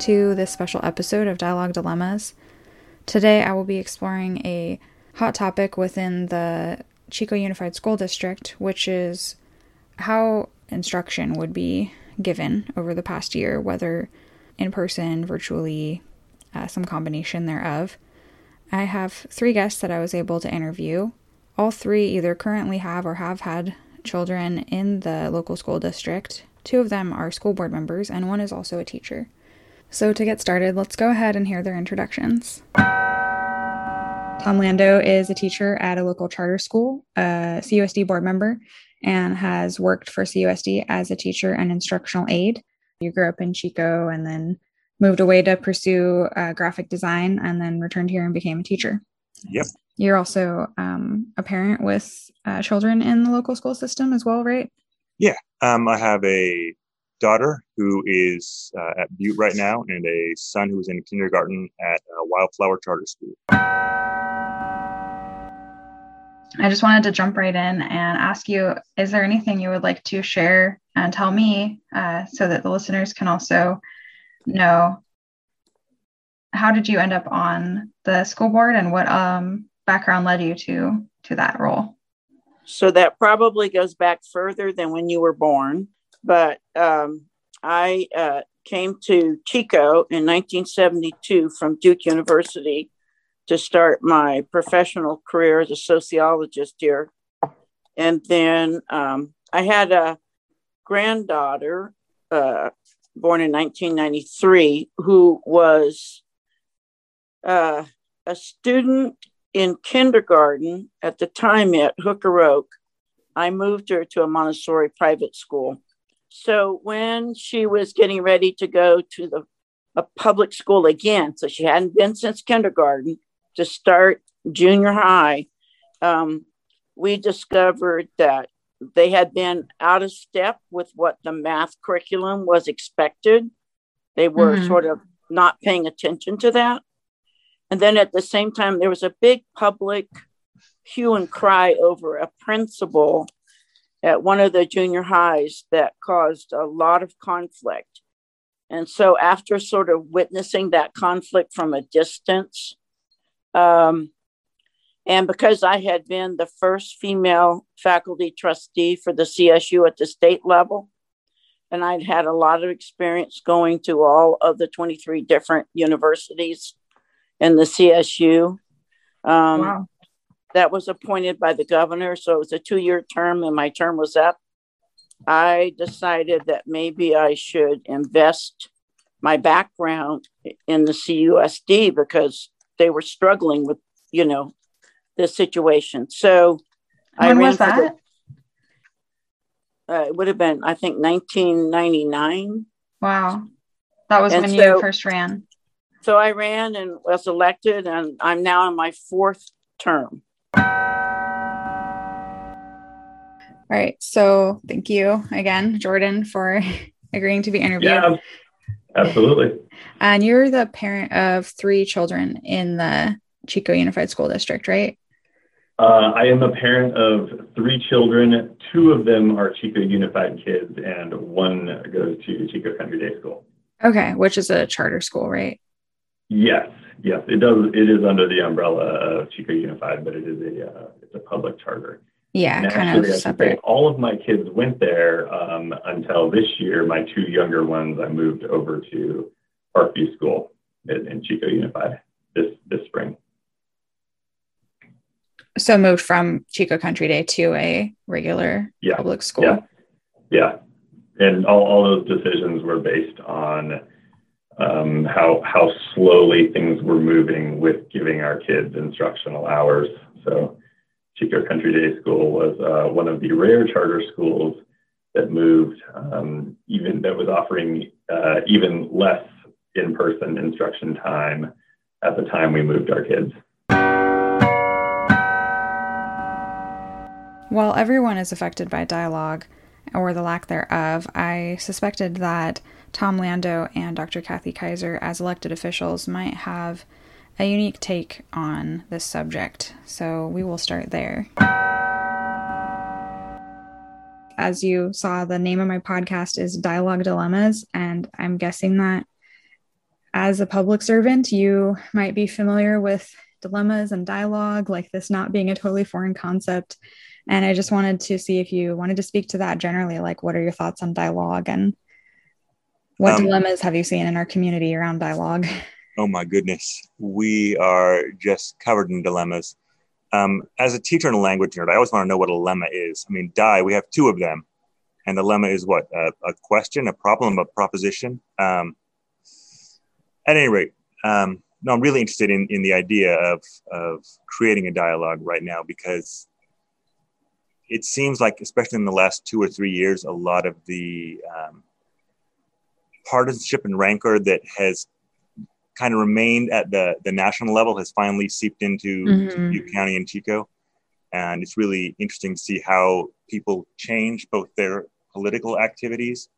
To this special episode of Dialogue Dilemmas. Today I will be exploring a hot topic within the Chico Unified School District, which is how instruction would be given over the past year, whether in person, virtually, uh, some combination thereof. I have three guests that I was able to interview. All three either currently have or have had children in the local school district. Two of them are school board members, and one is also a teacher. So, to get started, let's go ahead and hear their introductions. Tom Lando is a teacher at a local charter school, a CUSD board member, and has worked for CUSD as a teacher and instructional aide. You grew up in Chico and then moved away to pursue uh, graphic design and then returned here and became a teacher. Yep. You're also um, a parent with uh, children in the local school system as well, right? Yeah. Um, I have a daughter who is uh, at Butte right now and a son who's in kindergarten at uh, Wildflower Charter School. I just wanted to jump right in and ask you is there anything you would like to share and tell me uh, so that the listeners can also know how did you end up on the school board and what um, background led you to to that role so that probably goes back further than when you were born but um, i uh, came to chico in 1972 from duke university to start my professional career as a sociologist here. And then um, I had a granddaughter uh, born in 1993 who was uh, a student in kindergarten at the time at Hooker Oak. I moved her to a Montessori private school. So when she was getting ready to go to the a public school again, so she hadn't been since kindergarten, to start junior high, um, we discovered that they had been out of step with what the math curriculum was expected. They were mm-hmm. sort of not paying attention to that. And then at the same time, there was a big public hue and cry over a principal at one of the junior highs that caused a lot of conflict. And so, after sort of witnessing that conflict from a distance, um, and because I had been the first female faculty trustee for the CSU at the state level, and I'd had a lot of experience going to all of the 23 different universities in the CSU. Um, wow. That was appointed by the governor. So it was a two year term, and my term was up. I decided that maybe I should invest my background in the CUSD because they were struggling with, you know, this situation. So when I ran was that? The, uh, it would have been, I think, 1999. Wow. That was and when so, you first ran. So I ran and was elected, and I'm now in my fourth term. All right. So thank you again, Jordan, for agreeing to be interviewed. Yeah, absolutely. And you're the parent of three children in the Chico Unified School District, right? Uh, I am a parent of three children. Two of them are Chico Unified kids, and one goes to Chico Country Day School. Okay, which is a charter school, right? Yes, yes, it does. It is under the umbrella of Chico Unified, but it is a uh, it's a public charter. Yeah, kind of separate. all of my kids went there um, until this year. My two younger ones, I moved over to Parkview School in, in Chico Unified this this spring. So moved from Chico Country Day to a regular yeah. public school. Yeah, yeah, and all, all those decisions were based on um, how how slowly things were moving with giving our kids instructional hours. So Chico Country Day School was uh, one of the rare charter schools that moved, um, even that was offering uh, even less in-person instruction time at the time we moved our kids. While everyone is affected by dialogue or the lack thereof, I suspected that Tom Lando and Dr. Kathy Kaiser, as elected officials, might have a unique take on this subject. So we will start there. As you saw, the name of my podcast is Dialogue Dilemmas, and I'm guessing that as a public servant, you might be familiar with dilemmas and dialogue, like this not being a totally foreign concept. And I just wanted to see if you wanted to speak to that generally. Like, what are your thoughts on dialogue and what um, dilemmas have you seen in our community around dialogue? Oh my goodness, we are just covered in dilemmas. Um, as a teacher and a language nerd, I always want to know what a lemma is. I mean, die, we have two of them. And the lemma is what? A, a question, a problem, a proposition. Um, at any rate, um, no, I'm really interested in, in the idea of, of creating a dialogue right now because it seems like, especially in the last two or three years, a lot of the um, partisanship and rancor that has kind of remained at the, the national level has finally seeped into mm-hmm. Butte County and Chico. And it's really interesting to see how people change both their political activities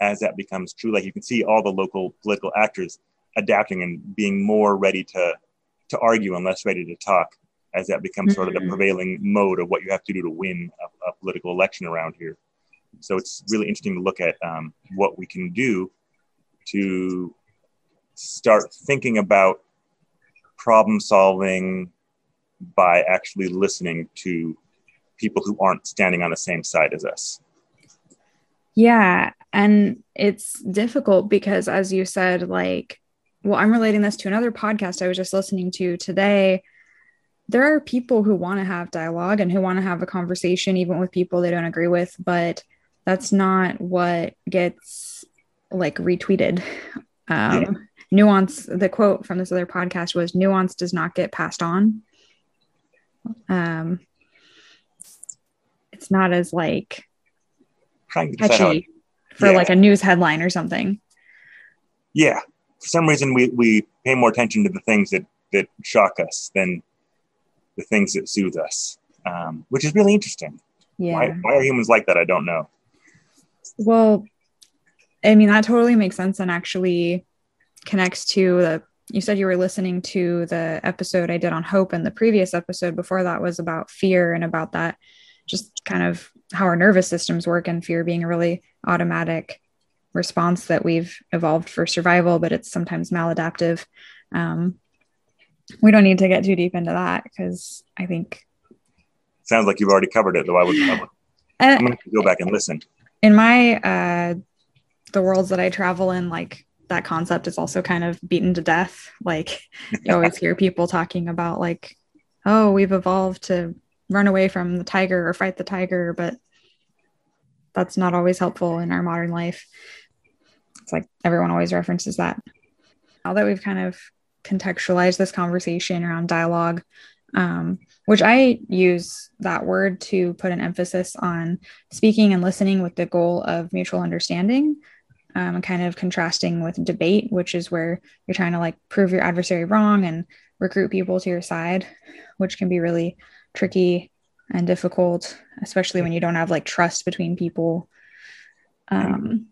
as that becomes true. Like you can see all the local political actors adapting and being more ready to, to argue and less ready to talk as that becomes mm-hmm. sort of the mm-hmm. prevailing mode of what you have to do to win a, a political election around here. So it's really interesting to look at um, what we can do to start thinking about problem solving by actually listening to people who aren't standing on the same side as us. Yeah. And it's difficult because, as you said, like, well, I'm relating this to another podcast I was just listening to today. There are people who want to have dialogue and who want to have a conversation, even with people they don't agree with, but that's not what gets like retweeted. Um, yeah nuance the quote from this other podcast was nuance does not get passed on. Um it's not as like catchy for yeah. like a news headline or something. Yeah. For some reason we we pay more attention to the things that that shock us than the things that soothe us um, which is really interesting. Yeah. why, why are humans like that? I don't know. Well i mean that totally makes sense and actually connects to the you said you were listening to the episode I did on hope and the previous episode before that was about fear and about that just kind of how our nervous systems work and fear being a really automatic response that we've evolved for survival but it's sometimes maladaptive. Um, we don't need to get too deep into that because I think sounds like you've already covered it though. I would, I I'm gonna go back and listen. in my uh the worlds that I travel in like that concept is also kind of beaten to death. Like you always hear people talking about like, oh, we've evolved to run away from the tiger or fight the tiger, but that's not always helpful in our modern life. It's like everyone always references that. Now that we've kind of contextualized this conversation around dialogue, um, which I use that word to put an emphasis on speaking and listening with the goal of mutual understanding um, kind of contrasting with debate, which is where you're trying to like prove your adversary wrong and recruit people to your side, which can be really tricky and difficult, especially when you don't have like trust between people. Um,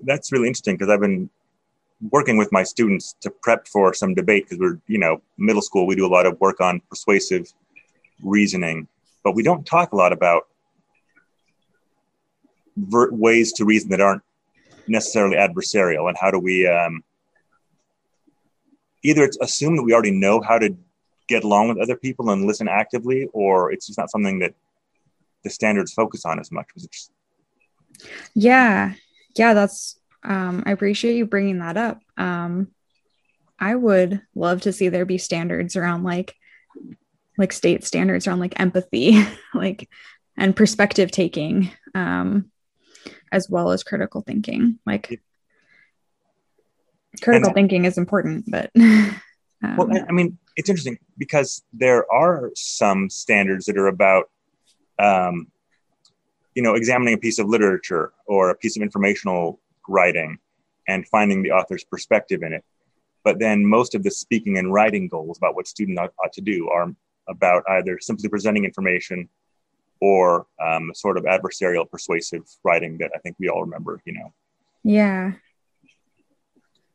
that's really interesting because I've been working with my students to prep for some debate because we're, you know, middle school, we do a lot of work on persuasive reasoning, but we don't talk a lot about ver- ways to reason that aren't necessarily adversarial and how do we um, either it's assume that we already know how to get along with other people and listen actively or it's just not something that the standards focus on as much just... yeah. Yeah that's um, i appreciate you bringing that up. Um, i would love to see there be standards around like like state standards around like empathy like and perspective taking. Um, as well as critical thinking. Like critical and, thinking is important, but um, well, I mean, it's interesting because there are some standards that are about, um, you know, examining a piece of literature or a piece of informational writing and finding the author's perspective in it. But then most of the speaking and writing goals about what students ought, ought to do are about either simply presenting information or um, sort of adversarial persuasive writing that I think we all remember, you know. Yeah.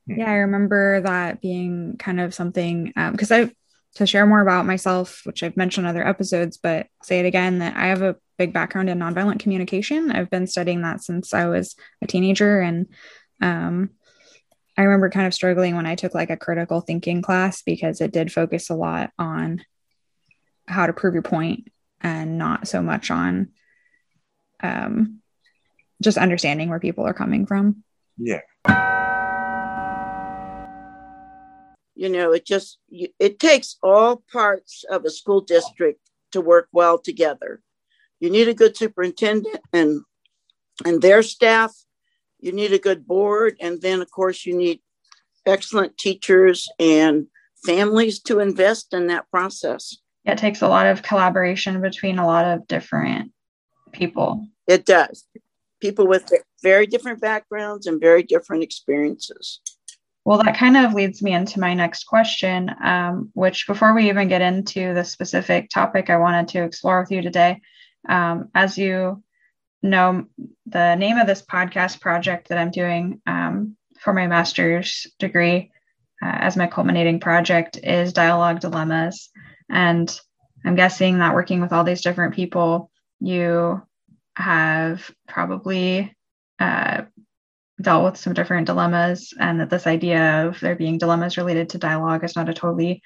Hmm. Yeah, I remember that being kind of something because um, I to share more about myself, which I've mentioned in other episodes, but say it again that I have a big background in nonviolent communication. I've been studying that since I was a teenager, and um, I remember kind of struggling when I took like a critical thinking class because it did focus a lot on how to prove your point and not so much on um, just understanding where people are coming from. Yeah. You know, it just it takes all parts of a school district to work well together. You need a good superintendent and and their staff. You need a good board, and then of course you need excellent teachers and families to invest in that process. It takes a lot of collaboration between a lot of different people. It does. People with very different backgrounds and very different experiences. Well, that kind of leads me into my next question, um, which before we even get into the specific topic I wanted to explore with you today, um, as you know, the name of this podcast project that I'm doing um, for my master's degree uh, as my culminating project is Dialogue Dilemmas. And I'm guessing that working with all these different people, you have probably uh, dealt with some different dilemmas, and that this idea of there being dilemmas related to dialogue is not a totally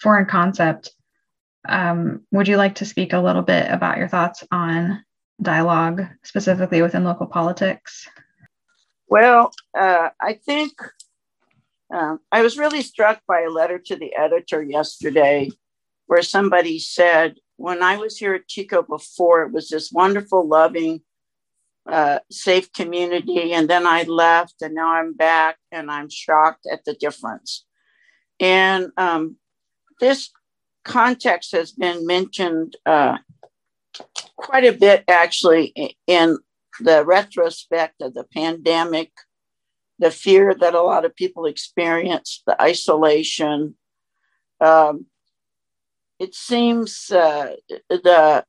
foreign concept. Um, would you like to speak a little bit about your thoughts on dialogue, specifically within local politics? Well, uh, I think uh, I was really struck by a letter to the editor yesterday where somebody said, When I was here at Chico before, it was this wonderful, loving, uh, safe community. And then I left, and now I'm back, and I'm shocked at the difference. And um, this context has been mentioned uh, quite a bit, actually, in the retrospect of the pandemic, the fear that a lot of people experienced, the isolation. Um, it seems uh, the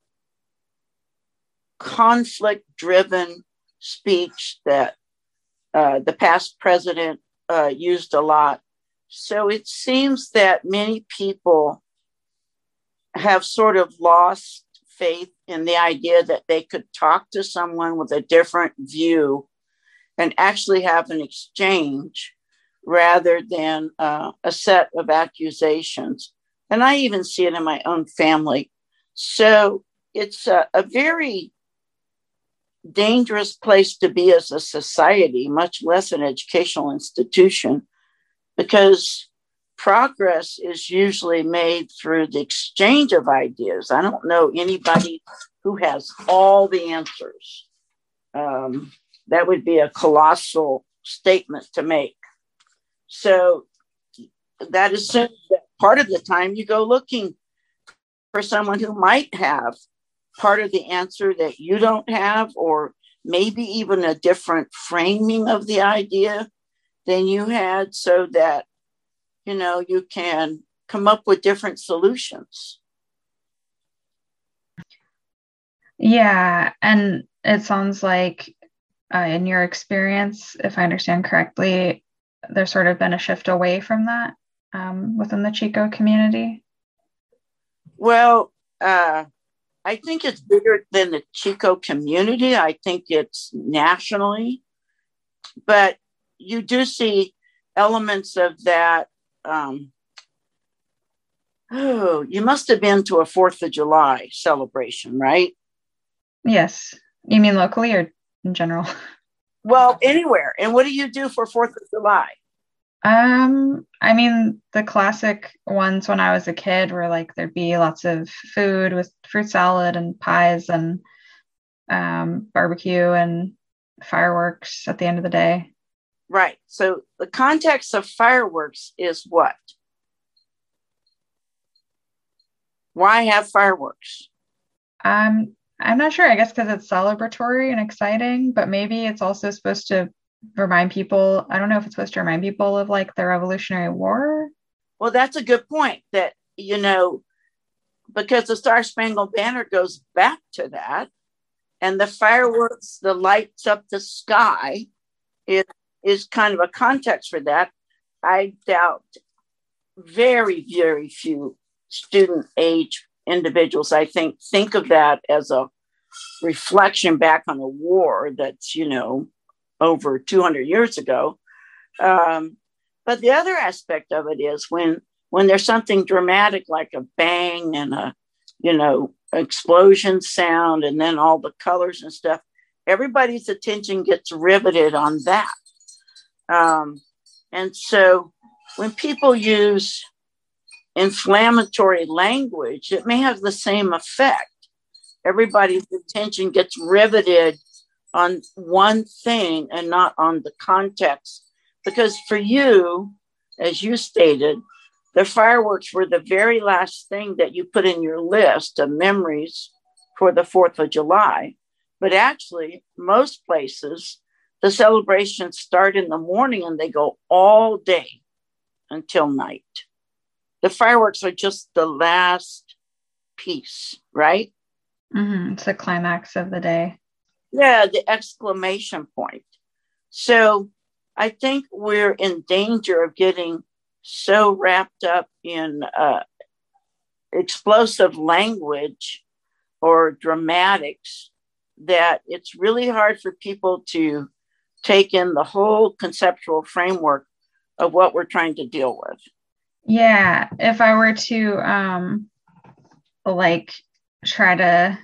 conflict driven speech that uh, the past president uh, used a lot. So it seems that many people have sort of lost faith in the idea that they could talk to someone with a different view and actually have an exchange rather than uh, a set of accusations. And I even see it in my own family. So it's a, a very dangerous place to be as a society, much less an educational institution, because progress is usually made through the exchange of ideas. I don't know anybody who has all the answers. Um, that would be a colossal statement to make. So that assumes that part of the time you go looking for someone who might have part of the answer that you don't have, or maybe even a different framing of the idea than you had, so that you know you can come up with different solutions. Yeah, and it sounds like uh, in your experience, if I understand correctly, there's sort of been a shift away from that um, within the Chico community. Well, uh, I think it's bigger than the Chico community. I think it's nationally, but you do see elements of that. Um, oh, you must have been to a Fourth of July celebration, right? Yes. You mean locally or in general? Well, anywhere. And what do you do for Fourth of July? Um, I mean, the classic ones when I was a kid were like there'd be lots of food with fruit salad and pies and um, barbecue and fireworks at the end of the day. Right. So the context of fireworks is what? Why have fireworks? Um, I'm not sure. I guess because it's celebratory and exciting, but maybe it's also supposed to remind people i don't know if it's supposed to remind people of like the revolutionary war? Well that's a good point that you know because the star spangled banner goes back to that and the fireworks the lights up the sky is is kind of a context for that. I doubt very very few student age individuals i think think of that as a reflection back on a war that's you know over 200 years ago. Um, But the other aspect of it is when when there's something dramatic like a bang and a you know explosion sound and then all the colors and stuff, everybody's attention gets riveted on that. Um, and so when people use inflammatory language, it may have the same effect. Everybody's attention gets riveted on one thing and not on the context. Because for you, as you stated, the fireworks were the very last thing that you put in your list of memories for the 4th of July. But actually, most places, the celebrations start in the morning and they go all day until night. The fireworks are just the last piece, right? Mm-hmm. It's the climax of the day. Yeah, the exclamation point. So I think we're in danger of getting so wrapped up in uh, explosive language or dramatics that it's really hard for people to take in the whole conceptual framework of what we're trying to deal with. Yeah, if I were to um like try to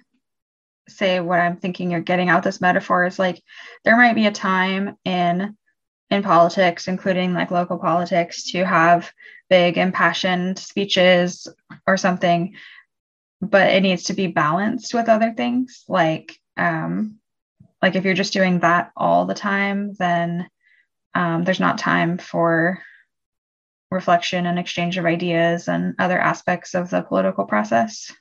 say what I'm thinking you're getting out this metaphor is like there might be a time in in politics, including like local politics, to have big impassioned speeches or something, but it needs to be balanced with other things. Like, um, like if you're just doing that all the time, then um, there's not time for reflection and exchange of ideas and other aspects of the political process.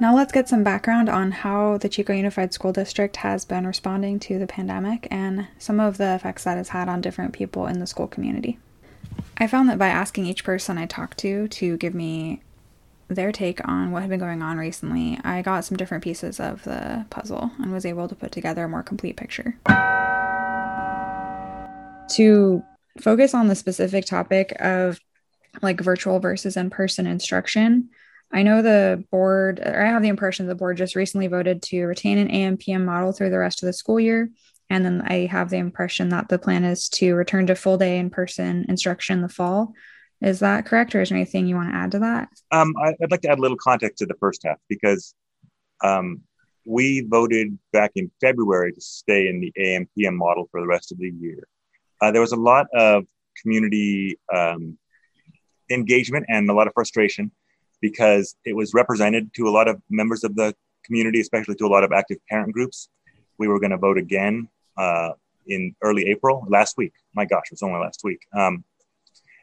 Now let's get some background on how the Chico Unified School District has been responding to the pandemic and some of the effects that it's had on different people in the school community. I found that by asking each person I talked to to give me their take on what had been going on recently, I got some different pieces of the puzzle and was able to put together a more complete picture. To focus on the specific topic of like virtual versus in person instruction, I know the board, or I have the impression the board just recently voted to retain an AM/PM model through the rest of the school year. And then I have the impression that the plan is to return to full day in person instruction in the fall. Is that correct, or is there anything you want to add to that? Um, I, would like to add a little context to the first half because um, we voted back in February to stay in the AM/PM model for the rest of the year. Uh, there was a lot of community um, engagement and a lot of frustration because it was represented to a lot of members of the community, especially to a lot of active parent groups. We were going to vote again uh, in early April last week. My gosh, it was only last week. Um,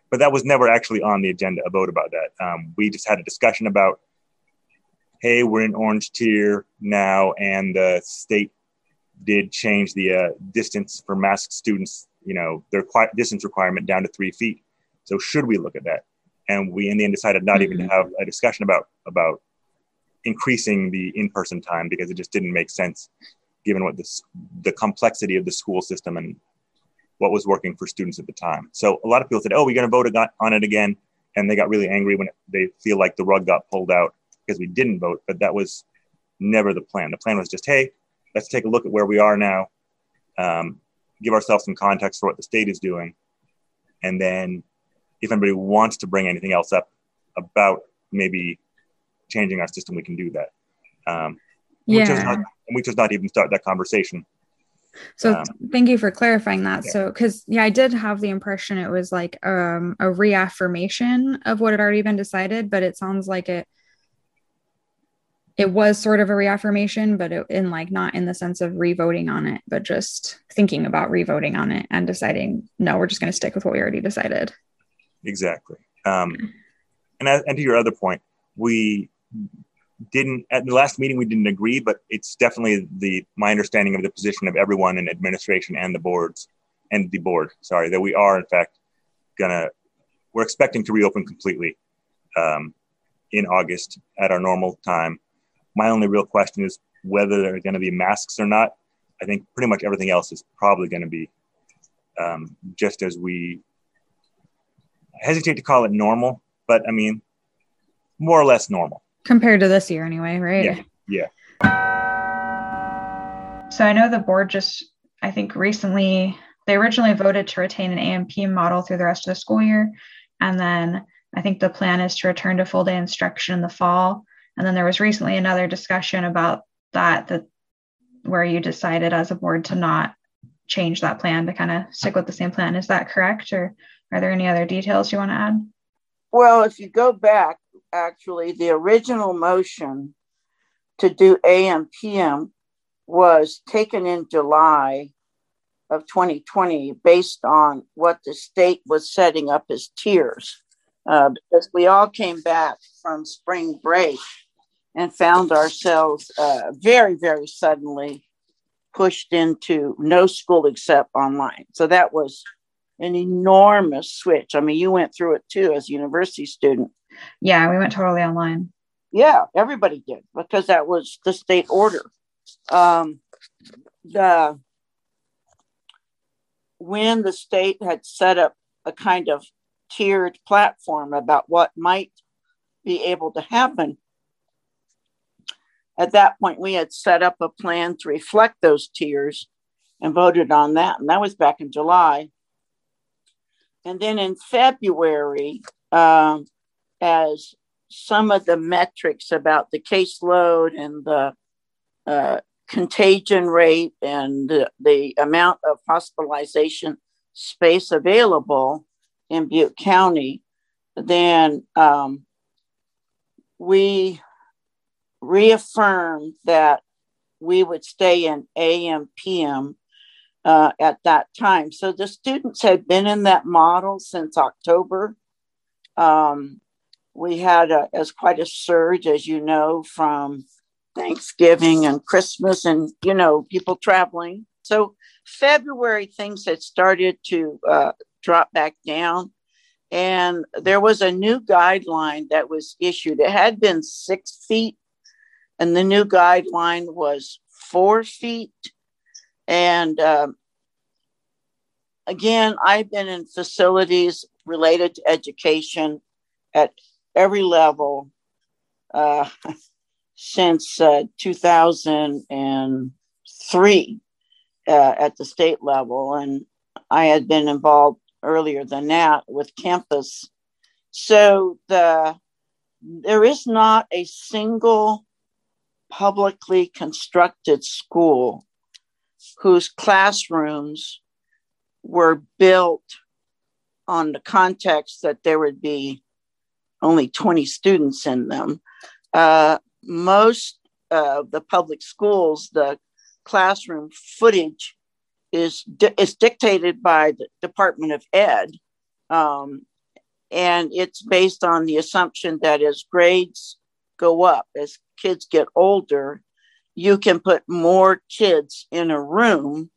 but that was never actually on the agenda, a vote about that. Um, we just had a discussion about, hey, we're in orange tier now, and the state did change the uh, distance for masked students, you know, their distance requirement down to three feet. So should we look at that? And we in the end decided not mm-hmm. even to mm-hmm. have a discussion about about increasing the in-person time because it just didn't make sense given what this the complexity of the school system and what was working for students at the time so a lot of people said oh we're going to vote on it again and they got really angry when they feel like the rug got pulled out because we didn't vote but that was never the plan the plan was just hey let's take a look at where we are now um, give ourselves some context for what the state is doing and then if anybody wants to bring anything else up about maybe changing our system, we can do that. Um, yeah. We chose, not, we chose not even start that conversation. So um, thank you for clarifying that. Yeah. So, because yeah, I did have the impression it was like um, a reaffirmation of what had already been decided, but it sounds like it it was sort of a reaffirmation, but it, in like not in the sense of revoting on it, but just thinking about revoting on it and deciding no, we're just going to stick with what we already decided exactly. Um, and, and to your other point, we didn't at the last meeting we didn't agree, but it's definitely the my understanding of the position of everyone in administration and the boards and the board. Sorry, that we are in fact gonna we're expecting to reopen completely um, in August at our normal time. My only real question is whether there are going to be masks or not. I think pretty much everything else is probably going to be um, just as we hesitate to call it normal, but I mean, more or less normal compared to this year, anyway, right? Yeah. Yeah. So I know the board just I think recently they originally voted to retain an AM PM model through the rest of the school year. And then I think the plan is to return to full day instruction in the fall. And then there was recently another discussion about that, that where you decided as a board to not change that plan to kind of stick with the same plan. Is that correct? Or are there any other details you want to add? Well, if you go back, actually, the original motion to do AM PM was taken in July of 2020 based on what the state was setting up as tiers. Uh, because we all came back from spring break and found ourselves uh, very, very suddenly pushed into no school except online. So that was an enormous switch. I mean, you went through it too as a university student. Yeah, we went totally online. Yeah, everybody did because that was the state order. Um, the when the state had set up a kind of tiered platform about what might be able to happen, at that point we had set up a plan to reflect those tiers and voted on that. And that was back in July. And then in February, um, as some of the metrics about the caseload and the uh, contagion rate and the, the amount of hospitalization space available in Butte County, then um, we reaffirmed that we would stay in AM PM uh, at that time. So the students had been in that model since October. Um, we had a, as quite a surge, as you know, from Thanksgiving and Christmas and, you know, people traveling. So February, things had started to uh, drop back down. And there was a new guideline that was issued. It had been six feet, and the new guideline was four feet. And um, again, I've been in facilities related to education at every level. Uh, since uh, 2003 uh, at the state level. And I had been involved earlier than that with campus. So the there is not a single publicly constructed school whose classrooms were built on the context that there would be only 20 students in them. Uh, most of the public schools, the classroom footage is di- is dictated by the Department of Ed, um, and it's based on the assumption that as grades go up, as kids get older, you can put more kids in a room,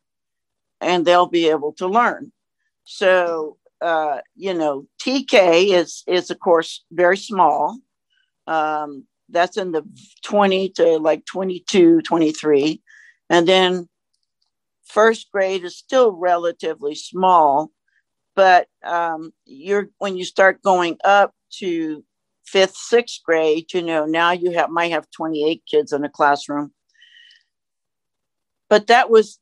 and they'll be able to learn. So, uh, you know, TK is is of course very small. Um, that's in the 20 to like 22, 23. And then first grade is still relatively small, but um, you're when you start going up to fifth, sixth grade, you know, now you have might have 28 kids in a classroom. But that was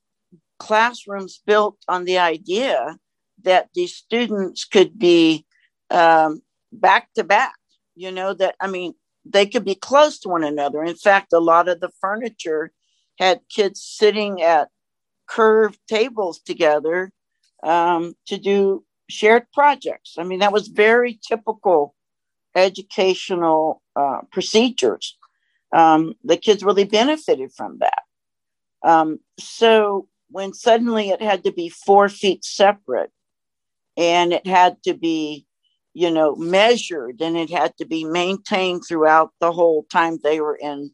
classrooms built on the idea that these students could be um, back to back. You know, that I mean, they could be close to one another. In fact, a lot of the furniture had kids sitting at curved tables together um, to do shared projects. I mean, that was very typical educational uh, procedures. Um, the kids really benefited from that. Um, so when suddenly it had to be four feet separate and it had to be you know, measured and it had to be maintained throughout the whole time they were in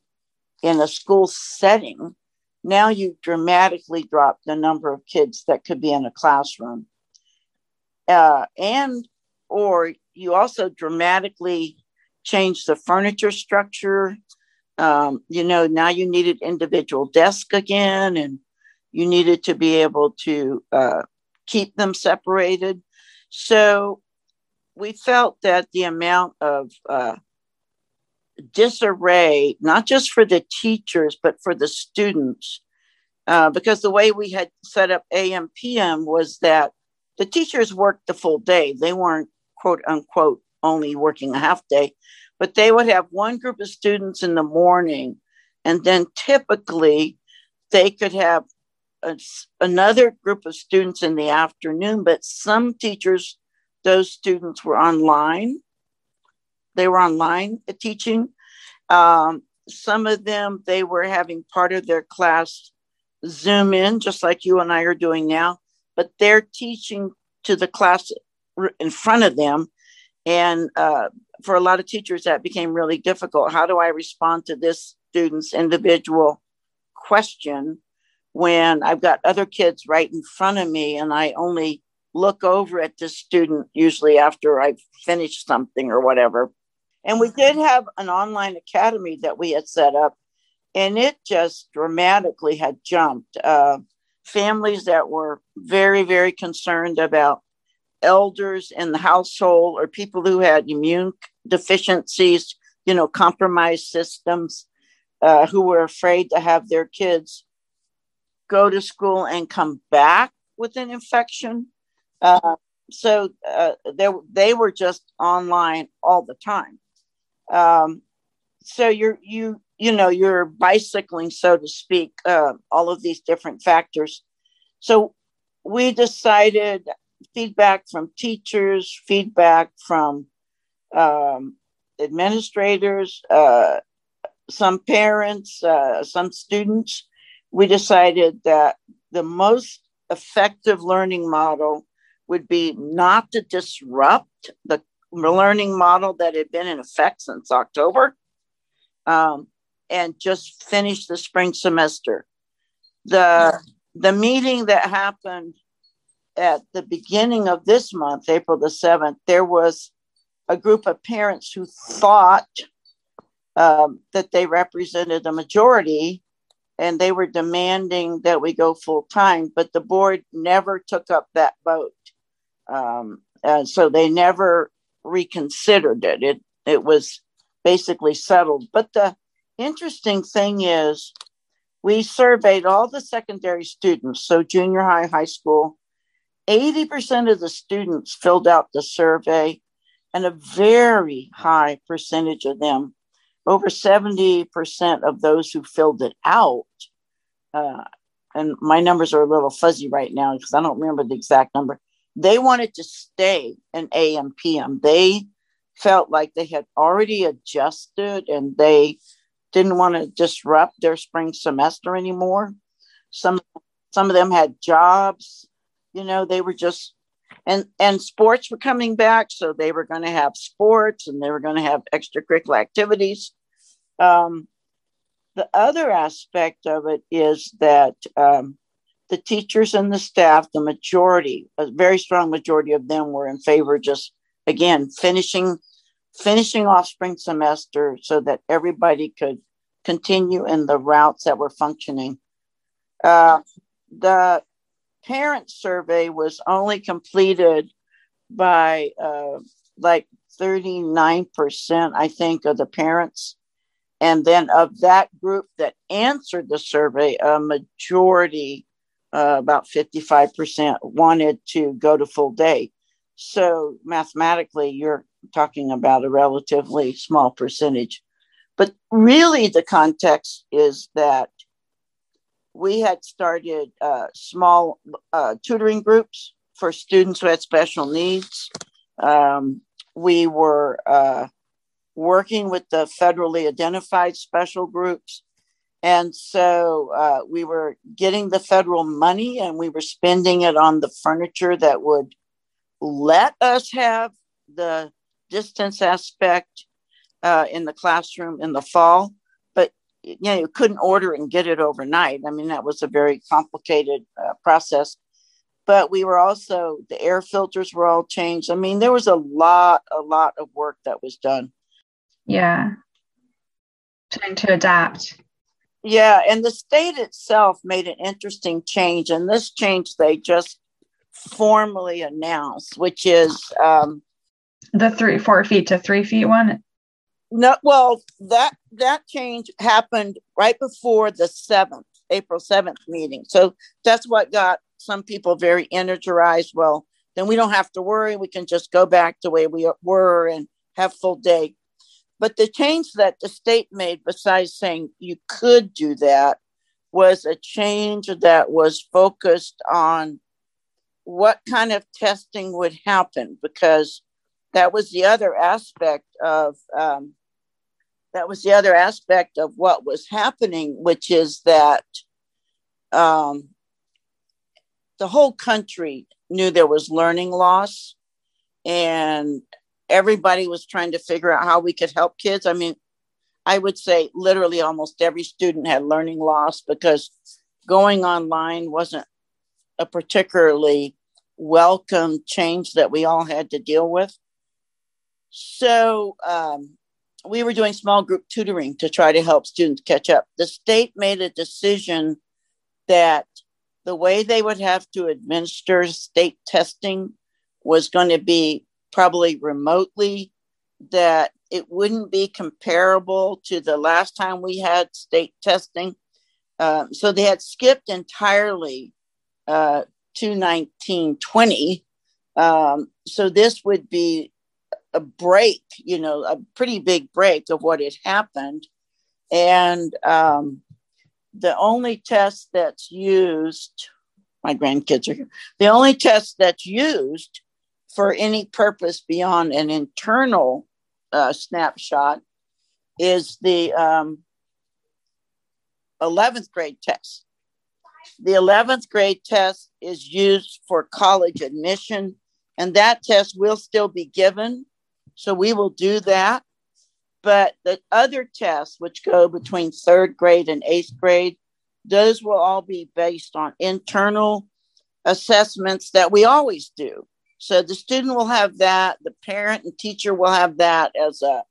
in a school setting. Now you dramatically drop the number of kids that could be in a classroom. Uh, and or you also dramatically change the furniture structure. Um, you know, now you needed individual desk again, and you needed to be able to uh, keep them separated. So we felt that the amount of uh, disarray, not just for the teachers, but for the students, uh, because the way we had set up AM PM was that the teachers worked the full day. They weren't quote unquote only working a half day, but they would have one group of students in the morning, and then typically they could have a, another group of students in the afternoon. But some teachers, those students were online. They were online teaching. Um, some of them, they were having part of their class Zoom in, just like you and I are doing now, but they're teaching to the class in front of them. And uh, for a lot of teachers, that became really difficult. How do I respond to this student's individual question when I've got other kids right in front of me and I only look over at this student usually after I've finished something or whatever? And we did have an online academy that we had set up, and it just dramatically had jumped. Uh, families that were very, very concerned about elders in the household or people who had immune deficiencies, you know, compromised systems, uh, who were afraid to have their kids go to school and come back with an infection. Uh, so uh, they, they were just online all the time. Um, so you're you you know you're bicycling, so to speak, uh, all of these different factors. So we decided feedback from teachers, feedback from um, administrators, uh, some parents, uh, some students. We decided that the most effective learning model would be not to disrupt the learning model that had been in effect since October um, and just finish the spring semester. The, the meeting that happened at the beginning of this month, April the 7th, there was a group of parents who thought um, that they represented a majority and they were demanding that we go full time, but the board never took up that vote. Um, and so they never reconsidered it. It it was basically settled. But the interesting thing is we surveyed all the secondary students, so junior high, high school. 80% of the students filled out the survey, and a very high percentage of them, over 70% of those who filled it out, uh, and my numbers are a little fuzzy right now because I don't remember the exact number, they wanted to stay in AM PM. They felt like they had already adjusted and they didn't want to disrupt their spring semester anymore. Some some of them had jobs, you know, they were just and and sports were coming back, so they were going to have sports and they were going to have extracurricular activities. Um, the other aspect of it is that um, the teachers and the staff, the majority, a very strong majority of them were in favor just again finishing finishing off spring semester so that everybody could continue in the routes that were functioning. Uh, the parent survey was only completed by uh, like 39%, I think, of the parents. And then of that group that answered the survey, a majority uh, about 55% wanted to go to full day. So mathematically, you're talking about a relatively small percentage. But really, the context is that we had started uh, small uh, tutoring groups for students who had special needs. Um, we were uh, working with the federally identified special groups and so uh, we were getting the federal money and we were spending it on the furniture that would let us have the distance aspect uh, in the classroom in the fall. You know, you couldn't order and get it overnight. I mean, that was a very complicated uh, process. But we were also, the air filters were all changed. I mean, there was a lot, a lot of work that was done. Yeah. Trying to adapt. Yeah, and the state itself made an interesting change, and this change they just formally announced, which is um, the three four feet to three feet one. No, well, that that change happened right before the seventh. April 7th meeting. So that's what got some people very energized. Well, then we don't have to worry. We can just go back the way we were and have full day. But the change that the state made, besides saying you could do that, was a change that was focused on what kind of testing would happen because that was the other aspect of um, that was the other aspect of what was happening, which is that um, the whole country knew there was learning loss, and everybody was trying to figure out how we could help kids. I mean, I would say literally almost every student had learning loss because going online wasn't a particularly welcome change that we all had to deal with. So um, we were doing small group tutoring to try to help students catch up. The state made a decision that the way they would have to administer state testing was going to be probably remotely, that it wouldn't be comparable to the last time we had state testing. Um, so they had skipped entirely uh, to 1920. Um, so this would be a break, you know, a pretty big break of what had happened. And um, the only test that's used, my grandkids are here, the only test that's used for any purpose beyond an internal uh, snapshot is the um, 11th grade test. The 11th grade test is used for college admission, and that test will still be given so we will do that. But the other tests, which go between third grade and eighth grade, those will all be based on internal assessments that we always do. So the student will have that, the parent and teacher will have that as a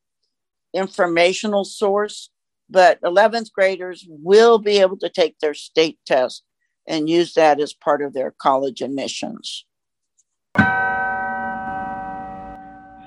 informational source, but 11th graders will be able to take their state test and use that as part of their college admissions.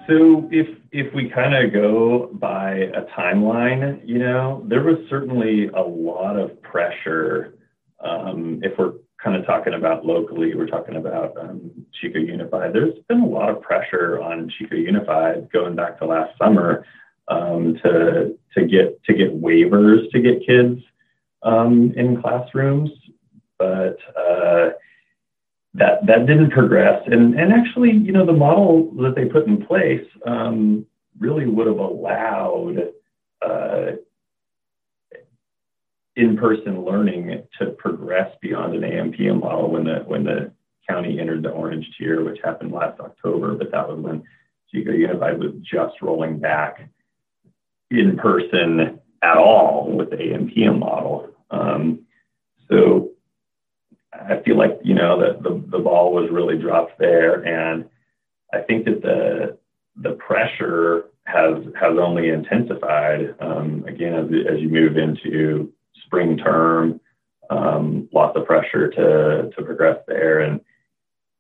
So if if we kind of go by a timeline, you know, there was certainly a lot of pressure. Um, if we're kind of talking about locally, we're talking about um, Chico Unified. There's been a lot of pressure on Chico Unified going back to last summer um, to to get to get waivers to get kids um, in classrooms, but uh, that that didn't progress. And and actually, you know, the model that they put in place um, really would have allowed uh, in-person learning to progress beyond an AM PM model when the when the county entered the orange tier, which happened last October. But that was when Chico Unified was just rolling back in person at all with the AM PM model. Um, so I feel like you know that the, the ball was really dropped there, and I think that the the pressure has has only intensified. Um, again, as, as you move into spring term, um, lots of pressure to to progress there, and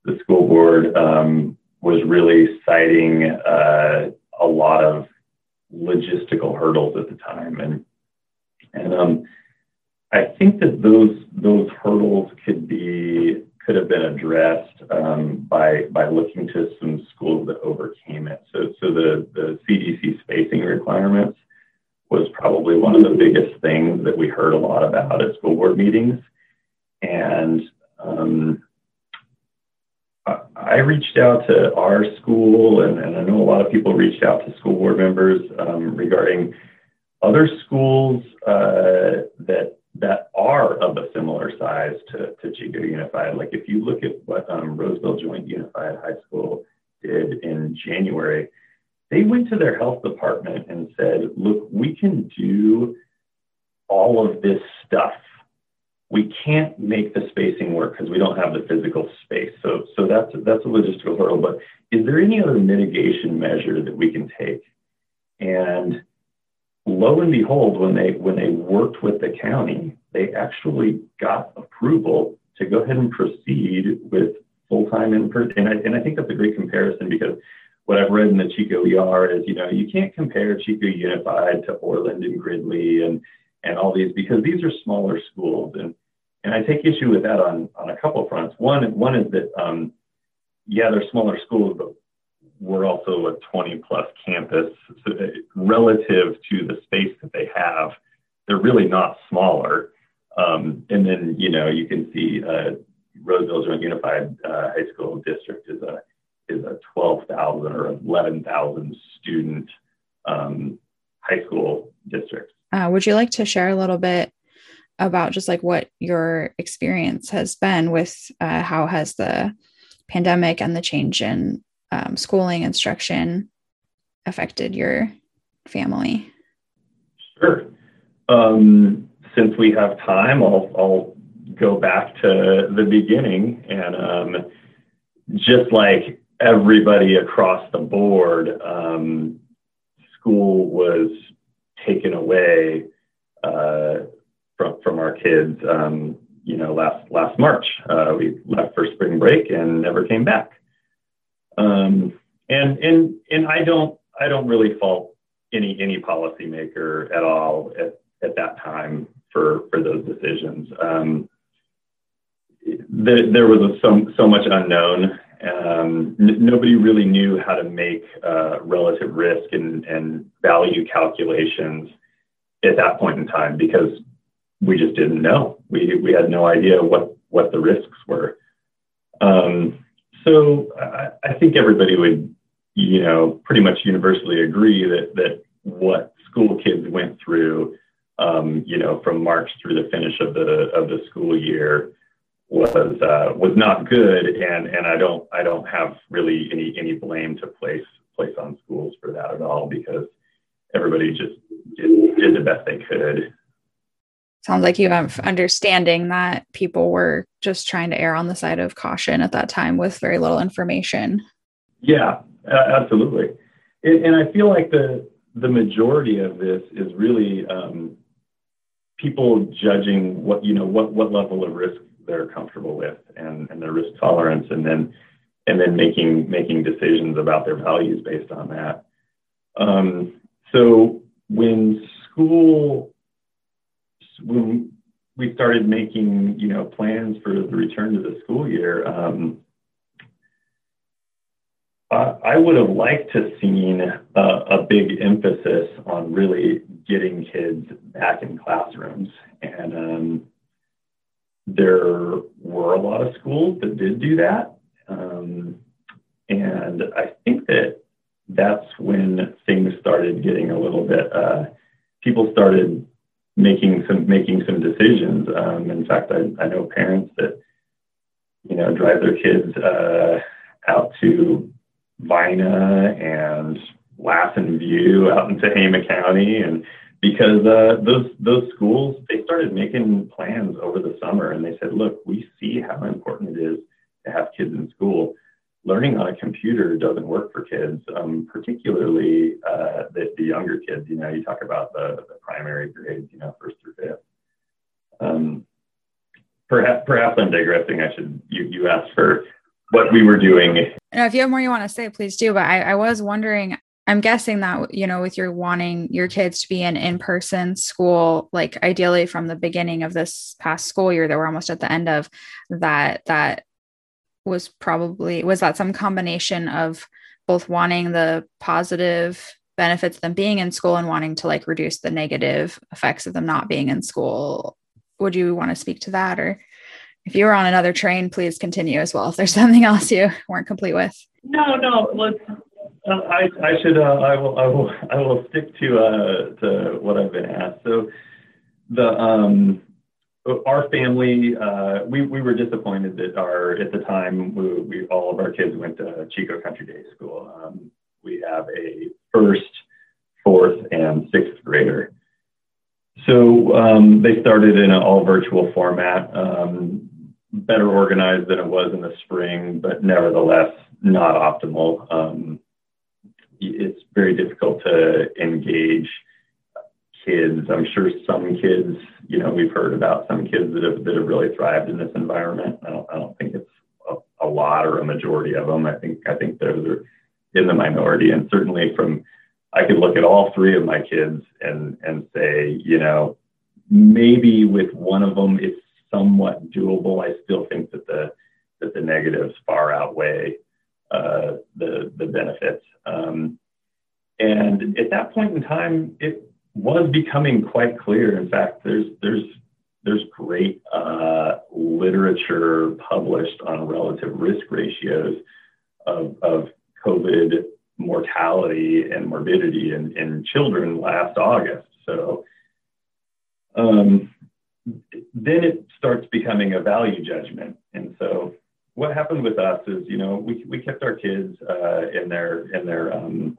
the school board um, was really citing uh, a lot of logistical hurdles at the time, and and um, I think that those those hurdles could be could have been addressed um, by by looking to some schools that overcame it. So so the the CDC spacing requirements was probably one of the biggest things that we heard a lot about at school board meetings, and um, I reached out to our school, and, and, I know a lot of people reached out to school board members um, regarding other schools uh, that that are of a similar size to, to Chico Unified. Like if you look at what um, Roseville Joint Unified High School did in January, they went to their health department and said, look, we can do all of this stuff. We can't make the spacing work because we don't have the physical space. So, so that's, that's a logistical hurdle. But is there any other mitigation measure that we can take? And lo and behold, when they when they worked with the county, they actually got approval to go ahead and proceed with full time in person. And I, and I think that's a great comparison because what I've read in the Chico ER is, you know, you can't compare Chico Unified to Orland and Gridley and and all these because these are smaller schools and and I take issue with that on on a couple fronts. One one is that um, yeah, they're smaller schools, but we're also a 20 plus campus so uh, relative to the space that they have. They're really not smaller. Um, and then you know you can see uh, Roseville Joint Unified uh, High School District is a is a 12,000 or 11,000 student um, high school district. Uh, would you like to share a little bit about just like what your experience has been with uh, how has the pandemic and the change in um, schooling instruction affected your family? Sure. Um, since we have time, I'll, I'll go back to the beginning and um, just like everybody across the board, um, school was taken away uh, from from our kids. Um, you know, last last March, uh, we left for spring break and never came back. Um, and and and I don't I don't really fault any any policymaker at all at, at that time for for those decisions. Um, the, there was a, so so much unknown. Um, n- nobody really knew how to make uh, relative risk and, and value calculations at that point in time because we just didn't know. We we had no idea what what the risks were. Um, so I, I think everybody would, you know, pretty much universally agree that that what school kids went through, um, you know, from March through the finish of the of the school year was uh, was not good, and and I don't I don't have really any any blame to place place on schools for that at all because everybody just did, did the best they could sounds like you have understanding that people were just trying to err on the side of caution at that time with very little information. Yeah, absolutely. And, I feel like the the majority of this is really um, people judging what you know what what level of risk they're comfortable with and, and their risk tolerance, and then and then making making decisions about their values based on that. Um, so when school when we started making, you know, plans for the return to the school year, um, I would have liked to seen a, a, big emphasis on really getting kids back in classrooms. And um, there were a lot of schools that did do that. Um, and I think that that's when things started getting a little bit, uh, people started making some making some decisions. Um, in fact, I, I know parents that you know drive their kids uh, out to Vina and Lassen View out into Tehama County, and because uh, those those schools they started making plans over the summer, and they said, look, we see how important it is to have kids in school learning on a computer doesn't work for kids, um, particularly uh, the, the, younger kids. You know, you talk about the, the primary grades, you know, first through fifth. Um, perhaps, perhaps I'm digressing. I should, you, you asked for what we were doing. Now, if you have more you want to say, please do. But I, I was wondering, I'm guessing that, you know, with your wanting your kids to be in in-person school, like ideally from the beginning of this past school year that we're almost at the end of that, that was probably was that some combination of both wanting the positive benefits of them being in school and wanting to like reduce the negative effects of them not being in school? Would you want to speak to that? Or if you were on another train please continue as well if there's something else you weren't complete with. No no let's uh, I, I should uh, I will I will I will stick to uh, to what I've been asked. So the um, our family, uh, we, we were disappointed that our, at the time, we, we all of our kids went to Chico Country Day School. Um, we have a first, fourth, and sixth grader. So um, they started in an all virtual format, um, better organized than it was in the spring, but nevertheless not optimal. Um, it's very difficult to engage kids. I'm sure some kids, you know, we've heard about some kids that have that have really thrived in this environment. I don't, I don't think it's a, a lot or a majority of them. I think I think those are in the minority, and certainly from I could look at all three of my kids and and say, you know, maybe with one of them, it's somewhat doable. I still think that the that the negatives far outweigh uh, the the benefits. Um, and at that point in time, it was becoming quite clear. In fact, there's there's there's great uh, literature published on relative risk ratios of, of COVID mortality and morbidity in, in children last August. So um, then it starts becoming a value judgment. And so what happened with us is, you know, we, we kept our kids uh, in their in their um,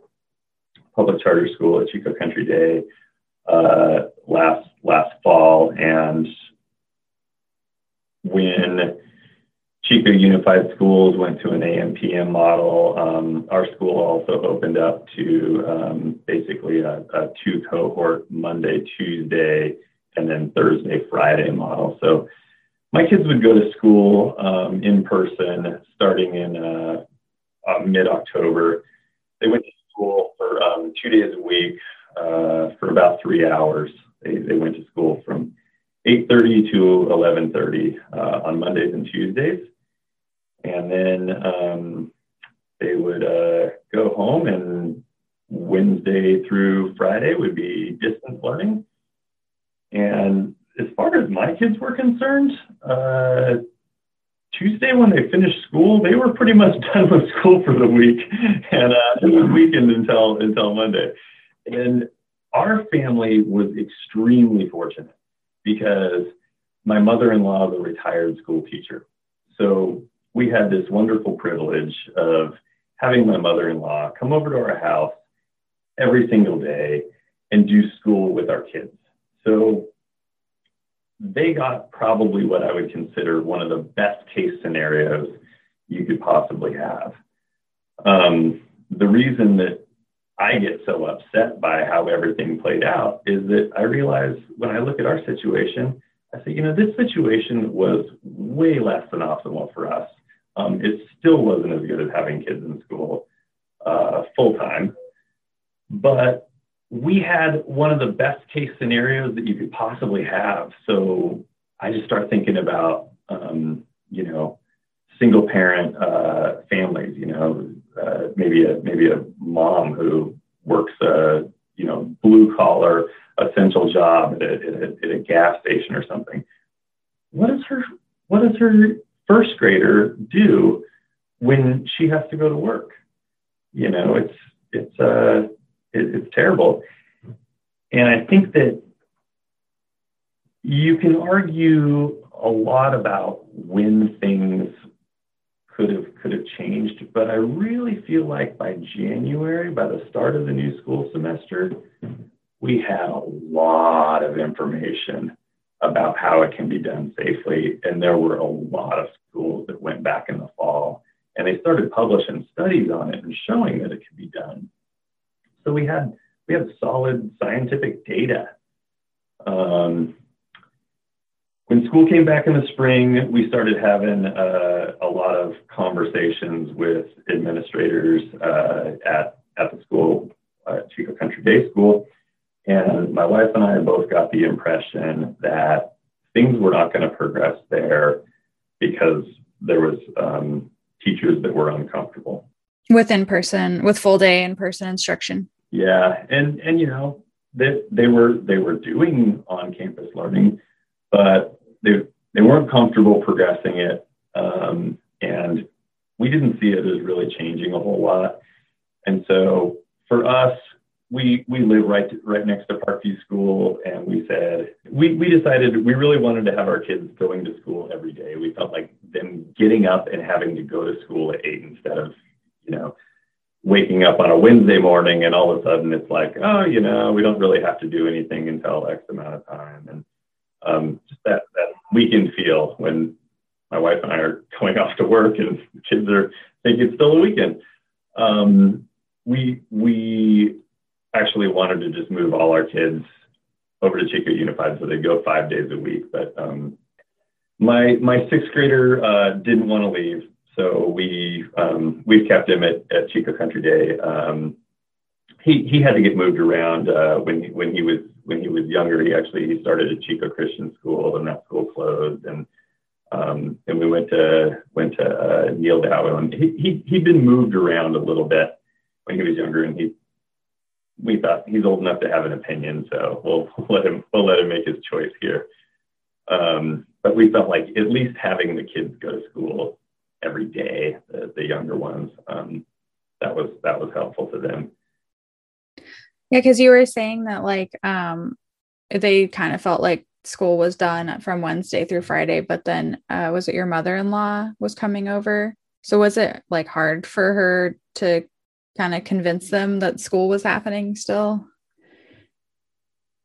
public charter school at Chico Country Day uh, last last fall, and when Chico Unified Schools went to an AM/PM model, um, our school also opened up to um, basically a, a two cohort Monday, Tuesday, and then Thursday, Friday model. So my kids would go to school um, in person starting in uh, uh, mid October. They went to school for um, two days a week uh, for about three hours. They, they went to school from 8.30 to 11.30 uh, on Mondays and Tuesdays. And then um, they would uh, go home and Wednesday through Friday would be distance learning. And as far as my kids were concerned, uh, Tuesday when they finished school, they were pretty much done with school for the week, and uh, it was weekend until until Monday. And our family was extremely fortunate because my mother-in-law is a retired school teacher, so we had this wonderful privilege of having my mother-in-law come over to our house every single day and do school with our kids. So they got probably what I would consider one of the best case scenarios you could possibly have. Um, the reason that I get so upset by how everything played out is that I realize when I look at our situation, I say, you know, this situation was way less than optimal for us. Um, it still wasn't as good as having kids in school uh, full time, but we had one of the best case scenarios that you could possibly have. So I just start thinking about, um, you know, single parent uh, families, you know, uh, maybe a maybe a mom who works a you know blue collar essential job at a, at a, at a gas station or something. What does her what does her first grader do when she has to go to work? You know, it's it's uh it, it's terrible. And I think that you can argue a lot about when things could have could have changed, but I really feel like by January, by the start of the new school semester, we had a lot of information about how it can be done safely. And there were a lot of schools that went back in the fall and they started publishing studies on it and showing that it could be done. So we had we had solid scientific data. Um, when school came back in the spring, we started having uh, a lot of conversations with administrators uh, at, at the school, uh, Chico Country Day School. And my wife and I both got the impression that things were not going to progress there because there was um, teachers that were uncomfortable. With in person, with full day in person instruction. Yeah, and and you know they they were they were doing on campus learning, but they they weren't comfortable progressing it, um, and we didn't see it as really changing a whole lot. And so for us, we we live right right next to Parkview School, and we said we we decided we really wanted to have our kids going to school every day. We felt like them getting up and having to go to school at eight instead of you know waking up on a Wednesday morning and all of a sudden it's like, oh, you know, we don't really have to do anything until X amount of time. And um, just that, that weekend feel when my wife and I are going off to work and the kids are thinking it's still a weekend. Um, we, we actually wanted to just move all our kids over to Chico Unified so they go five days a week. But um, my, my sixth grader uh, didn't want to leave so we um, we've kept him at, at Chico Country Day. He he had to get moved around uh, when he, when he was when he was younger. He actually he started at Chico Christian School, and that school closed, and um, and we went to went to uh, Neal Dow, and he, he he'd been moved around a little bit when he was younger, and he we thought he's old enough to have an opinion, so we'll let him we'll let him make his choice here. Um, but we felt like at least having the kids go to school every day, the, the younger ones, um, that was that was helpful to them. Yeah, because you were saying that like um, they kind of felt like school was done from Wednesday through Friday, but then uh, was it your mother in law was coming over? So was it like hard for her to kind of convince them that school was happening still?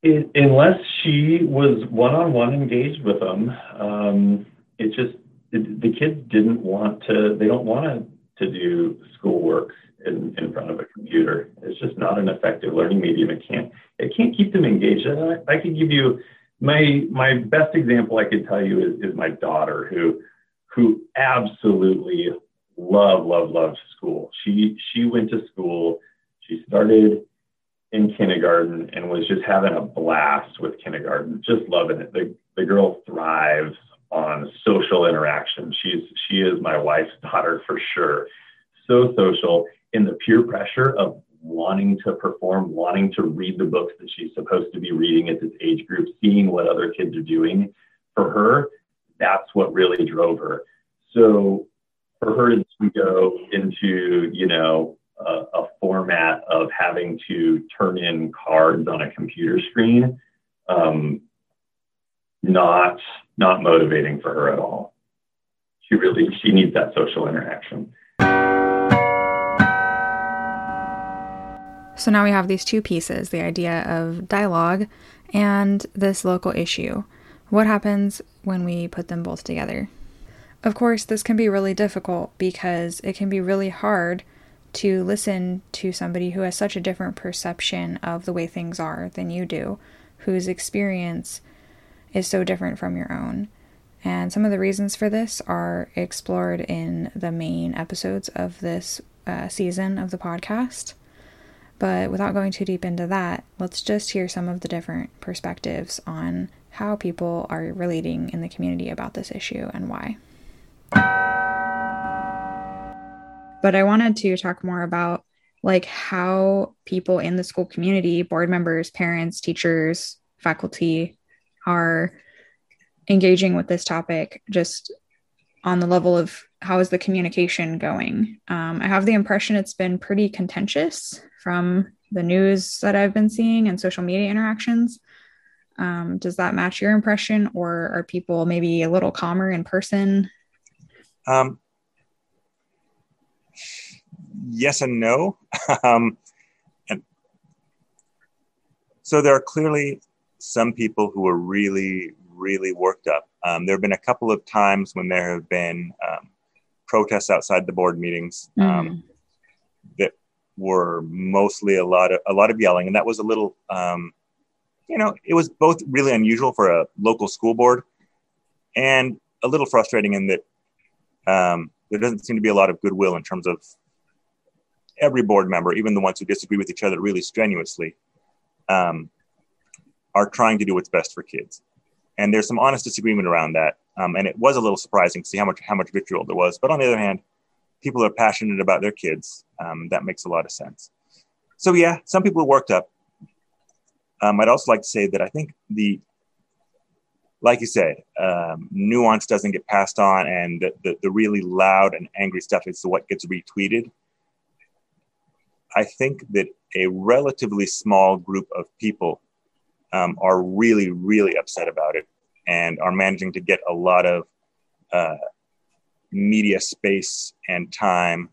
It, unless she was one-on-one engaged with them, um, it just it, the kids didn't want to. They don't want to, to do schoolwork in, in front of a computer. It's just not an effective learning medium. It can't it can't keep them engaged. I, I could give you my my best example. I could tell you is, is my daughter who who absolutely love, love, love school. She she went to school. She started in kindergarten and was just having a blast with kindergarten, just loving it. The the girl thrives on social interaction. She's she is my wife's daughter for sure. So social in the peer pressure of wanting to perform, wanting to read the books that she's supposed to be reading at this age group, seeing what other kids are doing. For her, that's what really drove her. So for her to go into, you know, a, a, format of having to turn in cards on a computer screen, um, not not motivating for her at all. She really she needs that social interaction. So now we have these two pieces the idea of dialogue and this local issue. What happens when we put them both together? Of course, this can be really difficult because it can be really hard to listen to somebody who has such a different perception of the way things are than you do, whose experience is so different from your own. And some of the reasons for this are explored in the main episodes of this uh, season of the podcast. But without going too deep into that, let's just hear some of the different perspectives on how people are relating in the community about this issue and why. But I wanted to talk more about like how people in the school community, board members, parents, teachers, faculty are engaging with this topic just on the level of how is the communication going. Um, I have the impression it's been pretty contentious from the news that I've been seeing and social media interactions. Um, does that match your impression, or are people maybe a little calmer in person? Um, yes and no. um, and so there are clearly some people who are really, really worked up. Um, there have been a couple of times when there have been um, protests outside the board meetings mm. that were mostly a lot of a lot of yelling, and that was a little, um, you know, it was both really unusual for a local school board and a little frustrating in that um, there doesn't seem to be a lot of goodwill in terms of every board member, even the ones who disagree with each other really strenuously, um, are trying to do what's best for kids. And there's some honest disagreement around that. Um, and it was a little surprising to see how much how much vitriol there was. But on the other hand, people are passionate about their kids. Um, that makes a lot of sense. So yeah, some people worked up. Um, I'd also like to say that I think the like you said, um, nuance doesn't get passed on, and the, the, the, really loud and angry stuff is what gets retweeted. I think that a relatively small group of people um, are really, really upset about it and are managing to get a lot of uh, media space and time.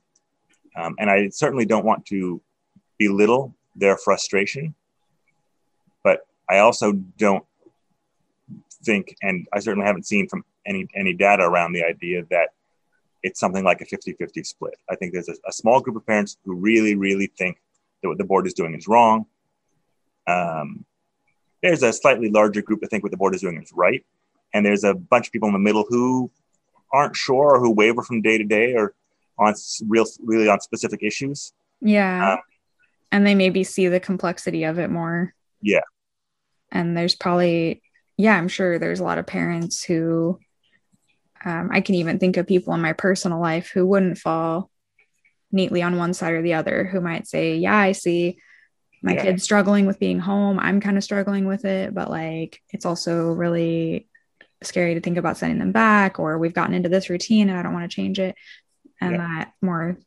Um, and I certainly don't want to belittle their frustration, but I also don't think, and I certainly haven't seen from any any data around the idea that it's something like a 50-50 split. I think there's a, a small group of parents who really, really think that what the board is doing is wrong. Um, there's a slightly larger group that think what the board is doing is right. And there's a bunch of people in the middle who aren't sure or who waver from day to day or on real, really on specific issues. Yeah. Um, and they maybe see the complexity of it more. Yeah. And there's probably, yeah, I'm sure there's a lot of parents who, um, I can even think of people in my personal life who wouldn't fall neatly on one side or the other, who might say, yeah, I see my yeah. kid's struggling with being home. I'm kind of struggling with it, but like it's also really scary to think about sending them back, or we've gotten into this routine and I don't want to change it. And yeah. that more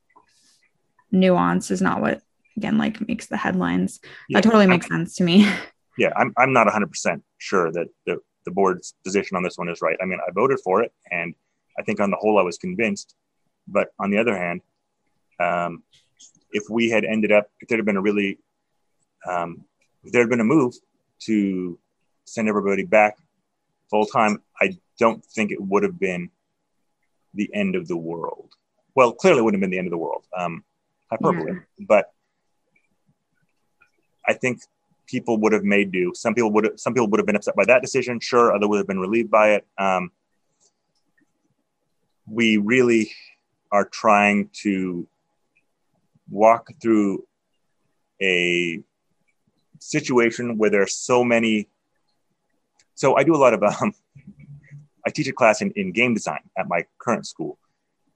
nuance is not what again like makes the headlines. Yeah. That totally makes sense to me. Yeah, I'm I'm not 100% sure that the the board's position on this one is right. I mean, I voted for it, and I think on the whole I was convinced. But on the other hand, um, if we had ended up, if there had been a really, um, if there had been a move to send everybody back full time, I don't think it would have been the end of the world. Well, clearly it wouldn't have been the end of the world. Um, hyperbole, yeah. but I think people would have made do. Some people would have, some people would have been upset by that decision. Sure, other would have been relieved by it. Um, we really are trying to walk through a situation where there's so many. So I do a lot of um, I teach a class in, in game design at my current school.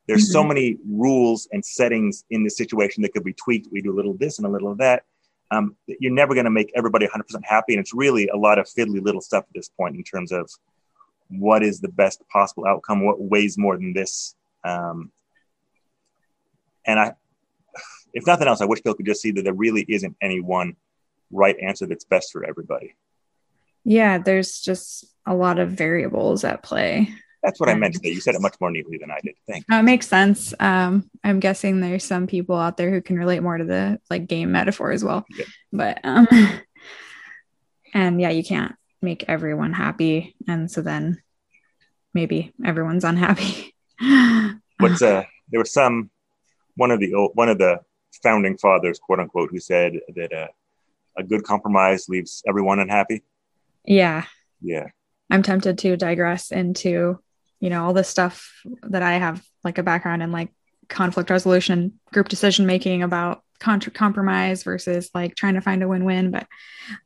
There's mm-hmm. so many rules and settings in the situation that could be tweaked. We do a little of this and a little of that. Um, you're never going to make everybody 100% happy. And it's really a lot of fiddly little stuff at this point in terms of what is the best possible outcome, what weighs more than this. Um, and I, if nothing else, I wish people could just see that there really isn't any one right answer that's best for everybody. Yeah, there's just a lot of variables at play. That's what I meant today. You said it much more neatly than I did. Thank you. It makes sense. Um, I'm guessing there's some people out there who can relate more to the like game metaphor as well. Yeah. But um, and yeah, you can't make everyone happy, and so then maybe everyone's unhappy. What's uh? There was some one of the old, one of the founding fathers, quote unquote, who said that uh, a good compromise leaves everyone unhappy. Yeah. Yeah. I'm tempted to digress into you know all this stuff that i have like a background in like conflict resolution group decision making about contra- compromise versus like trying to find a win-win but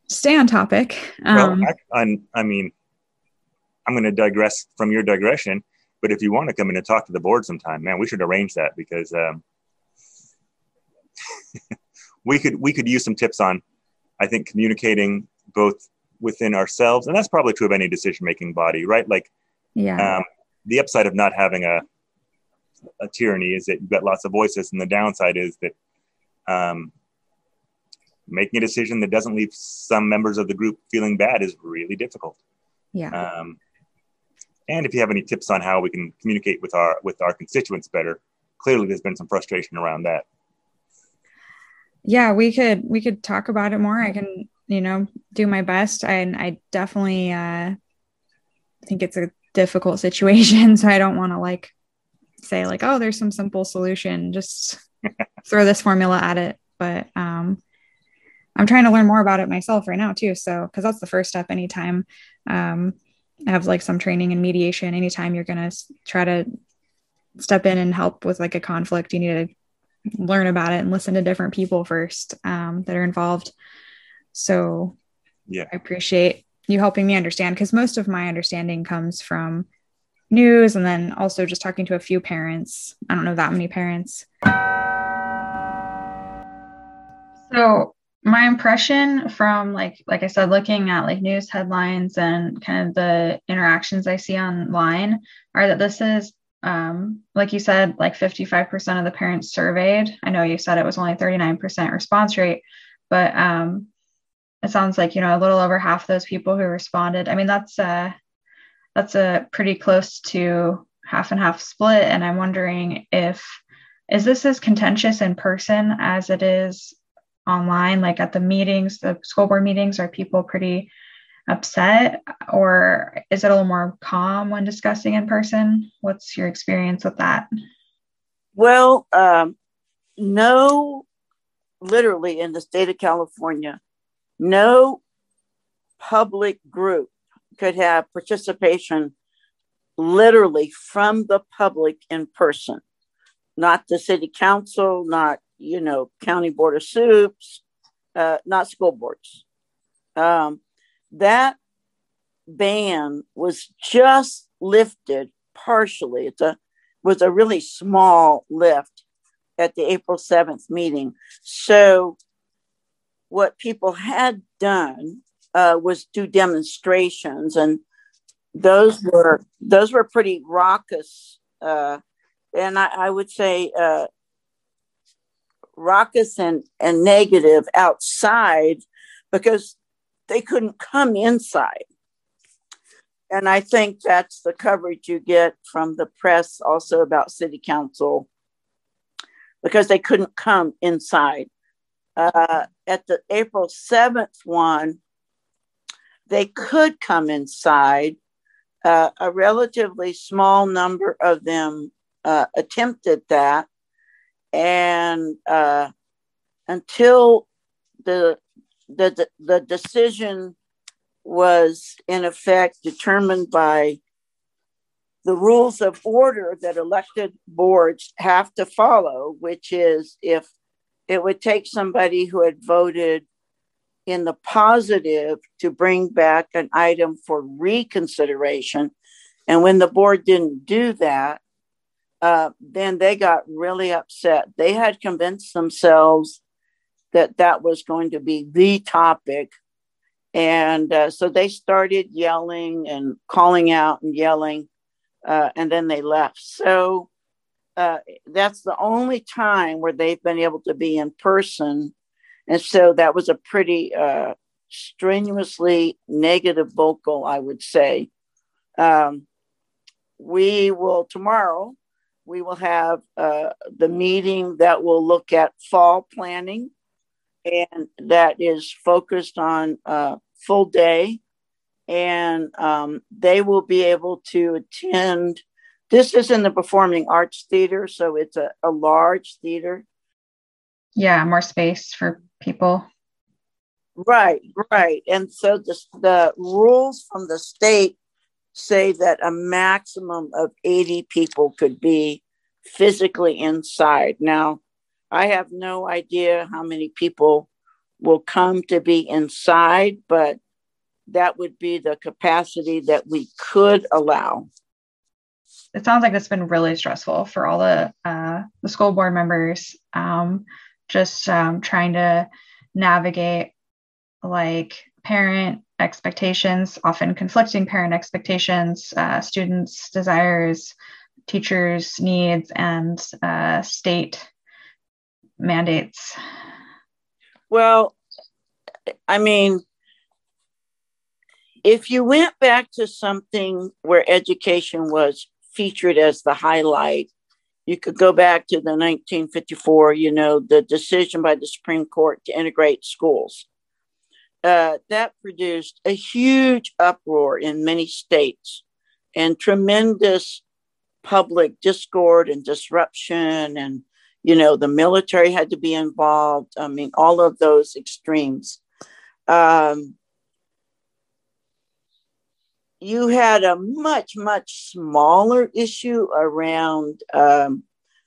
stay on topic um, well, I, I, I mean i'm going to digress from your digression but if you want to come in and talk to the board sometime man we should arrange that because um, we could we could use some tips on i think communicating both within ourselves and that's probably true of any decision making body right like yeah um, the upside of not having a a tyranny is that you've got lots of voices, and the downside is that um, making a decision that doesn't leave some members of the group feeling bad is really difficult. Yeah. Um, and if you have any tips on how we can communicate with our with our constituents better, clearly there's been some frustration around that. Yeah, we could we could talk about it more. I can you know do my best. I I definitely uh, think it's a difficult situation. So I don't want to like say like, oh, there's some simple solution. Just throw this formula at it. But um, I'm trying to learn more about it myself right now too. So because that's the first step. Anytime um, I have like some training in mediation, anytime you're gonna try to step in and help with like a conflict, you need to learn about it and listen to different people first um, that are involved. So yeah, I appreciate you helping me understand because most of my understanding comes from news and then also just talking to a few parents. I don't know that many parents. So my impression from like like I said looking at like news headlines and kind of the interactions I see online are that this is um, like you said like 55% of the parents surveyed. I know you said it was only 39% response rate, but um, it sounds like you know a little over half those people who responded. I mean that's a that's a pretty close to half and half split. And i'm wondering if is this as contentious in person as it is online like at the meetings the school board meetings? Are people pretty upset or is it a little more calm when discussing in person? What's your experience with that? Well um, no literally in the state of california no public group could have participation literally from the public in person, not the city council, not, you know, county board of supes, uh, not school boards. Um, that ban was just lifted partially. It's a was a really small lift at the April 7th meeting. So what people had done uh, was do demonstrations and those were those were pretty raucous uh, and I, I, would say uh, raucous and, and negative outside because they couldn't come inside and I think that's the coverage you get from the press also about city council because they couldn't come inside. Uh, at the April 7th one, they could come inside. Uh, a relatively small number of them uh, attempted that. And uh, until the, the, the decision was in effect determined by the rules of order that elected boards have to follow, which is if it would take somebody who had voted in the positive to bring back an item for reconsideration. And when the board didn't do that, uh, then they got really upset. They had convinced themselves that that was going to be the topic and uh, so they started yelling and calling out and yelling, uh, and then they left. So uh, that's the only time where they've been able to be in person. And so that was a pretty uh, strenuously negative vocal, I would say. Um, we will tomorrow, we will have uh, the meeting that will look at fall planning and that is focused on uh, full day. And um, they will be able to attend. This is in the Performing Arts Theater, so it's a, a large theater. Yeah, more space for people. Right, right. And so the, the rules from the state say that a maximum of 80 people could be physically inside. Now, I have no idea how many people will come to be inside, but that would be the capacity that we could allow. It sounds like it's been really stressful for all the uh, the school board members. Um, just um, trying to navigate like parent expectations, often conflicting parent expectations, uh, students' desires, teachers' needs, and uh, state mandates? Well, I mean, if you went back to something where education was featured as the highlight, you could go back to the 1954, you know, the decision by the Supreme Court to integrate schools. Uh, that produced a huge uproar in many states and tremendous public discord and disruption and you know the military had to be involved. I mean all of those extremes. Um, you had a much much smaller issue around um,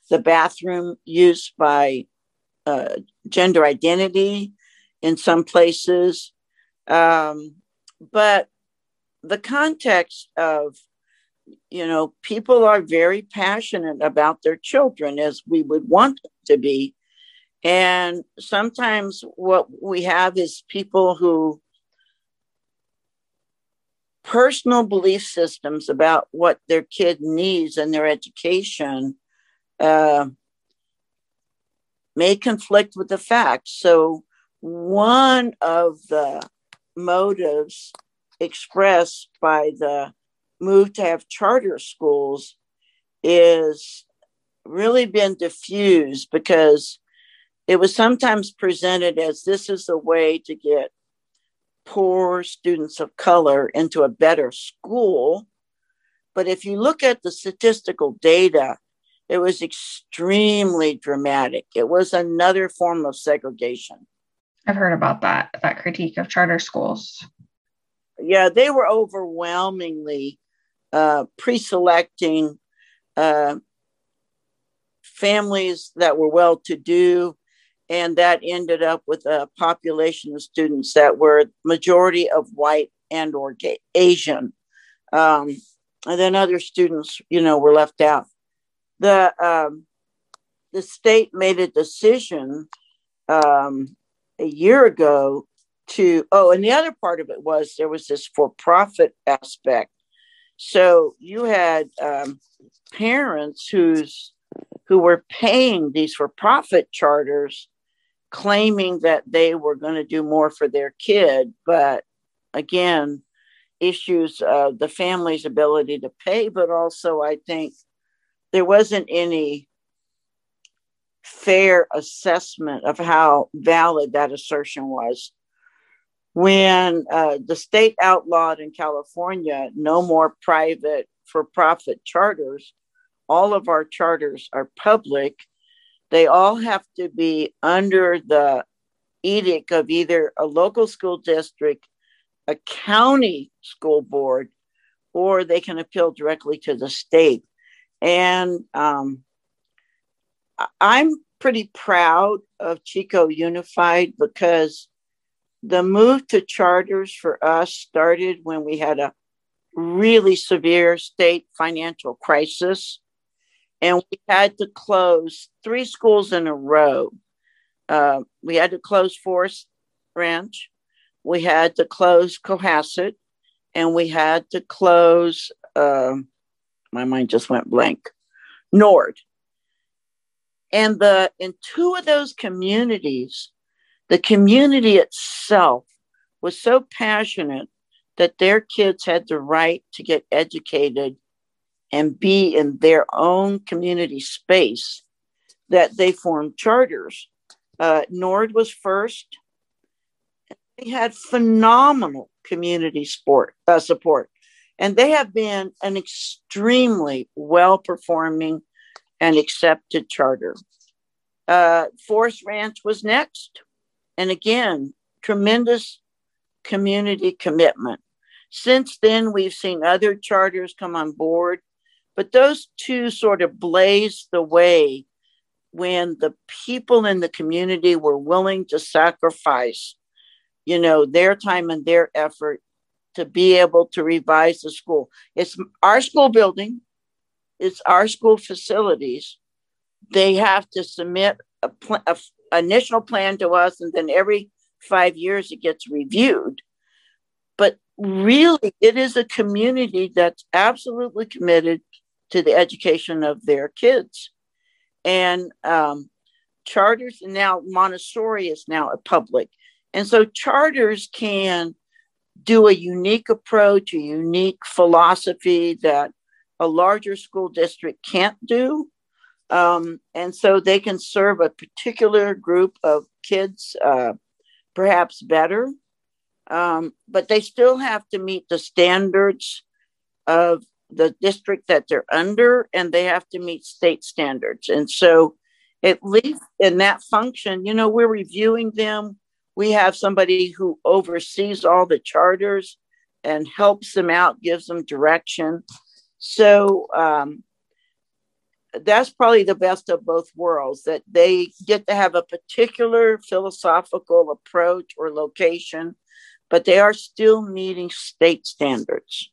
the bathroom use by uh, gender identity in some places. Um, but the context of you know, people are very passionate about their children as we would want to be. And sometimes what we have is people who personal belief systems about what their kid needs in their education uh, may conflict with the facts. So, one of the motives expressed by the move to have charter schools is really been diffused because it was sometimes presented as this is a way to get poor students of color into a better school. But if you look at the statistical data, it was extremely dramatic. It was another form of segregation. I've heard about that, that critique of charter schools. Yeah, they were overwhelmingly uh, pre-selecting uh, families that were well-to-do and that ended up with a population of students that were majority of white and or gay, Asian. Um, and then other students, you know, were left out. The um, the state made a decision um, a year ago to oh, and the other part of it was there was this for profit aspect. So you had um, parents who's who were paying these for profit charters claiming that they were going to do more for their kid but again issues of the family's ability to pay but also i think there wasn't any fair assessment of how valid that assertion was when uh, the state outlawed in california no more private for profit charters all of our charters are public they all have to be under the edict of either a local school district, a county school board, or they can appeal directly to the state. And um, I'm pretty proud of Chico Unified because the move to charters for us started when we had a really severe state financial crisis and we had to close three schools in a row. Uh, we had to close Forest Ranch, we had to close Cohasset, and we had to close. Uh, my mind just went blank. Nord. And the in two of those communities, the community itself was so passionate that their kids had the right to get educated and be in their own community space that they formed charters. Uh, Nord was first. They had phenomenal community uh, support, and they have been an extremely well performing and accepted charter. Uh, Forest Ranch was next, and again, tremendous community commitment. Since then, we've seen other charters come on board but those two sort of blazed the way when the people in the community were willing to sacrifice, you know, their time and their effort to be able to revise the school. It's our school building, it's our school facilities. They have to submit a, pl- a initial plan to us, and then every five years it gets reviewed. But really, it is a community that's absolutely committed to the education of their kids. And um, charters, and now Montessori is now a public. And so charters can do a unique approach, a unique philosophy that a larger school district can't do. Um, and so they can serve a particular group of kids uh, perhaps better. Um, but they still have to meet the standards of the district that they're under and they have to meet state standards. And so, at least in that function, you know, we're reviewing them. We have somebody who oversees all the charters and helps them out, gives them direction. So, um, that's probably the best of both worlds that they get to have a particular philosophical approach or location, but they are still meeting state standards.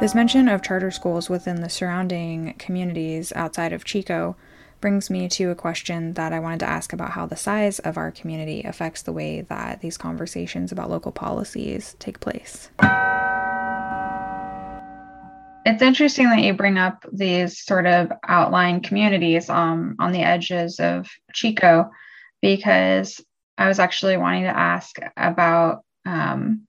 This mention of charter schools within the surrounding communities outside of Chico brings me to a question that I wanted to ask about how the size of our community affects the way that these conversations about local policies take place. It's interesting that you bring up these sort of outlying communities um, on the edges of Chico because I was actually wanting to ask about um,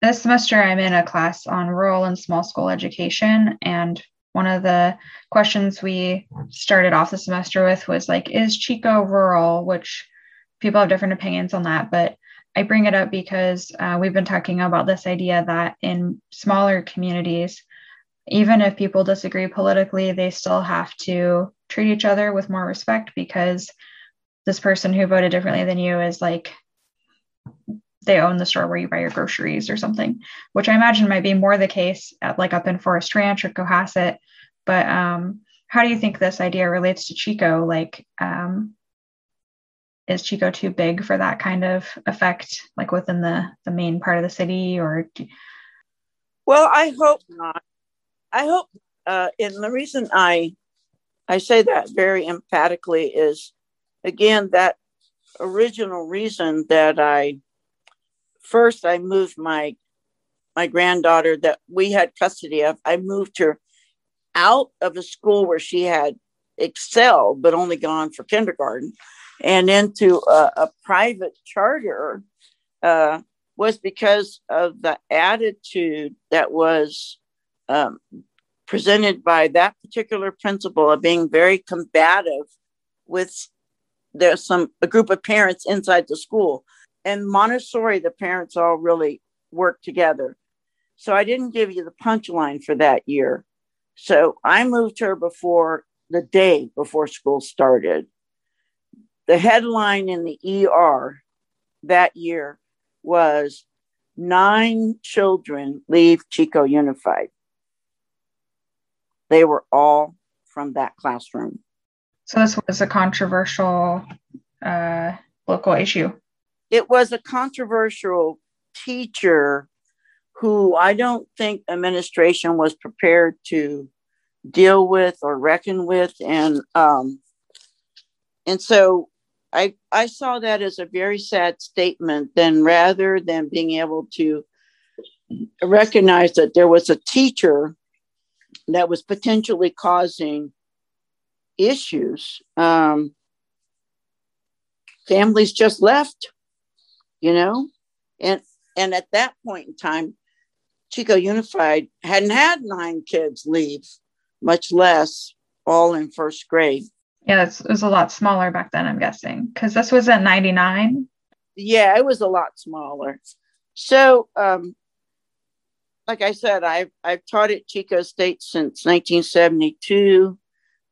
this semester I'm in a class on rural and small school education. And one of the questions we started off the semester with was like, is Chico rural? Which people have different opinions on that. But I bring it up because uh, we've been talking about this idea that in smaller communities, even if people disagree politically, they still have to treat each other with more respect because this person who voted differently than you is like they own the store where you buy your groceries or something, which I imagine might be more the case at like up in Forest Ranch or Cohasset. But um, how do you think this idea relates to Chico? Like, um, is Chico too big for that kind of effect, like within the the main part of the city, or? Do- well, I hope not. I hope, uh, and the reason I I say that very emphatically is, again, that original reason that I first I moved my my granddaughter that we had custody of. I moved her out of a school where she had excelled but only gone for kindergarten and into a, a private charter uh, was because of the attitude that was um, presented by that particular principal of being very combative with there's some a group of parents inside the school. And montessori the parents all really worked together. So i didn't give you the punchline for that year. So i moved her before the day before school started. The headline in the er that year was nine children leave chico unified they were all from that classroom. So this was a controversial uh, local issue. It was a controversial teacher who I don't think administration was prepared to deal with or reckon with, and um, and so I I saw that as a very sad statement. Then rather than being able to recognize that there was a teacher that was potentially causing issues. Um, families just left, you know, and and at that point in time, Chico Unified hadn't had nine kids leave, much less all in first grade. Yeah, it was a lot smaller back then, I'm guessing, because this was at 99. Yeah, it was a lot smaller. So um, like I said, I've I've taught at Chico State since 1972.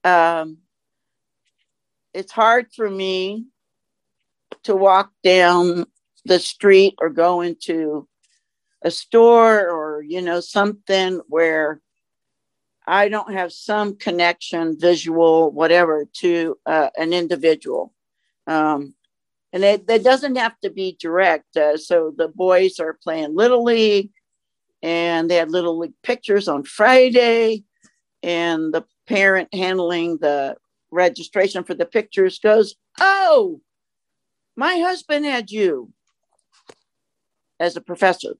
Um, it's hard for me to walk down the street or go into a store or you know something where I don't have some connection, visual, whatever, to uh, an individual. Um, and it, it, doesn't have to be direct. Uh, so the boys are playing Little League and they had little league pictures on Friday. And the parent handling the registration for the pictures goes, Oh, my husband had you as a professor.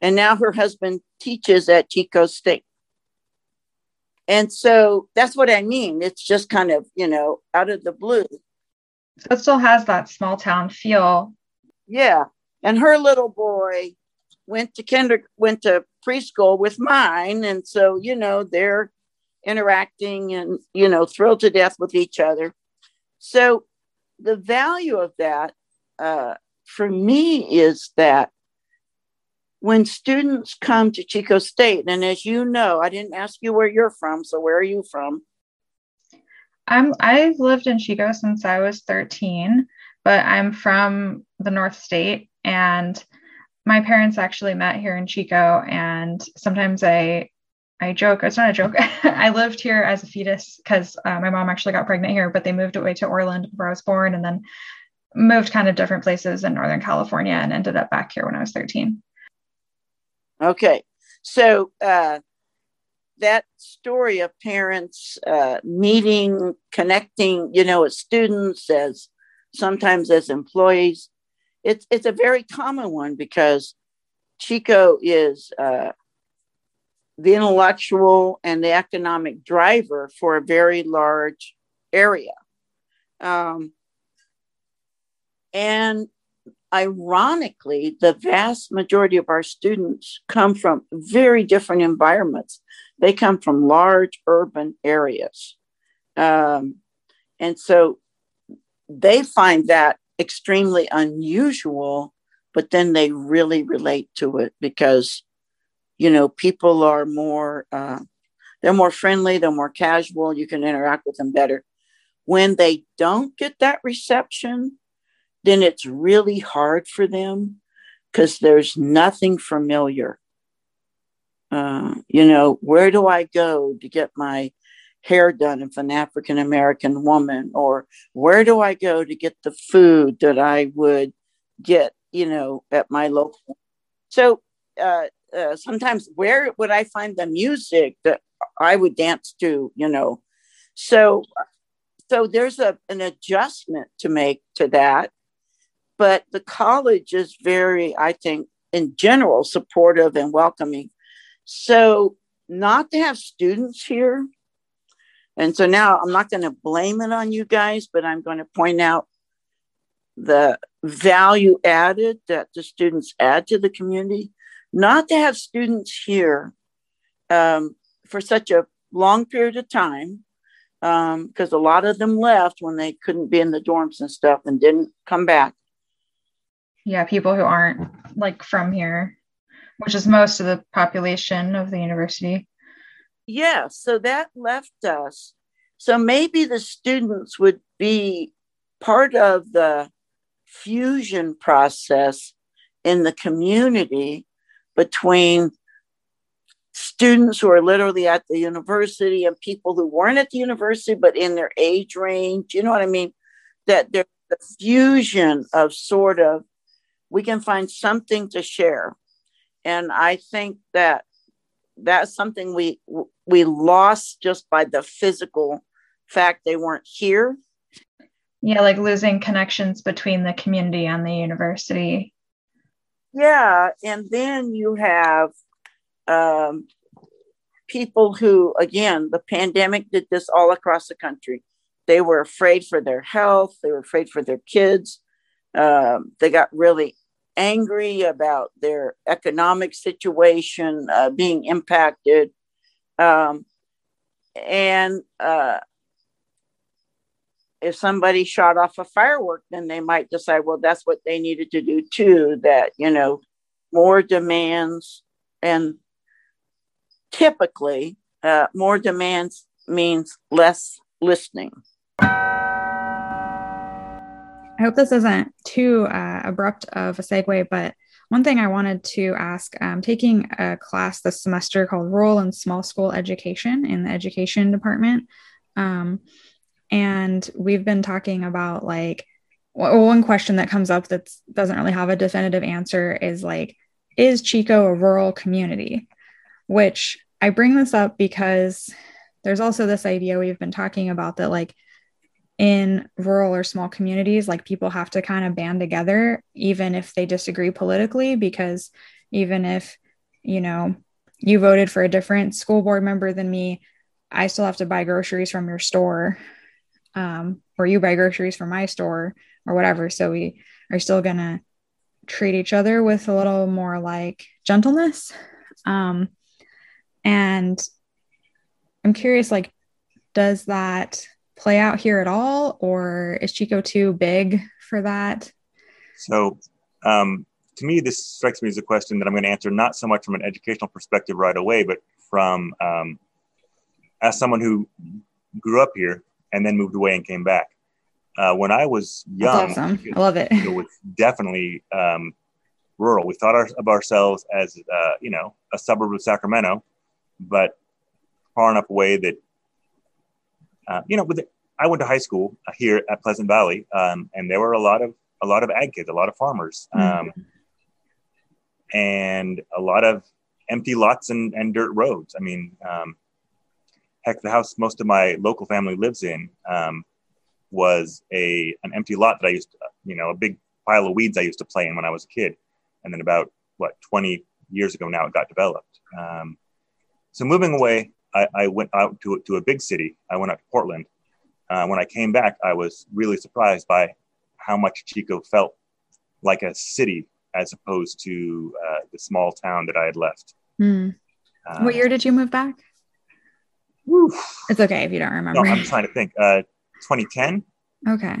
And now her husband teaches at Chico State. And so that's what I mean. It's just kind of, you know, out of the blue. So it still has that small town feel. Yeah. And her little boy went to kinder went to preschool with mine. And so you know they're interacting and you know thrilled to death with each other. So the value of that uh, for me is that when students come to chico state and as you know i didn't ask you where you're from so where are you from? I'm i've lived in chico since i was 13 but i'm from the north state and my parents actually met here in Chico, and sometimes I I joke. It's not a joke. I lived here as a fetus because uh, my mom actually got pregnant here, but they moved away to Orland where I was born, and then moved kind of different places in Northern California, and ended up back here when I was 13. Okay, so uh, that story of parents uh, meeting, connecting, you know, as students, as sometimes as employees, it's it's a very common one because Chico is uh, the intellectual and the economic driver for a very large area. Um, and ironically, the vast majority of our students come from very different environments. They come from large urban areas. Um, and so they find that extremely unusual, but then they really relate to it because, you know, people are more, uh, they're more friendly, they're more casual, you can interact with them better. When they don't get that reception, then it's really hard for them because there's nothing familiar. Uh, you know, where do I go to get my hair done if an African American woman, or where do I go to get the food that I would get, you know, at my local. So uh, uh, sometimes where would I find the music that I would dance to, you know? So, so there's a, an adjustment to make to that. But the college is very, I think, in general, supportive and welcoming. So, not to have students here and so now I'm not going to blame it on you guys, but I'm going to point out the value added that the students add to the community. Not to have students here um, for such a long period of time, because um, a lot of them left when they couldn't be in the dorms and stuff and didn't come back. Yeah, people who aren't like from here, which is most of the population of the university yeah, so that left us. So maybe the students would be part of the fusion process in the community between students who are literally at the university and people who weren't at the university but in their age range you know what i mean that there's the fusion of sort of we can find something to share and i think that that's something we we lost just by the physical fact they weren't here. Yeah like losing connections between the community and the university. Yeah and then you have um, people who again the pandemic did this all across the country. They were afraid for their health. They were afraid for their kids. Um, they got really angry about their economic situation uh, being impacted. Um, and uh, if somebody shot off a firework, then they might decide, well, that's what they needed to do too, that, you know, more demands and typically uh, more demands means less listening. I hope this isn't too uh, abrupt of a segue, but one thing I wanted to ask I'm taking a class this semester called Rural and Small School Education in the Education Department. Um, and we've been talking about like one question that comes up that doesn't really have a definitive answer is like, is Chico a rural community? Which I bring this up because there's also this idea we've been talking about that like in rural or small communities, like people have to kind of band together, even if they disagree politically, because even if, you know, you voted for a different school board member than me, I still have to buy groceries from your store, um, or you buy groceries from my store, or whatever. So we are still going to treat each other with a little more like gentleness. Um, and I'm curious, like, does that play out here at all, or is Chico too big for that? So, um, to me, this strikes me as a question that I'm going to answer not so much from an educational perspective right away, but from um, as someone who grew up here and then moved away and came back. Uh, when I was young, awesome. I love it. It was definitely um, rural. We thought our, of ourselves as uh, you know a suburb of Sacramento, but far enough away that uh, you know, with I went to high school here at Pleasant Valley, um, and there were a lot of a lot of ag kids, a lot of farmers, um, mm-hmm. and a lot of empty lots and, and dirt roads. I mean, um, heck, the house most of my local family lives in um, was a an empty lot that I used, to, you know, a big pile of weeds I used to play in when I was a kid, and then about what 20 years ago now it got developed. Um, so moving away I, I went out to, to a big city. I went out to Portland. Uh, when I came back, I was really surprised by how much Chico felt like a city as opposed to uh, the small town that I had left. Mm. Uh, what year did you move back? It's okay if you don't remember. No, I'm trying to think. Uh, 2010? Okay.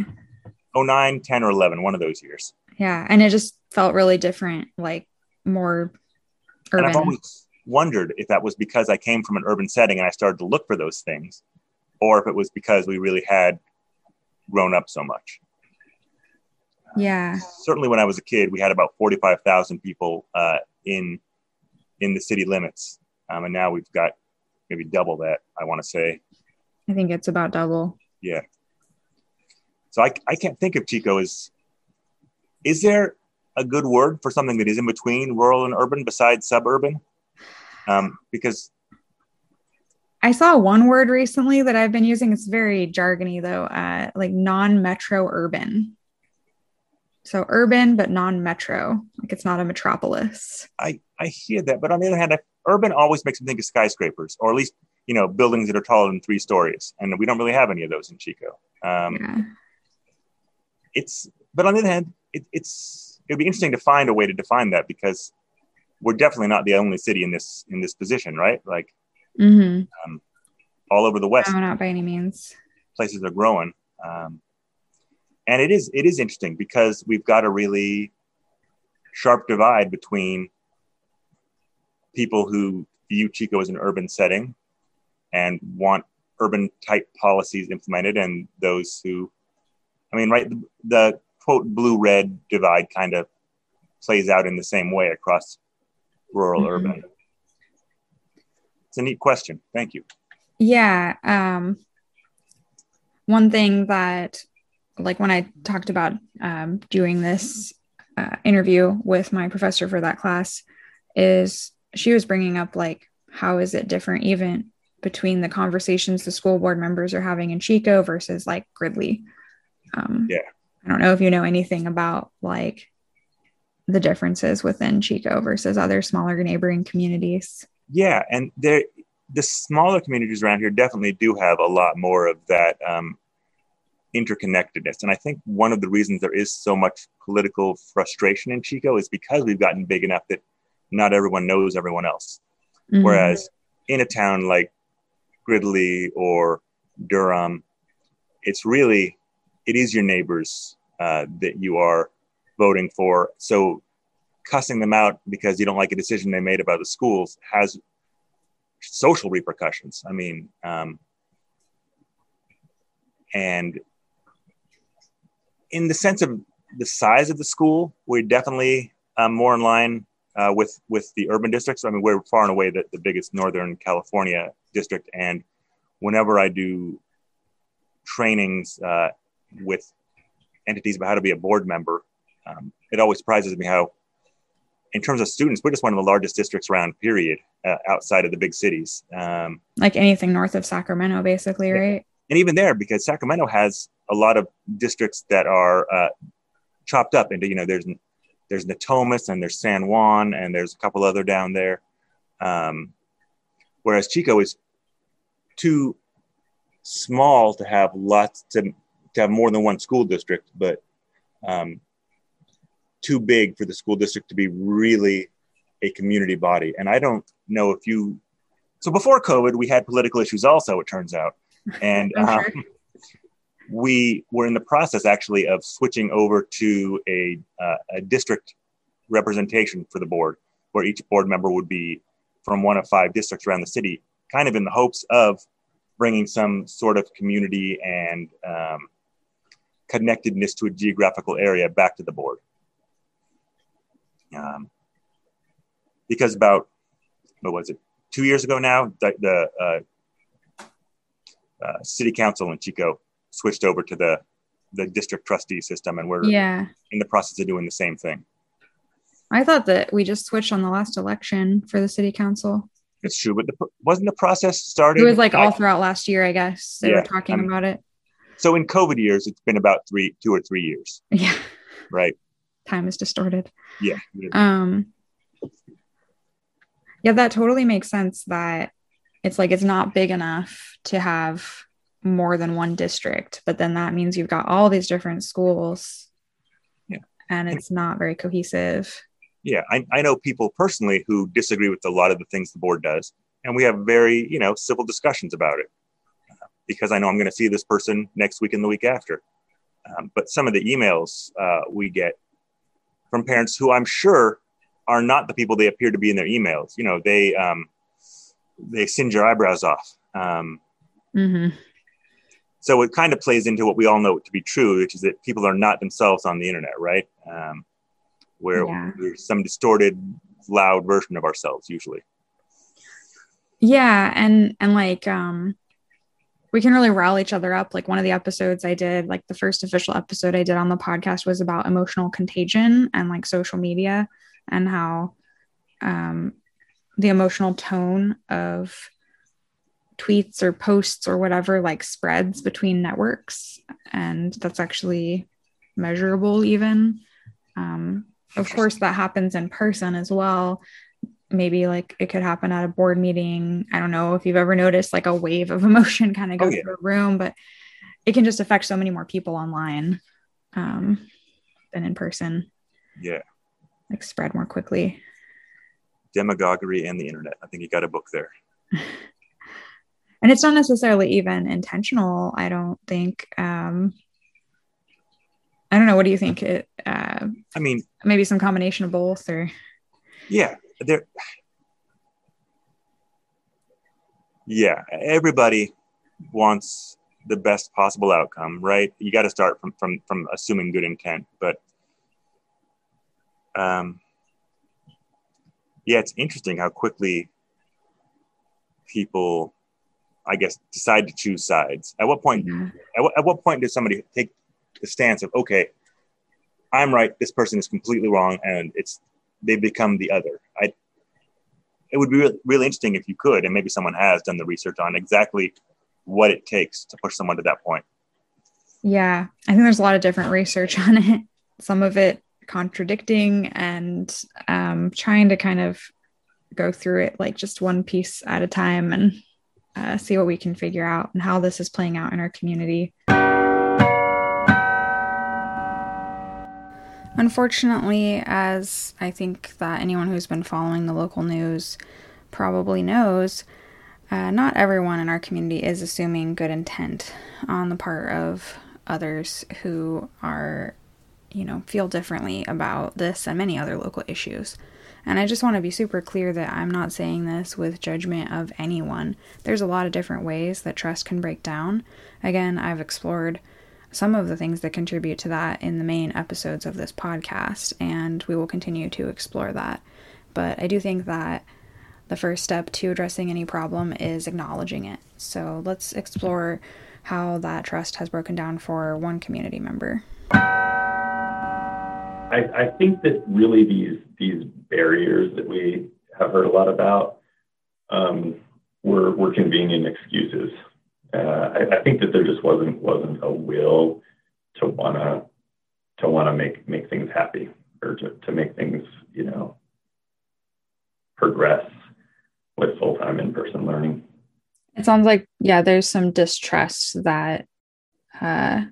09, 10, or 11, one of those years. Yeah. And it just felt really different, like more urban. And I've always, wondered if that was because I came from an urban setting and I started to look for those things, or if it was because we really had grown up so much. Yeah. Certainly, when I was a kid, we had about forty-five thousand people uh, in in the city limits, um, and now we've got maybe double that. I want to say. I think it's about double. Yeah. So I, I can't think of Chico as. Is there a good word for something that is in between rural and urban besides suburban? Um, because I saw one word recently that I've been using. It's very jargony though, uh, like non-metro urban. So urban but non-metro, like it's not a metropolis. I I hear that, but on the other hand, I, urban always makes me think of skyscrapers, or at least you know buildings that are taller than three stories, and we don't really have any of those in Chico. Um, Yeah. It's but on the other hand, it, it's it'd be interesting to find a way to define that because we're definitely not the only city in this in this position, right? Like Mm-hmm. all over the West, No, not by any means. places are growing. Um, and it is it is interesting because we've got a really sharp divide between people who view Chico as an urban setting and want urban type policies implemented, and those who, I mean, right, the, the quote blue red divide kind of plays out in the same way across rural Mhm. urban. It's a neat question. Thank you. Yeah. Um, one thing that, like, when I talked about um, doing this uh, interview with my professor for that class, is she was bringing up, like, how is it different even between the conversations the school board members are having in Chico versus, like, Gridley? Um, Yeah. I don't know if you know anything about, like, the differences within Chico versus other smaller neighboring communities. Yeah, and there, the smaller communities around here definitely do have a lot more of that um, interconnectedness. And I think one of the reasons there is so much political frustration in Chico is because we've gotten big enough that not everyone knows everyone else. Mhm. Whereas in a town like Gridley or Durham, it's really it is your neighbors uh, that you are voting for. So cussing them out because you don't like a decision they made about the schools has social repercussions. I mean, um, and in the sense of the size of the school, we're definitely um, more in line uh, with with the urban districts. I mean, we're far and away the, the biggest Northern California district, and whenever I do trainings uh, with entities about how to be a board member, um, it always surprises me how, in terms of students, we're just one of the largest districts around. Period, uh, outside of the big cities. Um, like anything north of Sacramento, basically, right? and even there because sacramento has a lot of districts that are uh, chopped up into you know there's there's natomas and there's san juan and there's a couple other down there um, whereas chico is too small to have lots to, to have more than one school district but um, too big for the school district to be really a community body. And i don't know if you so before covid we had political issues also it turns out. And um, we were in the process actually of switching over to a, uh, a district representation for the board, where each board member would be from one of five districts around the city, kind of in the hopes of bringing some sort of community and um, connectedness to a geographical area back to the board. Um, because about what was it two years ago now the, the uh, uh, city council in Chico switched over to the the district trustee system, and we're Yeah. in the process of doing the same thing. I thought that we just switched on the last election for the city council. It's true, but the, wasn't the process started? It was like all I- throughout last year, I guess. They Yeah, were talking I'm- about it. so in COVID years, it's been about three, two or three years, Yeah. right? Time is distorted. Yeah, Um Yeah, that totally makes sense that it's like it's not big enough to have more than one district, but then that means you've got all these different schools. Yeah. And it's not very cohesive. yeah. I, I know people personally who disagree with a lot of the things the board does, and we have very, you know, civil discussions about it because I know I'm going to see this person next week and the week after. Um, but some of the emails uh, we get from parents who I'm sure are not the people they appear to be in their emails. You know, they um, they singe your eyebrows off. Um, hmm so it kind of plays into what we all know to be true, which is that people are not themselves on the internet, right? Um, where Yeah. there's some distorted, loud version of ourselves usually. Yeah, and and like um we can really rile each other up. Like one of the episodes I did, like the first official episode I did on the podcast was about emotional contagion and like social media and how um, the emotional tone of tweets or posts or whatever like spreads between networks. And that's actually measurable, even. Um, of course, that happens in person as well maybe like it could happen at a board meeting. I don't know if you've ever noticed like a wave of emotion kind of go oh, yeah. through a room, but it can just affect so many more people online um, than in person. Yeah. Like spread more quickly. Demagoguery and the internet. I think you got a book there. and it's not necessarily even intentional, I don't think. Um, I don't know. What do you think? It. Uh, I mean, maybe some combination of both, or. Yeah, there yeah everybody wants the best possible outcome right you got to start from from from assuming good intent but um yeah it's interesting how quickly people i guess decide to choose sides at what point mm-hmm. at, what, at what point does somebody take the stance of okay i'm right this person is completely wrong and it's they become the other. I it would be really, interesting if you could, and maybe someone has done the research on exactly what it takes to push someone to that point. Yeah, I think there's a lot of different research on it. Some of it contradicting and um, trying to kind of go through it like just one piece at a time and uh, see what we can figure out and how this is playing out in our community. Unfortunately, as I think that anyone who's been following the local news probably knows, uh, not everyone in our community is assuming good intent on the part of others who are, you know, feel differently about this and many other local issues. And I just want to be super clear that I'm not saying this with judgment of anyone. There's a lot of different ways that trust can break down. Again, I've explored some of the things that contribute to that in the main episodes of this podcast, and we will continue to explore that. But I do think that the first step to addressing any problem is acknowledging it. So let's explore how that trust has broken down for one community member. I, I think that really these these barriers that we have heard a lot about um, were, were convenient excuses I, I, think that there just wasn't wasn't a will to wanna to make things happy or to, make things you know progress with full time in person learning. It sounds like yeah, there's some distrust that uh,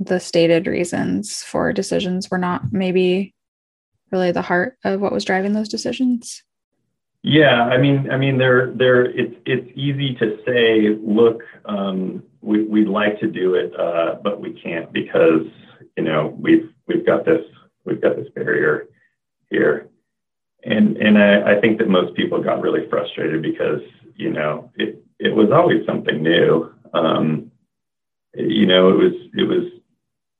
the stated reasons for decisions were not maybe really the heart of what was driving those decisions. Yeah, I mean, I mean, there, there. It's it's easy to say, look, um, we we'd like to do it, uh, but we can't because you know we've we've got this we've got this barrier here, and and I, I think that most people got really frustrated because you know it it was always something new. Um, you know, it was it was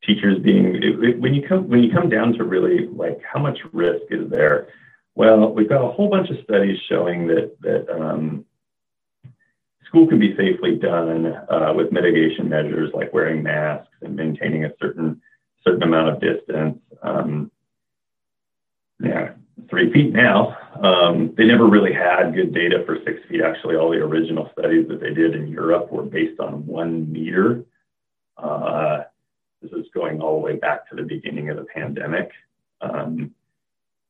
teachers being it, when you come when you come down to really like how much risk is there well, we've got a whole bunch of studies showing that that um, school can be safely done uh, with mitigation measures like wearing masks and maintaining a certain certain amount of distance. Um, yeah, three feet now. Um, they never really had good data for six feet. Actually, all the original studies that they did in Europe were based on one meter. Uh, this is going all the way back to the beginning of the pandemic. Um,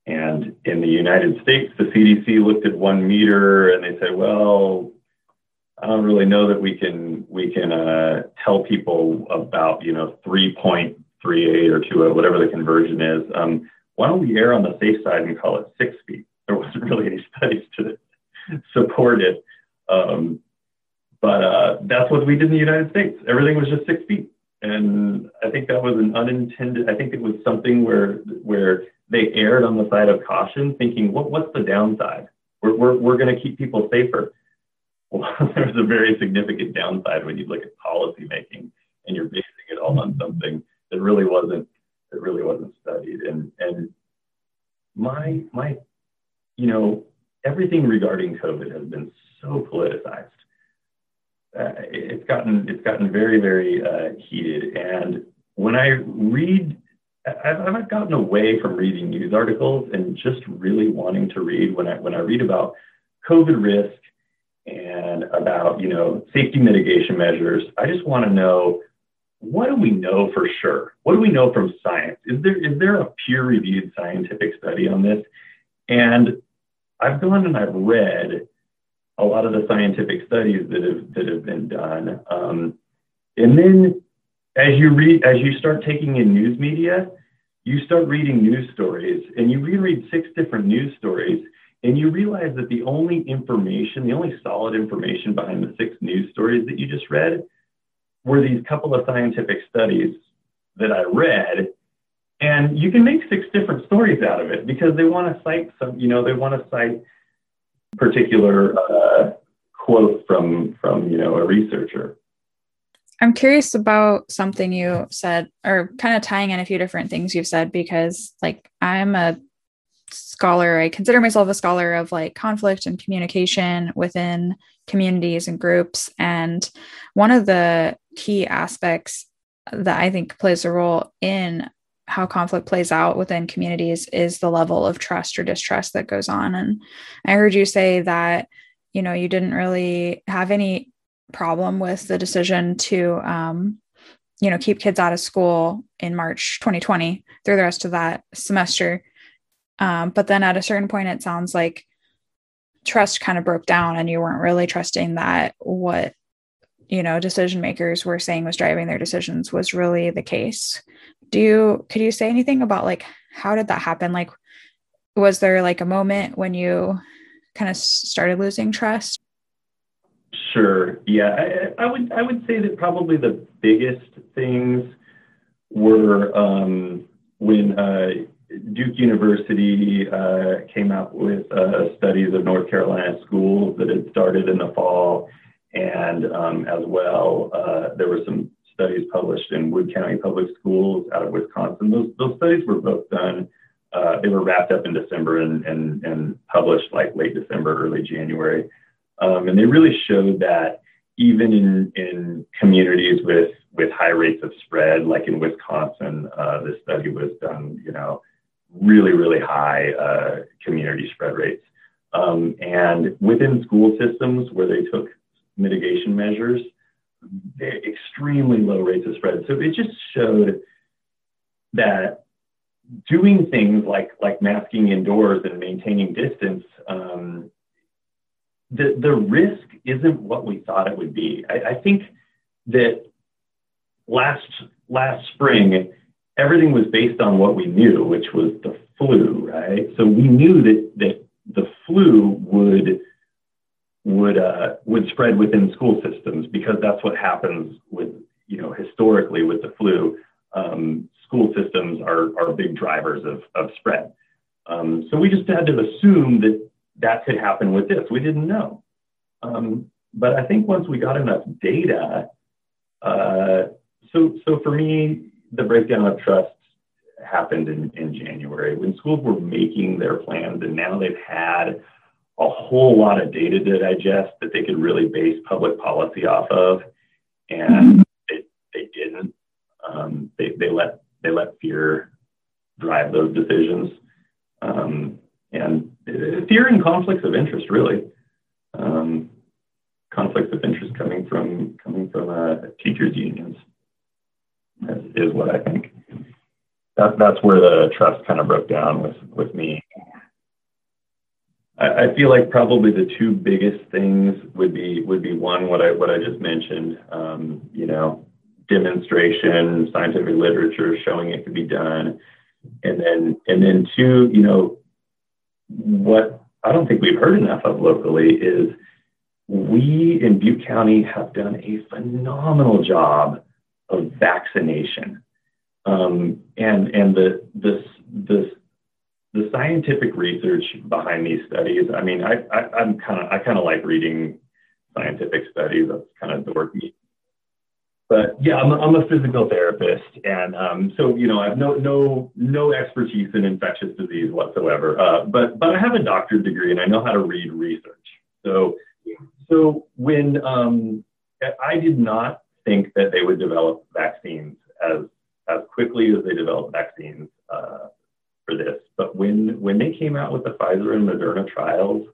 and in the United States, the CDC looked at one meter and they said, well, I don't really know that we can we can uh, tell people about you know 3.38 or 2, whatever the conversion is. Um, why don't we err on the safe side and call it six feet? There wasn't really any studies to support it, um, but uh, that's what we did in the United States. Everything was just six feet, and I think that was an unintended. I think it was something where where they erred on the side of caution, thinking, what, what's the downside? We're, we're, we're going to keep people safer. Well, there's a very significant downside when you look at policy making and you're basing it all on something that really wasn't that really wasn't studied. And and my my you know everything regarding COVID has been so politicized. uh, it's gotten it's gotten very very uh, heated. And when I read, I've, gotten away from reading news articles and just really wanting to read when I when I read about COVID risk and about you know safety mitigation measures. I just want to know what do we know for sure? What do we know from science? Is there is there a peer reviewed scientific study on this? And I've gone and I've read a lot of the scientific studies that have that have been done. Um, and then as you read, as you start taking in news media, you start reading news stories and you reread six different news stories and you realize that the only information, the only solid information behind the six news stories that you just read were these couple of scientific studies that I read. And you can make six different stories out of it because they want to cite some, you know, they want to cite particular uh, quote from from you know a researcher. I'm curious about something you said, or kind of tying in a few different things you've said, because like I'm a scholar, I consider myself a scholar of like conflict and communication within communities and groups. And one of the key aspects that I think plays a role in how conflict plays out within communities is the level of trust or distrust that goes on. And I heard you say that, you know, you didn't really have any problem with the decision to, um, you know, keep kids out of school in March 2020 through the rest of that semester. Um, but then at a certain point, it sounds like trust kind of broke down and you weren't really trusting that what you know decision makers were saying was driving their decisions was really the case. Do you could you say anything about like how did that happen? Like was there like a moment when you kind of started losing trust sure yeah I, would i would say that probably the biggest things were um, when uh, Duke University uh, came out with studies of North Carolina schools that had started in the fall, and um, as well, uh, there were some studies published in Wood County Public Schools out of Wisconsin. Those, those studies were both done, they were wrapped up in December and, and, and published like late December, early January. Um, and they really showed that even in, in communities with, with high rates of spread, like in Wisconsin, uh, this study was done, you know, really, really high uh, community spread rates. Um, and within school systems where they took mitigation measures, extremely low rates of spread. So it just showed that doing things like like masking indoors and maintaining distance, um, the the risk isn't what we thought it would be. I, I think that last last spring everything was based on what we knew, which was the flu, right? So we knew that that the flu would would uh, would spread within school systems because that's what happens with you know historically with the flu. Um, school systems are are big drivers of of spread. Um, so we just had to assume that that could happen with this. We didn't know. Um, but I think once we got enough data, uh, so so for me, the breakdown of trust happened in, in January when schools were making their plans and now they've had a whole lot of data to digest that they could really base public policy off of, and mm-hmm. they, they didn't. Um, they, they let they let fear drive those decisions, um, and fear and conflicts of interest really. Um, conflicts of interest coming from coming from uh, teachers unions is, what I think. That, that's where the trust kind of broke down with with me I, I feel like probably the two biggest things would be would be one what I what I just mentioned. Um, you know, demonstration, scientific literature showing it could be done, and then and then two, you know, what I don't think we've heard enough of locally is we in Butte County have done a phenomenal job of vaccination. Um, and and the this this the scientific research behind these studies, I mean, I, I, am kind of, I kind of like reading scientific studies. That's kind of dorky. But yeah, I'm, I'm a physical therapist, and um, so you know, I have no no no expertise in infectious disease whatsoever. Uh, but but I have a doctorate degree, and I know how to read research. So so when um, I did not think that they would develop vaccines as as quickly as they developed vaccines uh, for this. But when when they came out with the Pfizer and Moderna trials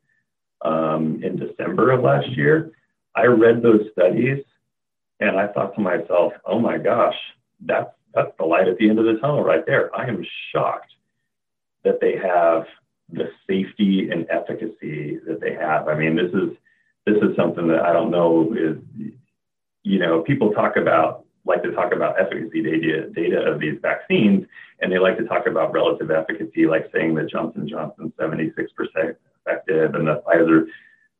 um, in December of last year, I read those studies and I thought to myself, "Oh my gosh, that's that's the light at the end of the tunnel right there." I am shocked that they have the safety and efficacy that they have. I mean, this is this is something that I don't know is you know people talk about like to talk about efficacy data data of these vaccines, and they like to talk about relative efficacy, like saying that Johnson Johnson 76% effective and the Pfizer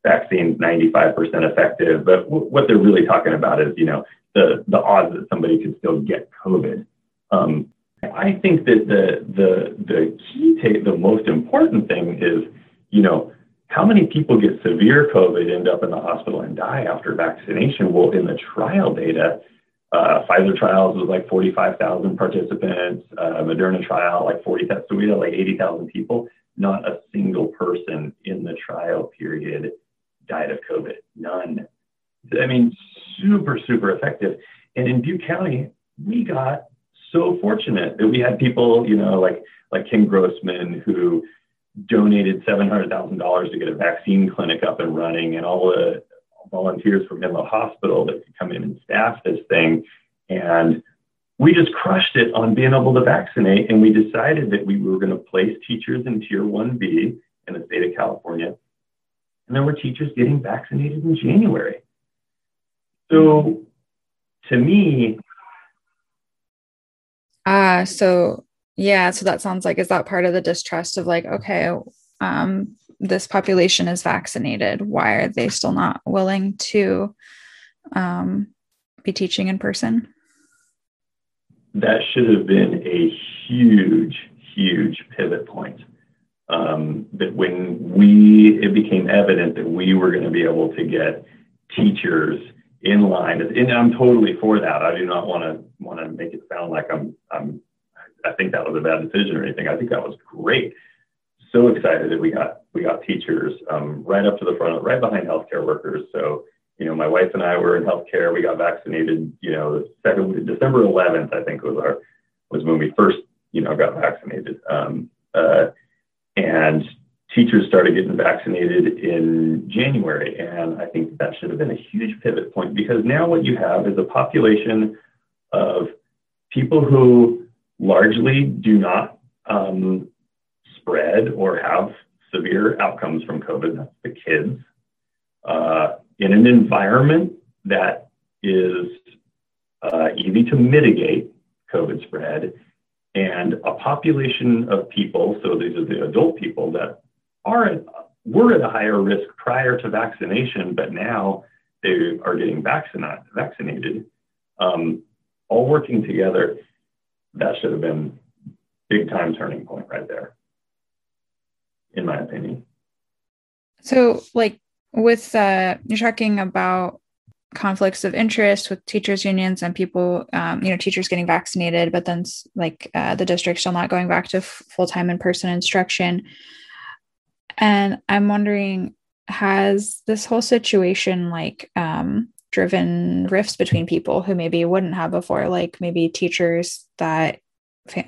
vaccine 95% effective. But w- what they're really talking about is you know the the odds that somebody could still get COVID. Um, I think that the the the key take, the most important thing is, you know, how many people get severe COVID, end up in the hospital and die after vaccination? Well, in the trial data, uh, Pfizer trials was like 45,000 participants, uh, Moderna trial like 40,000. So we had like 80,000 people. Not a single person in the trial period died of COVID. None. I mean, super, super effective. And in Butte County, we got so fortunate that we had people, you know, like like Kim Grossman who donated seven hundred thousand dollars to get a vaccine clinic up and running, and all the volunteers from Enloe Hospital that could come in and staff this thing, and we just crushed it on being able to vaccinate. And we decided that we were going to place teachers in Tier One B in the state of California, and there were teachers getting vaccinated in January. So, to me, Ah, so yeah, so that sounds like is that part of the distrust of like, okay, um, this population is vaccinated. Why are they still not willing to um, be teaching in person? That should have been a huge, huge pivot point. Um, that when we it became evident that we were going to be able to get teachers in line. And I'm totally for that. I do not want to want to make it sound like I'm I'm I think that was a bad decision or anything. I think that was great. So excited that we got we got teachers um, right up to the front, right behind healthcare workers. So you know, my wife and I were in healthcare. We got vaccinated. You know, December 11th, I think was our was when we first you know got vaccinated. And teachers started getting vaccinated in January. And I think that should have been a huge pivot point because now what you have is a population of people who largely do not um, spread or have severe outcomes from COVID. That's the kids. Uh, in an environment that is uh, easy to mitigate COVID spread, and a population of people, so these are the adult people that are at, were at a higher risk prior to vaccination, but now they are getting vaccinated, vaccinated um, all working together. That should have been big time turning point right there, in my opinion. So, like with uh, you're talking about conflicts of interest with teachers unions and people um, you know teachers getting vaccinated but then like uh, the district still not going back to f- full-time in-person instruction and I'm wondering, has this whole situation like um, driven rifts between people who maybe wouldn't have before, like maybe teachers that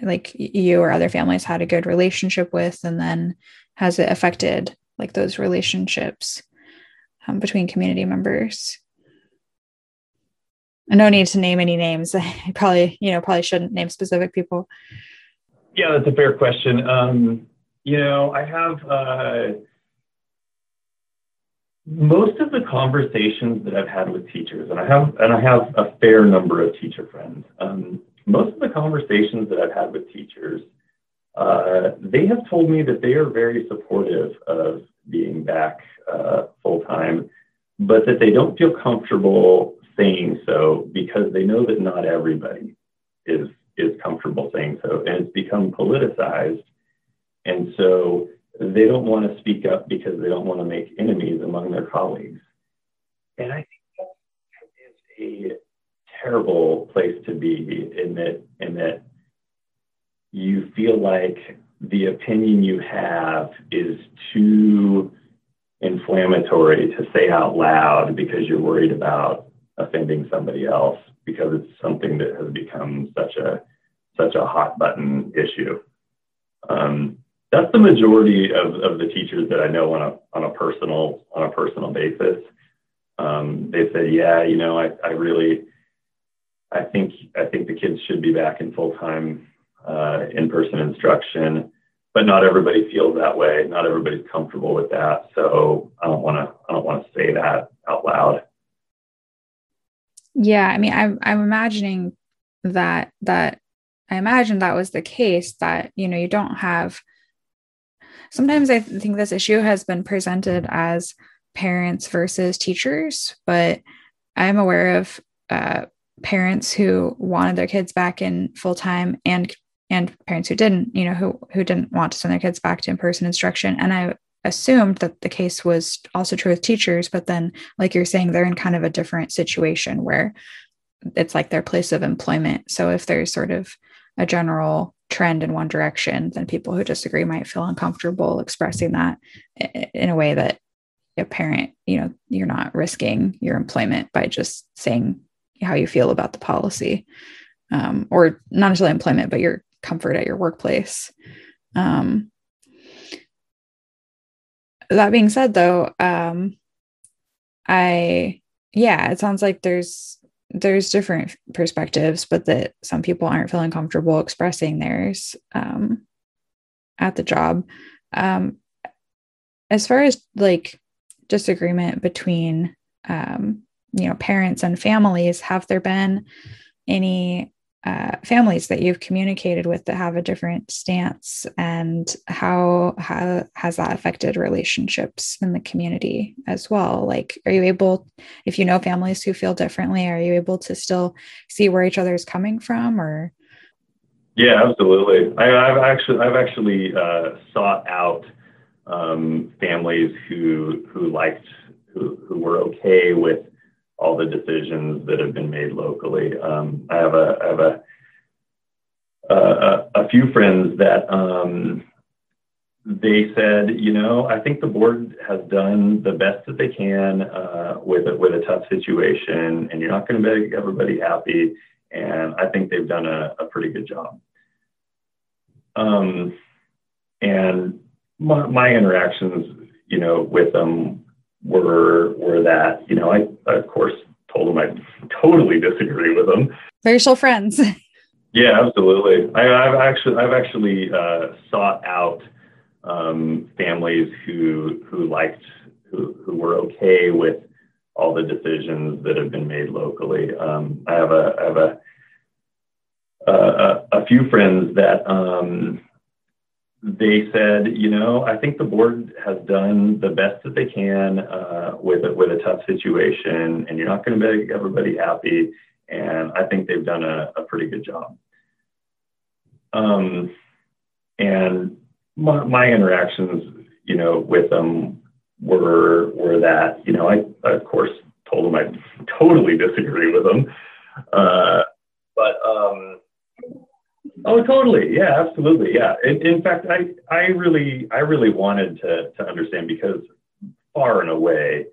like you or other families had a good relationship with, and then has it affected like those relationships um, between community members? No need to name any names. I probably, you know, probably shouldn't name specific people. Yeah, that's a fair question. Um, you know, I have uh, most of the conversations that I've had with teachers, and I have and I have a fair number of teacher friends. Um, most of the conversations that I've had with teachers, uh, they have told me that they are very supportive of being back uh, full time, but that they don't feel comfortable saying so because they know that not everybody is is comfortable saying so, and it's become politicized and so they don't want to speak up because they don't want to make enemies among their colleagues. And I think that is a terrible place to be in that in that you feel like the opinion you have is too inflammatory to say out loud because you're worried about offending somebody else because it's something that has become such a such a hot button issue. Um, that's the majority of, of the teachers that I know on a on a personal on a personal basis. Um, they said, yeah, you know, I, I really I think I think the kids should be back in full time uh, in person instruction, but not everybody feels that way. Not everybody's comfortable with that. So I don't want to I don't want to say that out loud. Yeah, I mean, I'm I'm imagining that that I imagine that was the case. That you know you don't have. Sometimes I think this issue has been presented as parents versus teachers, but I'm aware of uh, parents who wanted their kids back in full time and and parents who didn't, you know, who who didn't want to send their kids back to in-person instruction. And I assumed that the case was also true with teachers, but then like you're saying, they're in kind of a different situation where it's like their place of employment. So if there's sort of a general trend in one direction, then people who disagree might feel uncomfortable expressing that in a way that a parent, you know, you're not risking your employment by just saying how you feel about the policy um, or not necessarily employment but your comfort at your workplace um, that being said though um, i yeah it sounds like there's there's different perspectives but that some people aren't feeling comfortable expressing theirs um, at the job. Um, as far as like disagreement between um, you know parents and families have there been any uh, families that you've communicated with that have a different stance and how, how has that affected relationships in the community as well? Like are you able if you know families who feel differently are you able to still see where each other is coming from or? Yeah absolutely. I, have actually i've actually uh, sought out um, families who who liked who, who were okay with all the decisions that have been made locally. Um, I have a I have a a, a few friends that um, they said, you know, I think the board has done the best that they can uh, with a, with a tough situation, and you're not going to make everybody happy. And I think they've done a, a pretty good job. Um, and my, my interactions, you know, with them were were that you know I, I of course told them I totally disagree with them. They're still friends. yeah, absolutely. I, have actually I've actually uh, sought out um, families who who liked who, who were okay with all the decisions that have been made locally. Um, I have a I have a a, a few friends that um, they said, you know, I think the board has done the best that they can uh, with a, with a tough situation, and you're not going to make everybody happy. And I think they've done a, a pretty good job. Um, and my, my, interactions, you know, with them were were that, you know, I, of course told them I totally disagree with them, uh, but um, Oh, totally. Yeah, absolutely. Yeah. In, in, fact, I, I really, I really wanted to, to understand because far and away,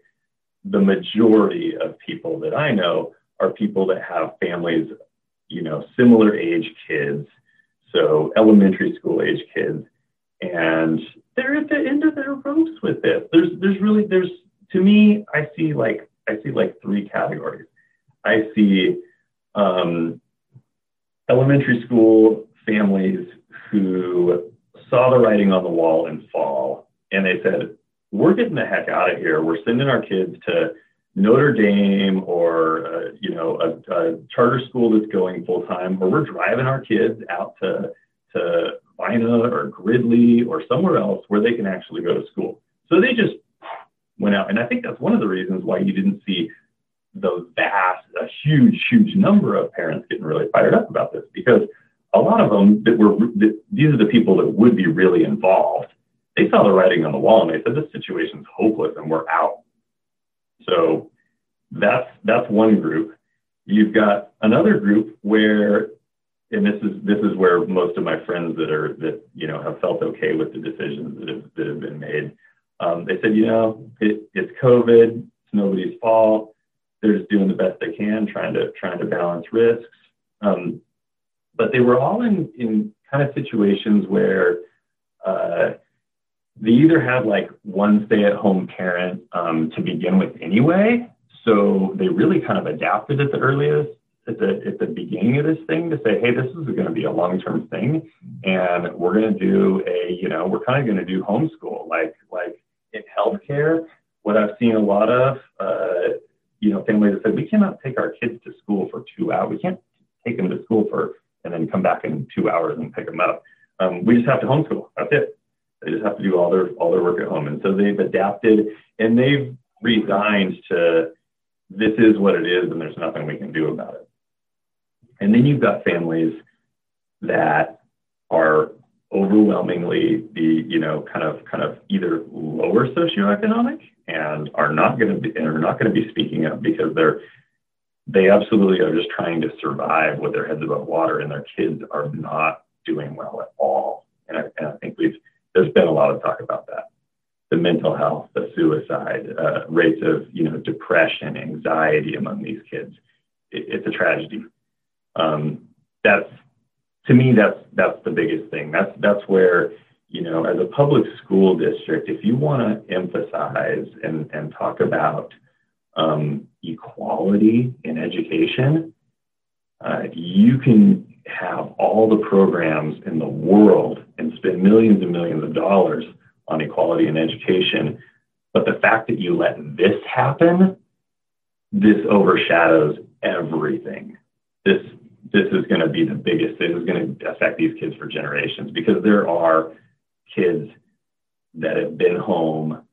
the majority of people that I know are people that have families, you know, similar age kids. So elementary school age kids. And they're at the end of their ropes with this. There's, there's really, there's, to me, I see like, I see like three categories. I see, um, elementary school families who saw the writing on the wall in fall and they said, we're getting the heck out of here. We're sending our kids to Notre Dame or, uh, you know, a, a, charter school that's going full time, or we're driving our kids out to, to Vina or Gridley or somewhere else where they can actually go to school. So they just went out. And I think that's one of the reasons why you didn't see the vast, a huge, huge number of parents getting really fired up about this because a lot of them that were that these are the people that would be really involved. They saw the writing on the wall and they said this situation's hopeless and we're out. So that's that's one group. You've got another group where and this is this is where most of my friends that are that you know have felt okay with the decisions that have that have been made. Um, they said, you know, it, it's COVID, it's nobody's fault they're just doing the best they can, trying to trying to balance risks. Um, but they were all in in kind of situations where uh, they either had like one stay-at-home parent um, to begin with anyway, so they really kind of adapted at the earliest at the at the beginning of this thing to say, hey, this is going to be a long-term thing, and we're going to do a you know we're kind of going to do homeschool like like in healthcare. What I've seen a lot of, uh, you know, families that said we cannot take our kids to school for two hours. We can't take them to school for and then come back in two hours and pick them up. Um, we just have to homeschool. That's it. They just have to do all their all their work at home, and so they've adapted and they've resigned to this is what it is, and there's nothing we can do about it. And then you've got families that are overwhelmingly the you know kind of kind of either lower socioeconomic and are not going to be are not going to be speaking up because they're they absolutely are just trying to survive with their heads above water and their kids are not doing well at all. And I, and I think we've there's been a lot of talk about that. The mental health the suicide uh, rates of you know depression anxiety among these kids it, it's a tragedy. Um, that's to me that's that's the biggest thing. That's that's where you know as a public school district if you want to emphasize and and talk about um, equality in education uh, you can have all the programs in the world and spend millions and millions of dollars on equality in education. But the fact that you let this happen this overshadows everything. This this is going to be the biggest, this is going to affect these kids for generations because there are kids that have been home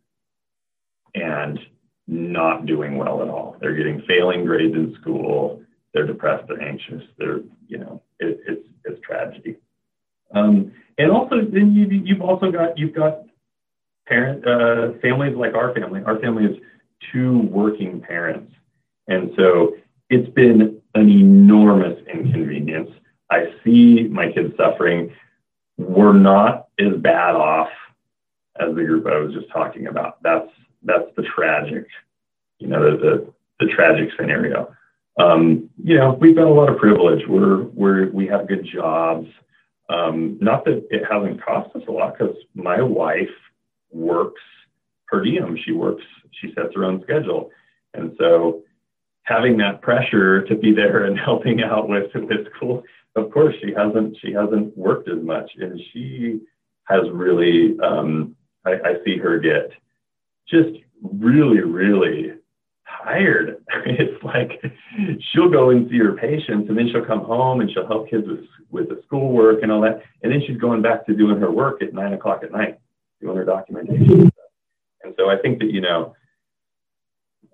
and not doing well at all. They're getting failing grades in school. They're depressed. They're anxious. They're, you know, it, it's, it's tragedy. Um, and also then you, you've also got, you've got parent, uh, families like our family. Our family is two working parents. And so it's been an enormous inconvenience. I see my kids suffering. We're not as bad off as the group I was just talking about. That's that's the tragic, you know, the the, the tragic scenario. Um, you know, we've got a lot of privilege. We're we're we have good jobs. Um, not that it hasn't cost us a lot, because my wife works per diem. She works. She sets her own schedule, and so having that pressure to be there and helping out with with school. Of course she hasn't she hasn't worked as much and she has really um, I, I see her get just really really tired. It's like she'll go and see her patients and then she'll come home and she'll help kids with with the schoolwork and all that and then she's going back to doing her work at nine o'clock at night doing her documentation. And so i think that you know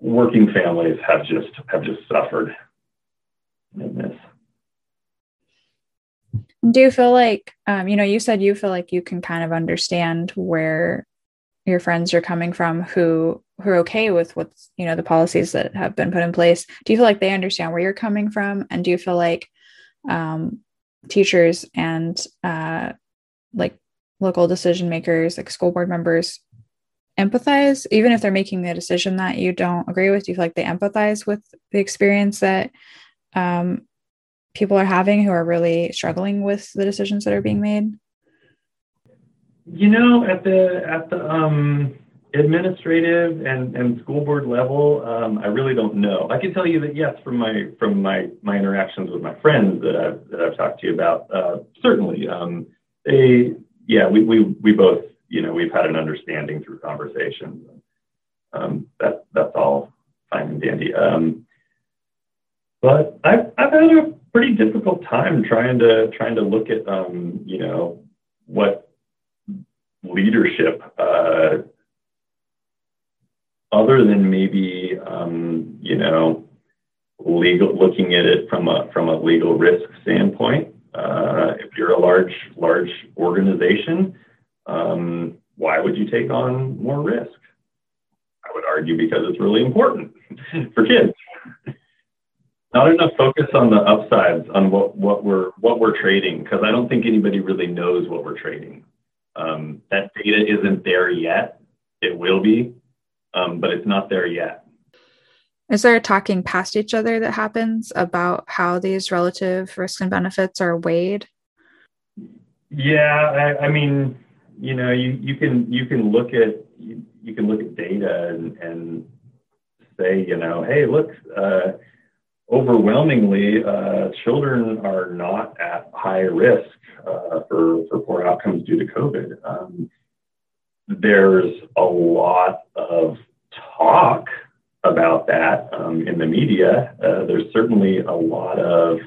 working families have just have just suffered in this. Do you feel like, um, you know, you said you feel like you can kind of understand where your friends are coming from who who are okay with what's you know the policies that have been put in place do you feel like they understand where you're coming from and do you feel like um, teachers and uh, like local decision makers like school board members empathize, even if they're making the decision that you don't agree with? Do you feel like they empathize with the experience that um, people are having who are really struggling with the decisions that are being made? You know, at the at the um, administrative and, and school board level, um, I really don't know. I can tell you that yes, from my from my my interactions with my friends that I've that I've talked to you about, uh, certainly um, they yeah we we we both you know, we've had an understanding through conversations. Um, that, that's all fine and dandy. Um, but I've, I've had a pretty difficult time trying to trying to look at um, you know what leadership uh, other than maybe um, you know legal looking at it from a from a legal risk standpoint. Uh, if you're a large large organization, um, why would you take on more risk? I would argue because it's really important for kids. Not enough focus on the upsides on what, what we're what we're trading because I don't think anybody really knows what we're trading. Um, that data isn't there yet. It will be, um, but it's not there yet. Is there a talking past each other that happens about how these relative risks and benefits are weighed? Yeah, I, I mean, you know, you, you can you can look at you, you can look at data and, and say, you know, hey, look, uh, overwhelmingly, uh, children are not at high risk uh, for, for poor outcomes due to COVID. Um, there's a lot of talk about that um, in the media. Uh, there's certainly a lot of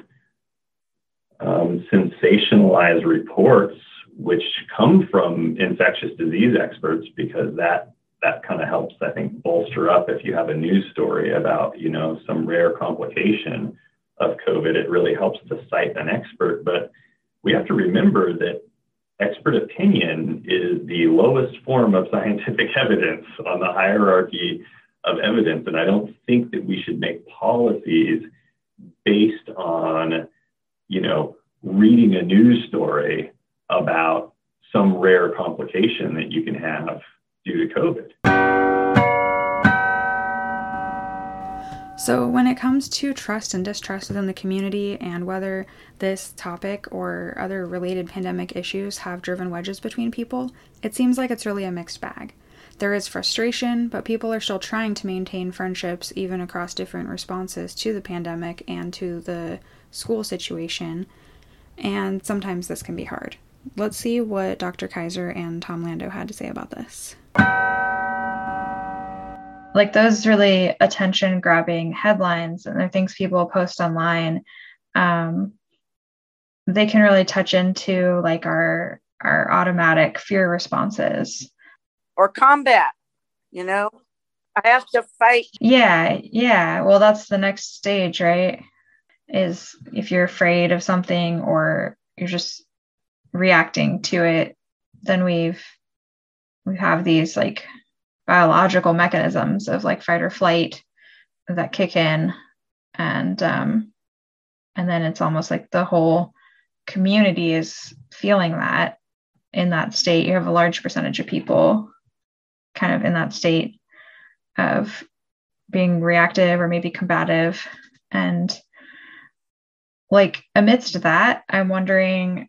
um, sensationalized reports which come from infectious disease experts because that that kind of helps, I think, bolster up if you have a news story about, you know, some rare complication of COVID. It really helps to cite an expert. But we have to remember that expert opinion is the lowest form of scientific evidence on the hierarchy of evidence. And I don't think that we should make policies based on, you know, reading a news story about some rare complication that you can have due to COVID. So, when it comes to trust and distrust within the community and whether this topic or other related pandemic issues have driven wedges between people, it seems like it's really a mixed bag. There is frustration, but people are still trying to maintain friendships even across different responses to the pandemic and to the school situation, and sometimes this can be hard. Let's see what Dr. Kaiser and Tom Lando had to say about this. Like those really attention grabbing headlines and the things people post online, um, they can really touch into like our our automatic fear responses or combat you know i have to fight yeah yeah well that's the next stage right is if you're afraid of something or you're just reacting to it then we've we have these like biological mechanisms of like fight or flight that kick in. And um and then it's almost like the whole community is feeling that in that state. You have a large percentage of people kind of in that state of being reactive or maybe combative. And like amidst that i'm wondering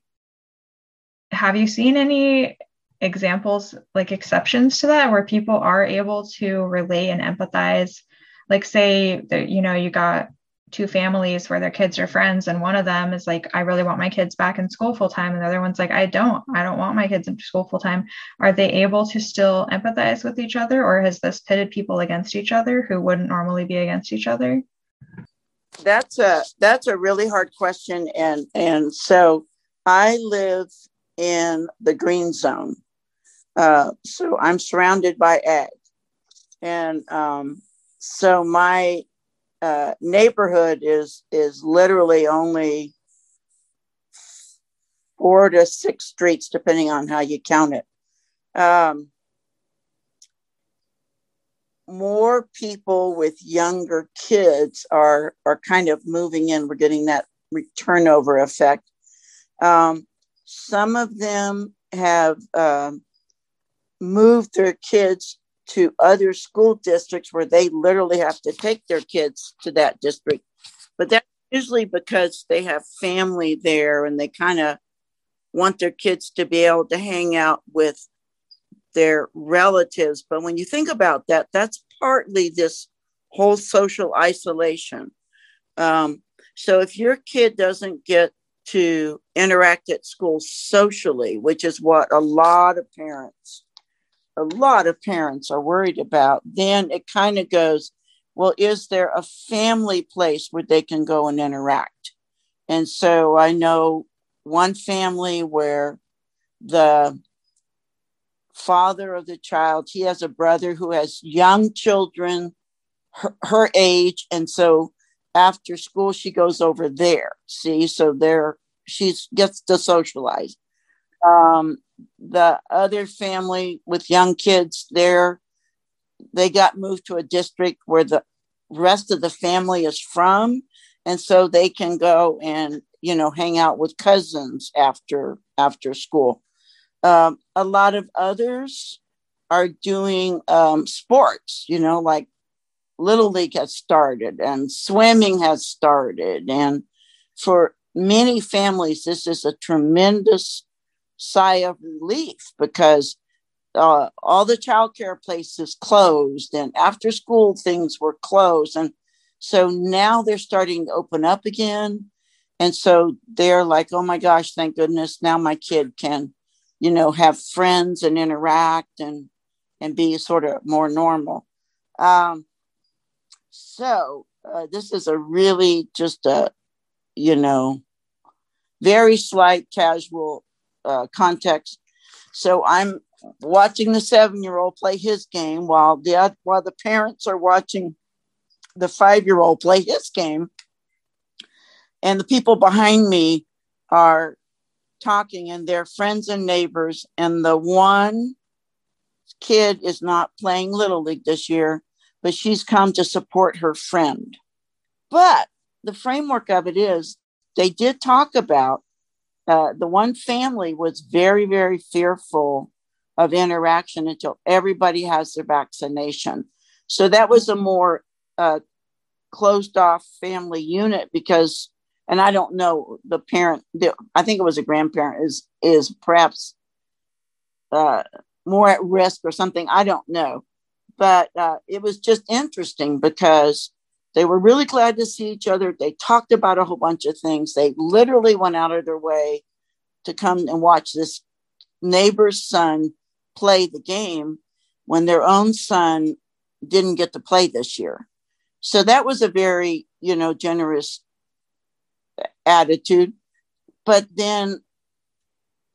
have you seen any examples like exceptions to that where people are able to relate and empathize? Like say that you know you got two families where their kids are friends and one of them is like i really want my kids back in school full time and the other one's like i don't. I don't want my kids in school full time are they able to still empathize with each other or has this pitted people against each other who wouldn't normally be against each other? That's a that's a really hard question and and so i live in the green zone uh, so i'm surrounded by ag and um, so my uh, neighborhood is is literally only four to six streets, depending on how you count it. Um, more people with younger kids are are kind of moving in. We're getting that turnover effect. Um, some of them have um, moved their kids to other school districts where they literally have to take their kids to that district. But that's usually because they have family there and they kind of want their kids to be able to hang out with their relatives. But when you think about that, that's partly this whole social isolation. Um, so if your kid doesn't get to interact at school socially, which is what a lot of parents a lot of parents are worried about, then it kind of goes, well, is there a family place where they can go and interact? And so I know one family where the father of the child, he has a brother who has young children her, her age. And so after school, she goes over there. See, so there she gets to socialize. Um, the other family with young kids there, they got moved to a district where the rest of the family is from. And so they can go and, you know, hang out with cousins after after school. Um, a lot of others are doing um, sports, you know, like Little League has started and swimming has started. And for many families, this is a tremendous sigh of relief because uh, all the childcare places closed and after school things were closed. And so now they're starting to open up again. And so they're like, oh my gosh, thank goodness now my kid can, you know, have friends and interact and and be sort of more normal. Um, so uh, this is a really just a, you know, very slight casual uh, context. So I'm watching the seven year old play his game while the while the parents are watching the five year old play his game, and the people behind me are talking and they're friends and neighbors, and the one kid is not playing little league this year, but she's come to support her friend. But the framework of it is they did talk about uh, the one family was very, very fearful of interaction until everybody has their vaccination. So that was a more uh, closed off family unit because, and I don't know the parent. The, I think it was a grandparent is is perhaps uh, more at risk or something. I don't know, but uh, it was just interesting because they were really glad to see each other. They talked about a whole bunch of things. They literally went out of their way to come and watch this neighbor's son play the game when their own son didn't get to play this year. So that was a very, you know, generous attitude. But then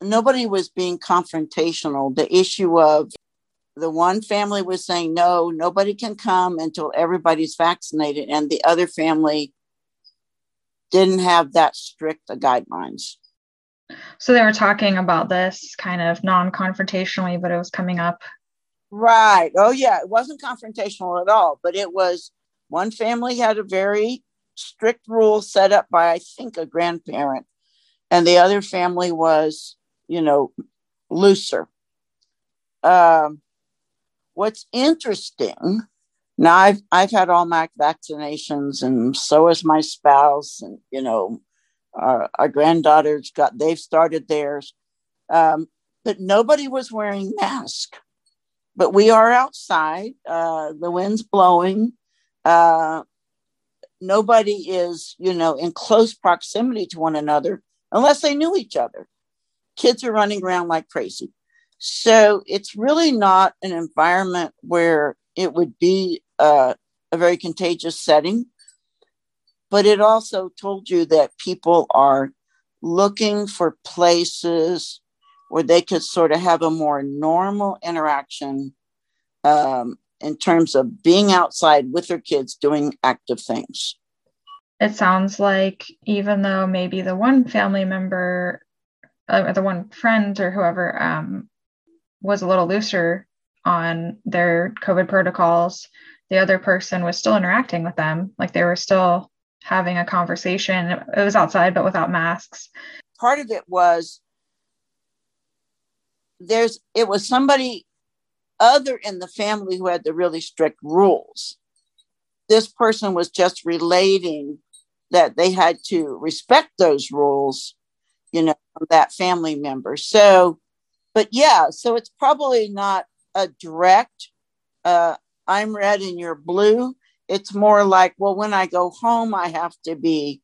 nobody was being confrontational. The issue of the one family was saying, no, nobody can come until everybody's vaccinated. And the other family didn't have that strict guidelines. So they were talking about this kind of non-confrontationally, but it was coming up. Right. Oh yeah, it wasn't confrontational at all, but it was one family had a very strict rule set up by I think a grandparent and the other family was, you know, looser. Um, what's interesting now I've I've had all my vaccinations and so has my spouse and you know our, our granddaughters got they've started theirs. Um, but nobody was wearing masks but we are outside uh, the wind's blowing. Uh, nobody is you know in close proximity to one another unless they knew each other. Kids are running around like crazy so it's really not an environment where it would be uh, a very contagious setting but it also told you that people are looking for places where they could sort of have a more normal interaction um, in terms of being outside with their kids doing active things. It sounds like even though maybe the one family member, uh, the one friend or whoever um, was a little looser on their COVID protocols, the other person was still interacting with them. Like they were still having a conversation. It was outside, but without masks. Part of it was there's it was somebody other in the family who had the really strict rules. This person was just relating that they had to respect those rules, you know, that family member. So, but yeah, so it's probably not a direct, uh, I'm red and you're blue it's more like, well, when I go home, I have to be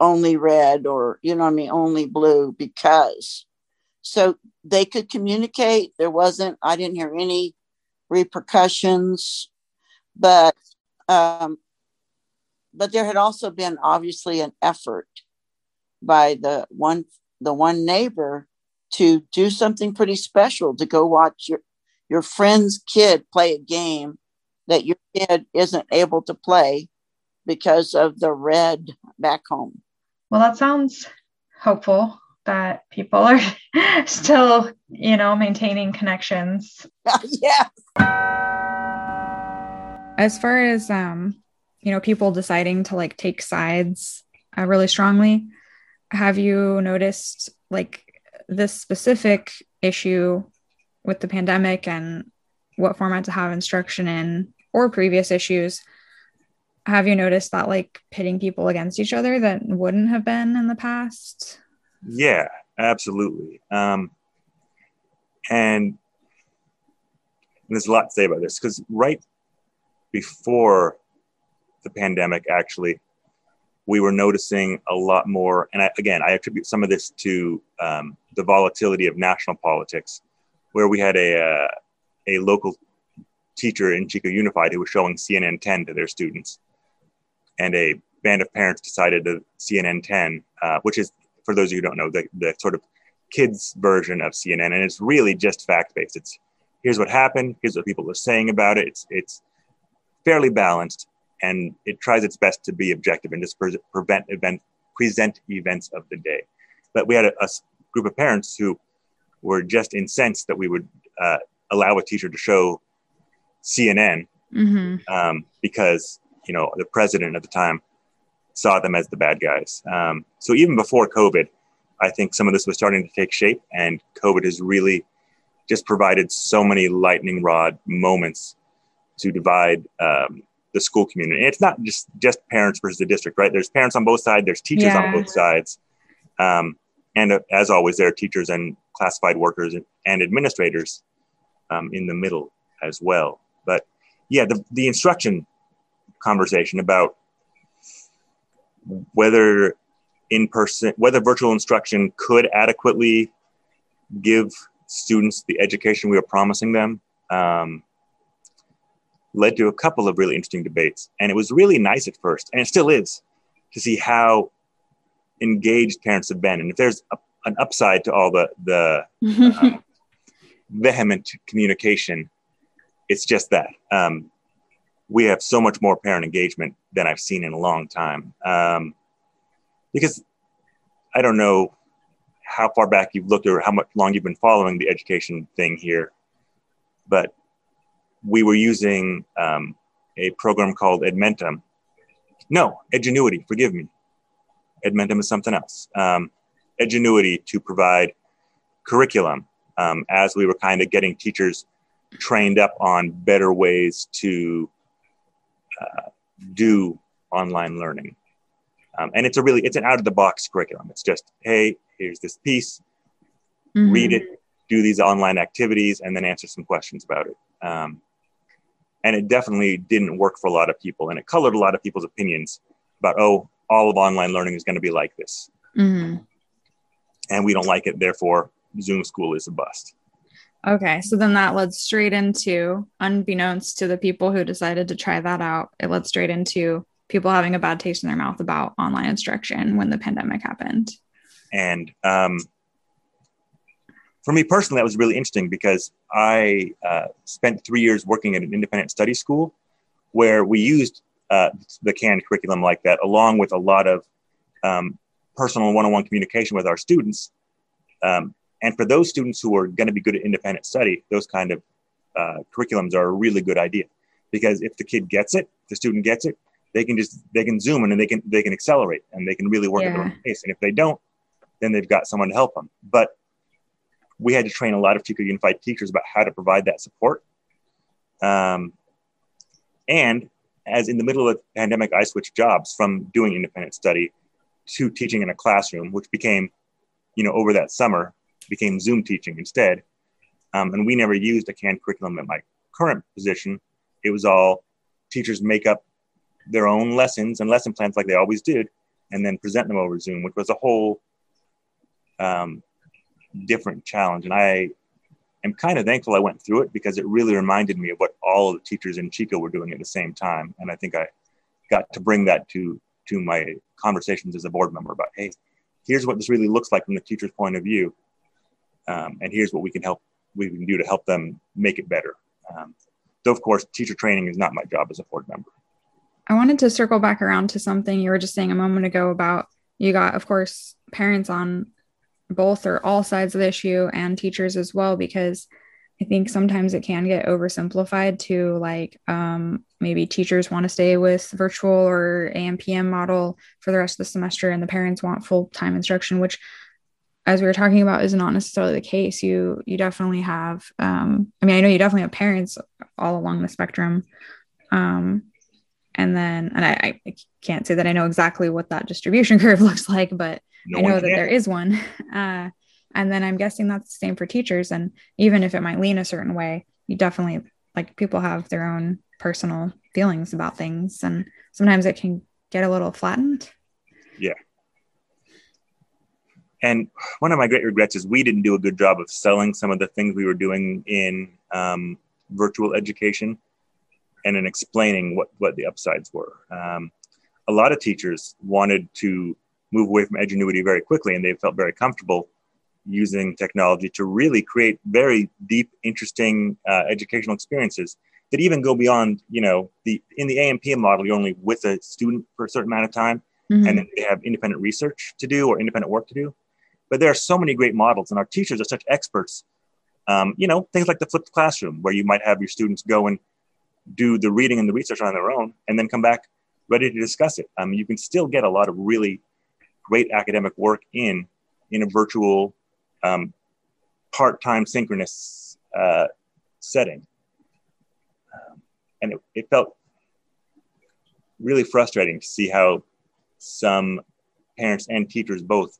only red or, you know I mean, only blue because. So they could communicate. There wasn't, I didn't hear any repercussions, but, um, but there had also been obviously an effort by the one, the one neighbor to do something pretty special to go watch your, your friend's kid play a game that your kid isn't able to play because of the red back home. Well, that sounds hopeful that people are still, you know, maintaining connections. yeah. As far as um, you know, people deciding to like take sides uh, really strongly, have you noticed like this specific issue with the pandemic and what format to have instruction in or previous issues have you noticed that like pitting people against each other that wouldn't have been in the past? Yeah absolutely. Um, and there's a lot to say about this because right before the pandemic actually we were noticing a lot more and I, again i attribute some of this to um, the volatility of national politics where we had a, uh, a local teacher in chico unified who was showing cnn 10 to their students. And a band of parents decided to cnn 10 uh, which is for those of you who don't know the, the sort of kids version of cnn and it's really just fact-based. It's here's what happened. Here's what people are saying about it. It's it's fairly balanced and it tries its best to be objective and just pre- prevent event present events of the day. But we had a, a group of parents who were just incensed that we would uh, allow a teacher to show CNN mm-hmm. um, because you know the president at the time saw them as the bad guys. Um, so even before COVID, I think some of this was starting to take shape, and COVID has really just provided so many lightning rod moments to divide um, the school community. And it's not just just parents versus the district, right? There's parents on both sides. There's teachers yeah. on both sides, um, and uh, as always, there are teachers and classified workers and, administrators um, in the middle as well. But yeah, the the instruction conversation about whether in person, whether virtual instruction could adequately give students the education we were promising them. Um, led to a couple of really interesting debates. And it was really nice at first, and it still is, to see how engaged parents have been. And if there's a, an upside to all the, the um, vehement communication, it's just that. Um, we have so much more parent engagement than I've seen in a long time. Um, because I don't know how far back you've looked or how much long you've been following the education thing here, but we were using um, a program called Edmentum. No, Edgenuity, forgive me. Edmentum is something else. Um, Edgenuity to provide curriculum um, as we were kind of getting teachers trained up on better ways to uh, do online learning. Um, and it's a really, it's an out of the box curriculum. It's just, hey, here's this piece, mm-hmm. read it, do these online activities, and then answer some questions about it. Um, and it definitely didn't work for a lot of people and it colored a lot of people's opinions about oh all of online learning is going to be like this. Mm-hmm. and we don't like it therefore zoom school is a bust. Okay so then that led straight into unbeknownst to the people who decided to try that out it led straight into people having a bad taste in their mouth about online instruction when the pandemic happened. And um, for me personally, that was really interesting because I uh, spent three years working at an independent study school where we used uh, the canned curriculum like that, along with a lot of um, personal one on one communication with our students. Um, and for those students who are going to be good at independent study, those kind of uh, curriculums are a really good idea because if the kid gets it, the student gets it, they can just they can zoom in and they can they can accelerate and they can really work yeah. at their own pace. And if they don't, then they've got someone to help them. But we had to train a lot of Chico Unified teachers about how to provide that support. Um, and as in the middle of the pandemic, I switched jobs from doing independent study to teaching in a classroom, which became, you know, over that summer, became Zoom teaching instead. Um, and we never used a canned curriculum at my current position. It was all teachers make up their own lessons and lesson plans like they always did, and then present them over Zoom, which was a whole um, different challenge. And I am kind of thankful I went through it because it really reminded me of what all of the teachers in Chico were doing at the same time. And I think I got to bring that to to my conversations as a board member about, hey, here's what this really looks like from the teacher's point of view, um, and here's what we can help we can do to help them make it better. Um, so, of course, teacher training is not my job as a board member. I wanted to circle back around to something you were just saying a moment ago about you got, of course, parents on both or all sides of the issue and teachers as well because I think sometimes it can get oversimplified to like um, maybe teachers want to stay with virtual or AM PM model for the rest of the semester, and the parents want full time instruction, which, as we were talking about, is not necessarily the case. You you definitely have. Um, I mean, I know you definitely have parents all along the spectrum Um, and then, and I, I, can't say that I know exactly what that distribution curve looks like, but no I know that there is one. Uh, and then I'm guessing that's the same for teachers. And even if it might lean a certain way, you definitely like people have their own personal feelings about things. And sometimes it can get a little flattened. Yeah. And one of my great regrets is we didn't do a good job of selling some of the things we were doing in um, virtual education and in explaining what, what the upsides were. Um, a lot of teachers wanted to move away from Edgenuity very quickly, and they felt very comfortable using technology to really create very deep, interesting uh, educational experiences that even go beyond, you know, the in the AM PM model, you're only with a student for a certain amount of time, mm-hmm. and then they have independent research to do or independent work to do. But there are so many great models, and our teachers are such experts. Um, you know, things like the flipped classroom, where you might have your students go and do the reading and the research on their own, and then come back ready to discuss it. Um, you can still get a lot of really great academic work in in a virtual, um, part-time synchronous uh, setting, um, and it, it felt really frustrating to see how some parents and teachers both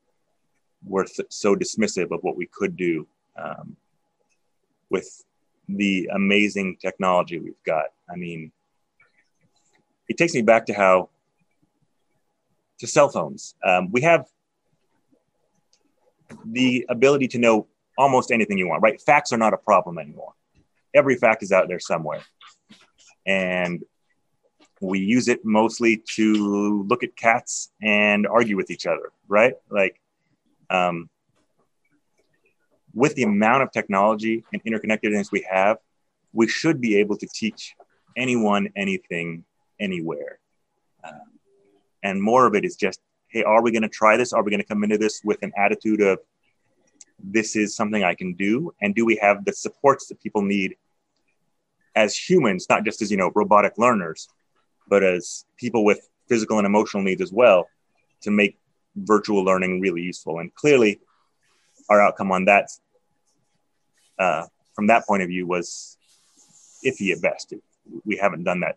were th- so dismissive of what we could do um, with the amazing technology we've got. I mean, it takes me back to how to cell phones. Um, we have the ability to know almost anything you want, right? Facts are not a problem anymore. Every fact is out there somewhere. And we use it mostly to look at cats and argue with each other, right? Like, um, with the amount of technology and interconnectedness we have, we should be able to teach anyone anything anywhere. Um, and more of it is just, hey, are we going to try this? Are we going to come into this with an attitude of this is something I can do? And do we have the supports that people need as humans, not just as, you know, robotic learners, but as people with physical and emotional needs as well to make virtual learning really useful. And clearly, our outcome on that, uh, from that point of view, was iffy at best. We haven't done that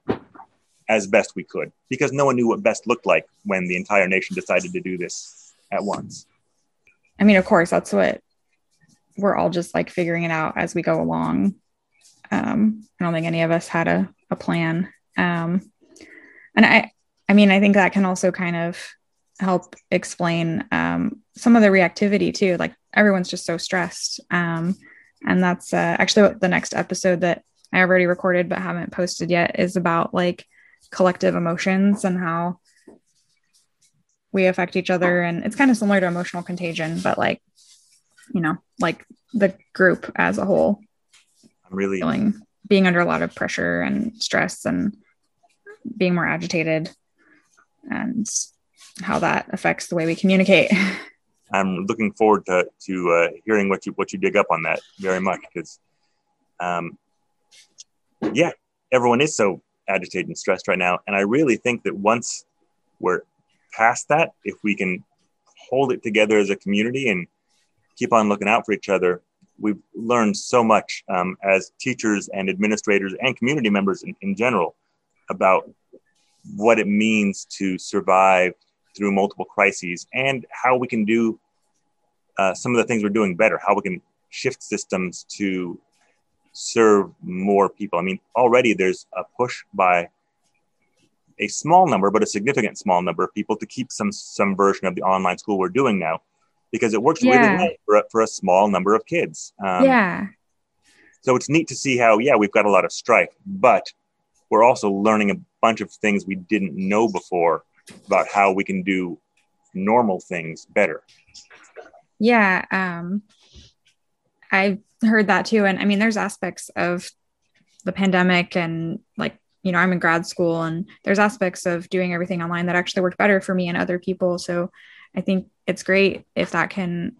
as best we could because no one knew what best looked like when the entire nation decided to do this at once. I mean, of course, that's what we're all just like figuring it out as we go along. Um, I don't think any of us had a, a plan. Um, and I, I mean, I think that can also kind of help explain um, some of the reactivity too. Like everyone's just so stressed. Um, and that's uh, actually the next episode that I already recorded but haven't posted yet is about like collective emotions and how we affect each other. And it's kind of similar to emotional contagion, but like, you know, like the group as a whole. I'm really feeling being under a lot of pressure and stress and being more agitated and how that affects the way we communicate. I'm looking forward to to uh, hearing what you what you dig up on that very much because, um, yeah, everyone is so agitated and stressed right now, and I really think that once we're past that, if we can hold it together as a community and keep on looking out for each other, we've learned so much um, as teachers and administrators and community members in, in general about what it means to survive through multiple crises and how we can do uh, some of the things we're doing better, how we can shift systems to serve more people. I mean, already there's a push by a small number, but a significant small number of people to keep some some version of the online school we're doing now, because it works yeah. really well for a, for a small number of kids. Um, yeah. So it's neat to see how yeah we've got a lot of strife, but we're also learning a bunch of things we didn't know before about how we can do normal things better. Yeah, um, I heard that too, and I mean, there's aspects of the pandemic and like you know i'm in grad school and there's aspects of doing everything online that actually work better for me and other people. So i think it's great if that can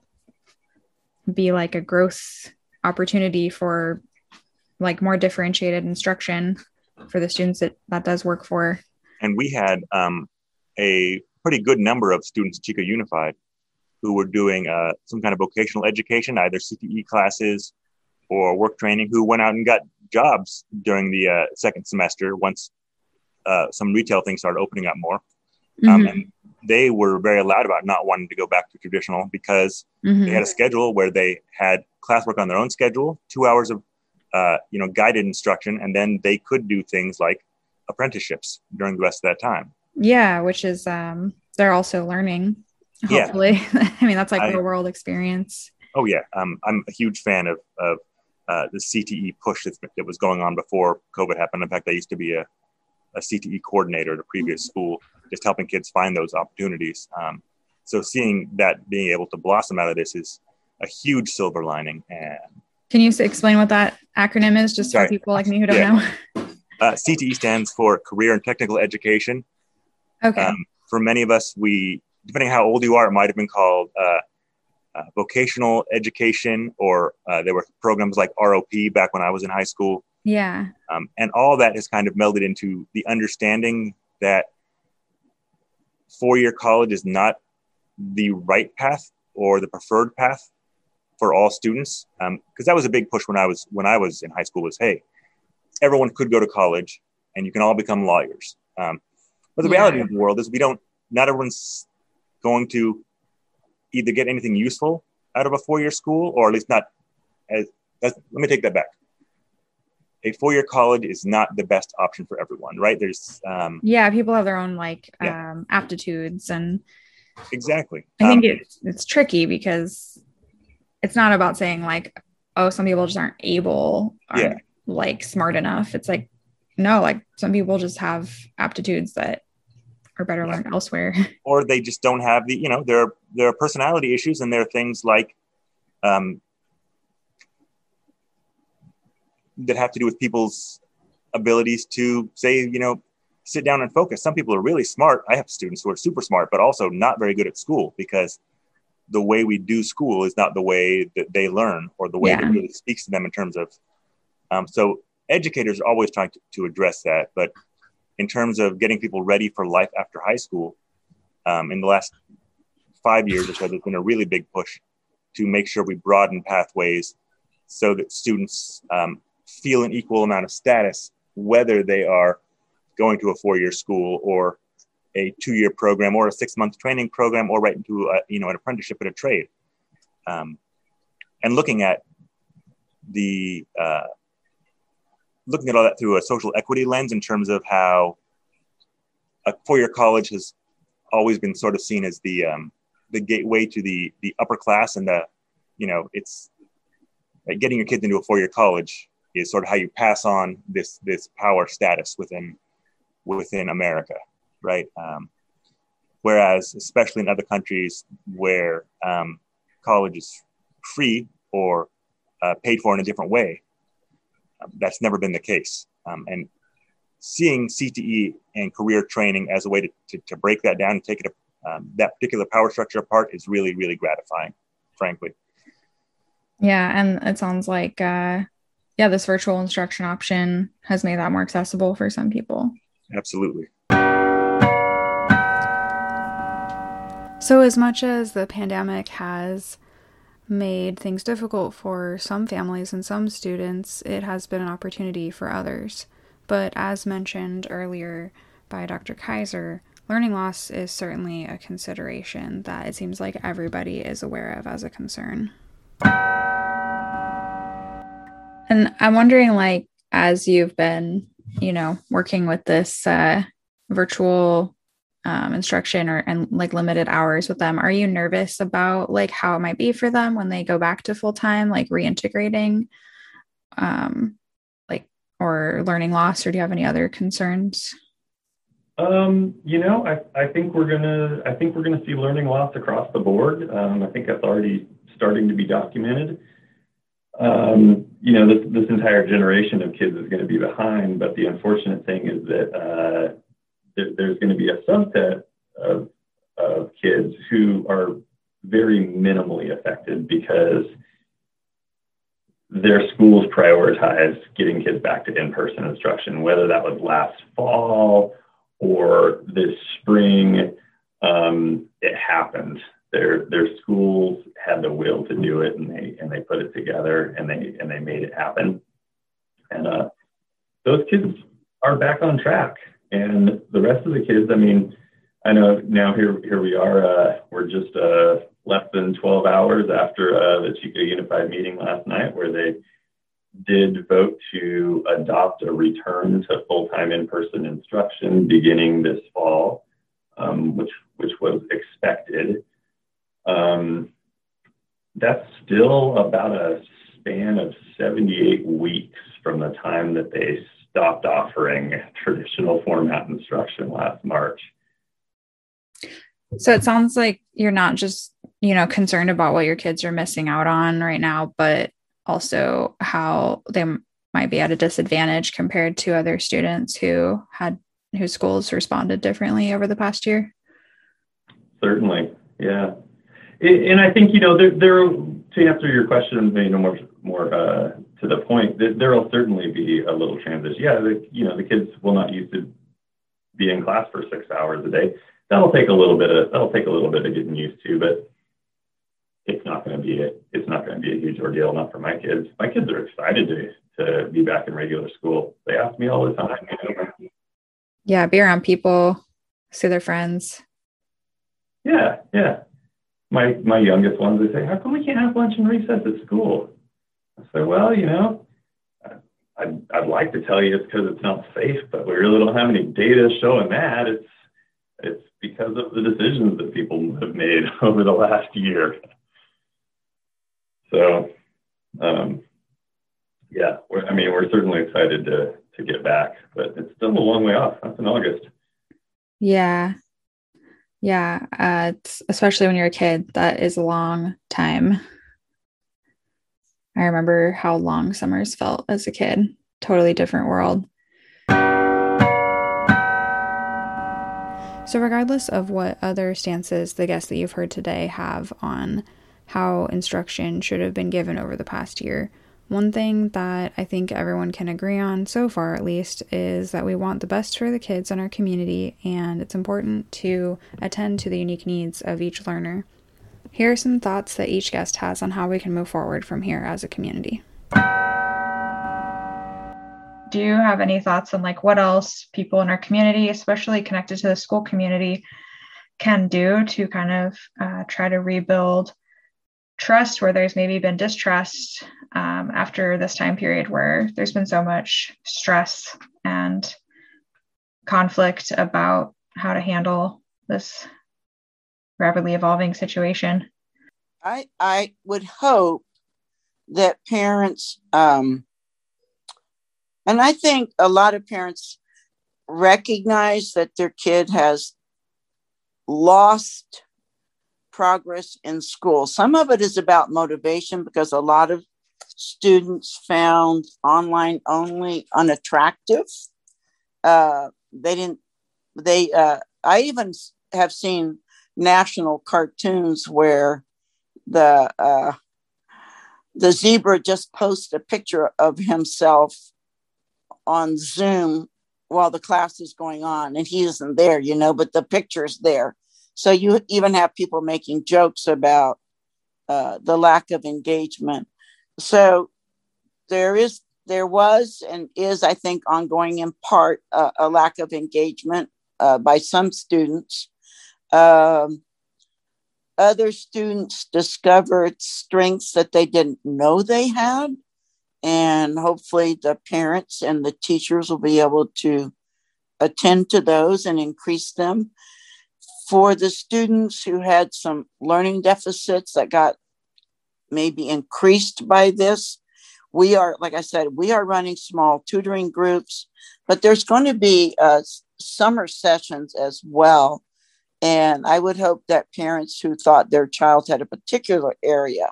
be like a growth opportunity for like more differentiated instruction for the students that that does work for. And we had um, a pretty good number of students at chico unified who were doing uh, some kind of vocational education either CTE classes or work training who went out and got jobs during the uh, second semester once uh, some retail things started opening up more. Um, Mhm. and they were very loud about not wanting to go back to traditional because Mhm. they had a schedule where they had classwork on their own schedule, two hours of uh, you know guided instruction, and then they could do things like apprenticeships during the rest of that time. Yeah, which is um they're also learning. Yeah. Hopefully. I mean that's like I- real world experience. Oh yeah, um, I'm a huge fan of of uh, the CTE push that's, that was going on before COVID happened. In fact, I used to be a, a CTE coordinator at a previous school, just helping kids find those opportunities. Um, so seeing that being able to blossom out of this is a huge silver lining. And Can you explain what that acronym is just Sorry. for people like me who don't Yeah. know? uh, CTE stands for Career and Technical Education. Okay. Um, for many of us, we, depending on how old you are, it might have been called uh, uh, vocational education, or uh, there were programs like ROP back when I was in high school. yeah. Um, and all that has kind of melded into the understanding that four year college is not the right path or the preferred path for all students. Because that was a big push when I was when I was in high school was hey, everyone could go to college and you can all become lawyers. Um, but the Yeah. reality of the world is we don't. Not everyone's going to either get anything useful out of a four year school or at least not as. as let me take that back a four-year college is not the best option for everyone, right? There's um, Yeah, people have their own like Yeah. um aptitudes and exactly. I think Um, it's it's tricky because it's not about saying like, oh, some people just aren't able, aren't Yeah. like smart enough. It's like, no, like some people just have aptitudes that are better Yeah. learned elsewhere. or they just don't have the, you know, there are, there are personality issues, and there are things like um, that have to do with people's abilities to say, you know, sit down and focus. Some people are really smart. I have students who are super smart, but also not very good at school because the way we do school is not the way that they learn or the way Yeah. that really speaks to them in terms of. Um, so educators are always trying to, to address that, but in terms of getting people ready for life after high school, um, in the last five years or so, there's been a really big push to make sure we broaden pathways so that students um, feel an equal amount of status, whether they are going to a four-year school or a two-year program or a six-month training program or right into a, you know an apprenticeship in a trade. Um, and looking at the uh, looking at all that through a social equity lens in terms of how a four-year college has always been sort of seen as the um, the gateway to the the upper class and the you know it's like getting your kids into a four-year college is sort of how you pass on this this power status within within America, right? Um, whereas, especially in other countries where um, college is free or uh, paid for in a different way, that's never been the case. Um, and seeing CTE and career training as a way to, to, to break that down and take it um, that particular power structure apart is really really gratifying, frankly. yeah, and it sounds like uh yeah, this virtual instruction option has made that more accessible for some people. Absolutely. So, as much as the pandemic has made things difficult for some families and some students, it has been an opportunity for others. But as mentioned earlier by Dr. Kaiser, learning loss is certainly a consideration that it seems like everybody is aware of as a concern. And I'm wondering, like, as you've been, you know, working with this uh, virtual um, instruction or and like limited hours with them, are you nervous about like how it might be for them when they go back to full time, like reintegrating, um, like or learning loss, or do you have any other concerns? Um, you know, I, I think we're gonna I think we're gonna see learning loss across the board. Um, I think that's already starting to be documented. Um, you know, this this entire generation of kids is going to be behind, but the unfortunate thing is that uh, there, there's going to be a subset of of kids who are very minimally affected because their schools prioritize getting kids back to in-person instruction, whether that was last fall or this spring, um, it happened. Their their schools had the will to do it, and they and they put it together, and they and they made it happen. And uh, those kids are back on track. And the rest of the kids, I mean, I know now here here we are. Uh, we're just uh, less than 12 hours after uh, the Chico Unified meeting last night, where they did vote to adopt a return to full-time in-person instruction beginning this fall, um, which which was expected. Um, that's still about a span of 78 weeks from the time that they stopped offering traditional format instruction last March. So it sounds like you're not just, you know, concerned about what your kids are missing out on right now, but also how they might be at a disadvantage compared to other students who had whose schools responded differently over the past year. Certainly, yeah, and I think you know there, there to answer your question, you know, more more uh, to the point, that there will certainly be a little transition. Yeah, the, you know, the kids will not used to be in class for six hours a day. That'll take a little bit of that'll take a little bit of getting used to, but it's not going to be a, it's not going to be a huge ordeal. Not for my kids. My kids are excited to to be back in regular school. They ask me all the time. Yeah, be around people, see their friends. Yeah, yeah. My my youngest ones, they say, "How come we can't have lunch and recess at school?" I say, "Well, you know, I'd, I'd like to tell you it's because it's not safe, but we really don't have any data showing that. It's it's because of the decisions that people have made over the last year." So, um, yeah, I mean, we're certainly excited to to get back, but it's still a long way off. That's in August. Yeah, yeah, uh, especially when you're a kid, that is a long time. I remember how long summers felt as a kid. Totally different world. So, regardless of what other stances the guests that you've heard today have on how instruction should have been given over the past year. One thing that I think everyone can agree on, so far at least, is that we want the best for the kids in our community and it's important to attend to the unique needs of each learner. Here are some thoughts that each guest has on how we can move forward from here as a community. Do you have any thoughts on like what else people in our community, especially connected to the school community, can do to kind of uh, try to rebuild trust where there's maybe been distrust um, after this time period where there's been so much stress and conflict about how to handle this rapidly evolving situation i i would hope that parents um, and i think a lot of parents recognize that their kid has lost progress in school. Some of it is about motivation because a lot of students found online only unattractive. Uh, they didn't, they, uh, I even have seen national cartoons where the, uh, the zebra just posts a picture of himself on Zoom while the class is going on and he isn't there, you know, but the picture's there. So you even have people making jokes about uh, the lack of engagement. So there is, there was, and is, I think, ongoing in part uh, a lack of engagement uh, by some students. Um, other students discovered strengths that they didn't know they had. And hopefully, the parents and the teachers will be able to attend to those and increase them for the students who had some learning deficits that got maybe increased by this, we are, like I said, we are running small tutoring groups, but there's going to be uh, summer sessions as well. And I would hope that parents who thought their child had a particular area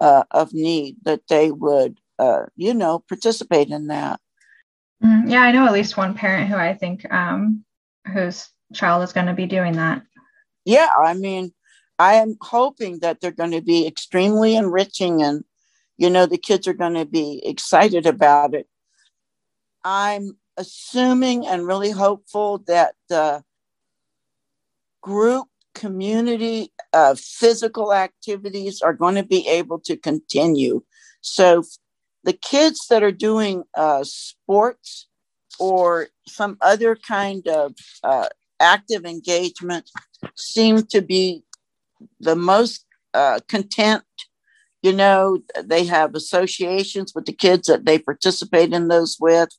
uh, of need, that they would, uh, you know, participate in that. Mm, yeah, I know at least one parent who I think um, whose child is going to be doing that. Yeah, I mean, I am hoping that they're going to be extremely enriching and, you know, the kids are going to be excited about it. I'm assuming and really hopeful that the group community uh, physical activities are going to be able to continue. So the kids that are doing uh, sports or some other kind of uh, active engagement seem to be the most uh, content. You know, they have associations with the kids that they participate in those with.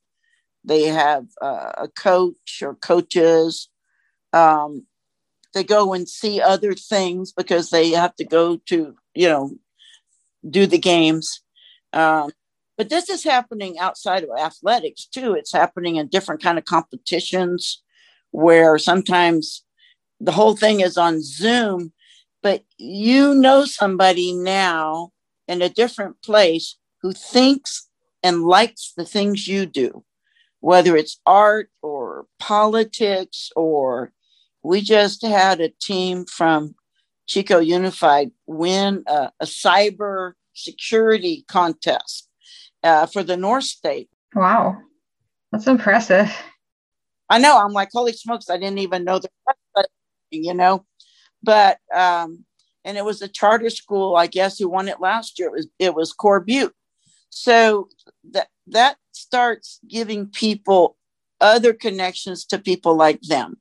They have uh, a coach or coaches. Um, they go and see other things because they have to go to, you know, do the games. Um, but this is happening outside of athletics too. It's happening in different kind of competitions where sometimes the whole thing is on Zoom, but you know somebody now in a different place who thinks and likes the things you do, whether it's art or politics or we just had a team from Chico Unified win a, a cyber security contest uh, for the North State. Wow, that's impressive. I know. I'm like, holy smokes! I didn't even know the, you know, but um, and it was a charter school, I guess, who won it last year. It was it was Core Butte. So that that starts giving people other connections to people like them.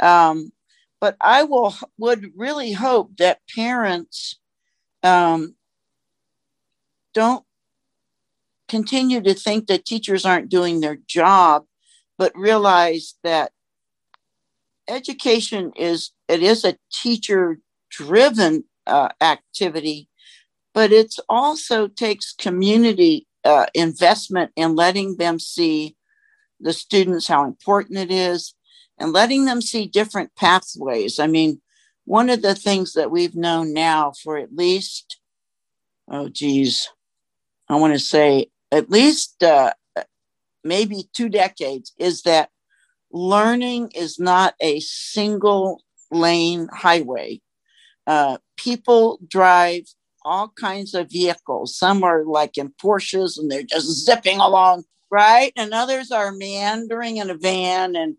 Um, but I will would really hope that parents um, don't continue to think that teachers aren't doing their job, but realize that education is it is a teacher driven uh, activity, but it also takes community uh, investment in letting them see the students how important it is and letting them see different pathways. I mean, one of the things that we've known now for at least, oh, geez, I want to say at least uh, maybe two decades is that learning is not a single lane highway. Uh, people drive all kinds of vehicles. Some are like in Porsches and they're just zipping along, right? And others are meandering in a van and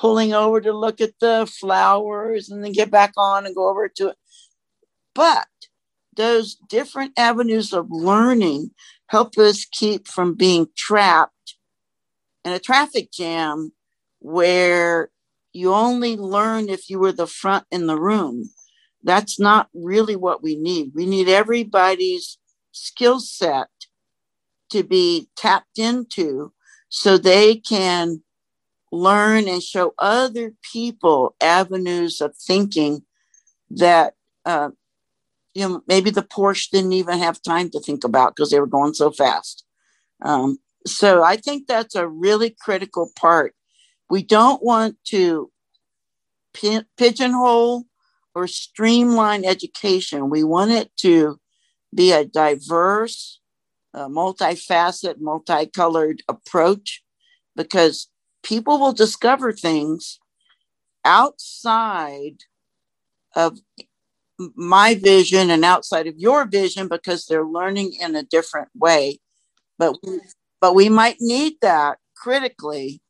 pulling over to look at the flowers and then get back on and go over to it. But those different avenues of learning help us keep from being trapped in a traffic jam where you only learn if you were the front in the room. That's not really what we need. We need everybody's skill set to be tapped into so they can learn and show other people avenues of thinking that uh, you know maybe the Porsche didn't even have time to think about because they were going so fast. Um, so I think that's a really critical part. We don't want to pigeonhole or streamline education. We want it to be a diverse, uh, multifaceted, multicolored approach because people will discover things outside of my vision and outside of your vision because they're learning in a different way. But but we might need that critically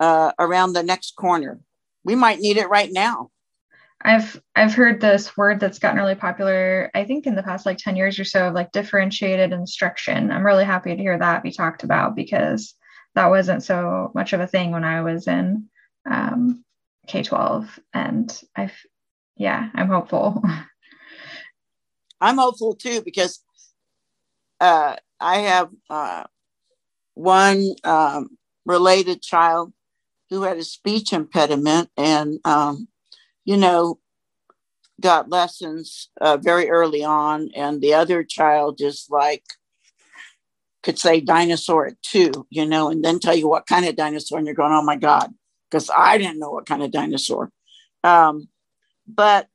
uh, around the next corner. We might need it right now. I've I've heard this word that's gotten really popular, I think in the past like 10 years or so of like differentiated instruction. I'm really happy to hear that be talked about because that wasn't so much of a thing when I was in um, K 12. And I've, yeah, I'm hopeful. I'm hopeful too because uh, I have uh, one um, related child who had a speech impediment and, um, you know, got lessons uh, very early on. And the other child is like could say dinosaur at two, you know, and then tell you what kind of dinosaur, and you're going, oh my God, because I didn't know what kind of dinosaur. Um, but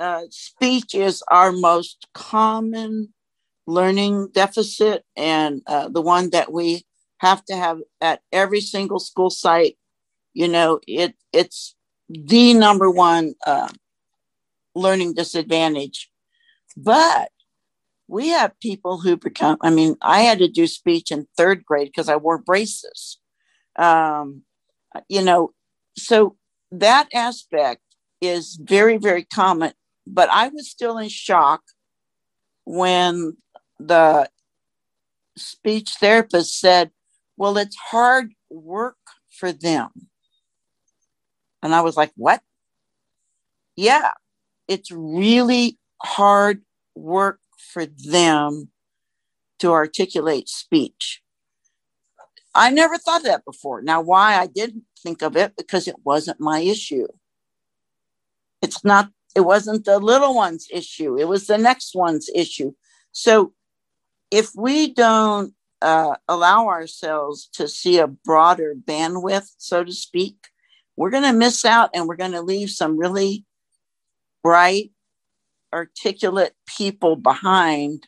uh, speech is our most common learning deficit and uh, the one that we have to have at every single school site. You know, it it's the number one uh, learning disadvantage. But we have people who become i mean i had to do speech in third grade because i wore braces um, you know so that aspect is very very common but i was still in shock when the speech therapist said well it's hard work for them. And I was like, what? Yeah, it's really hard work for them to articulate speech. I never thought that before. Now, why I didn't think of it because it wasn't my issue. It's not, it wasn't the little one's issue, it was the next one's issue. So if we don't uh, allow ourselves to see a broader bandwidth, so to speak, we're going to miss out and we're going to leave some really bright, articulate people behind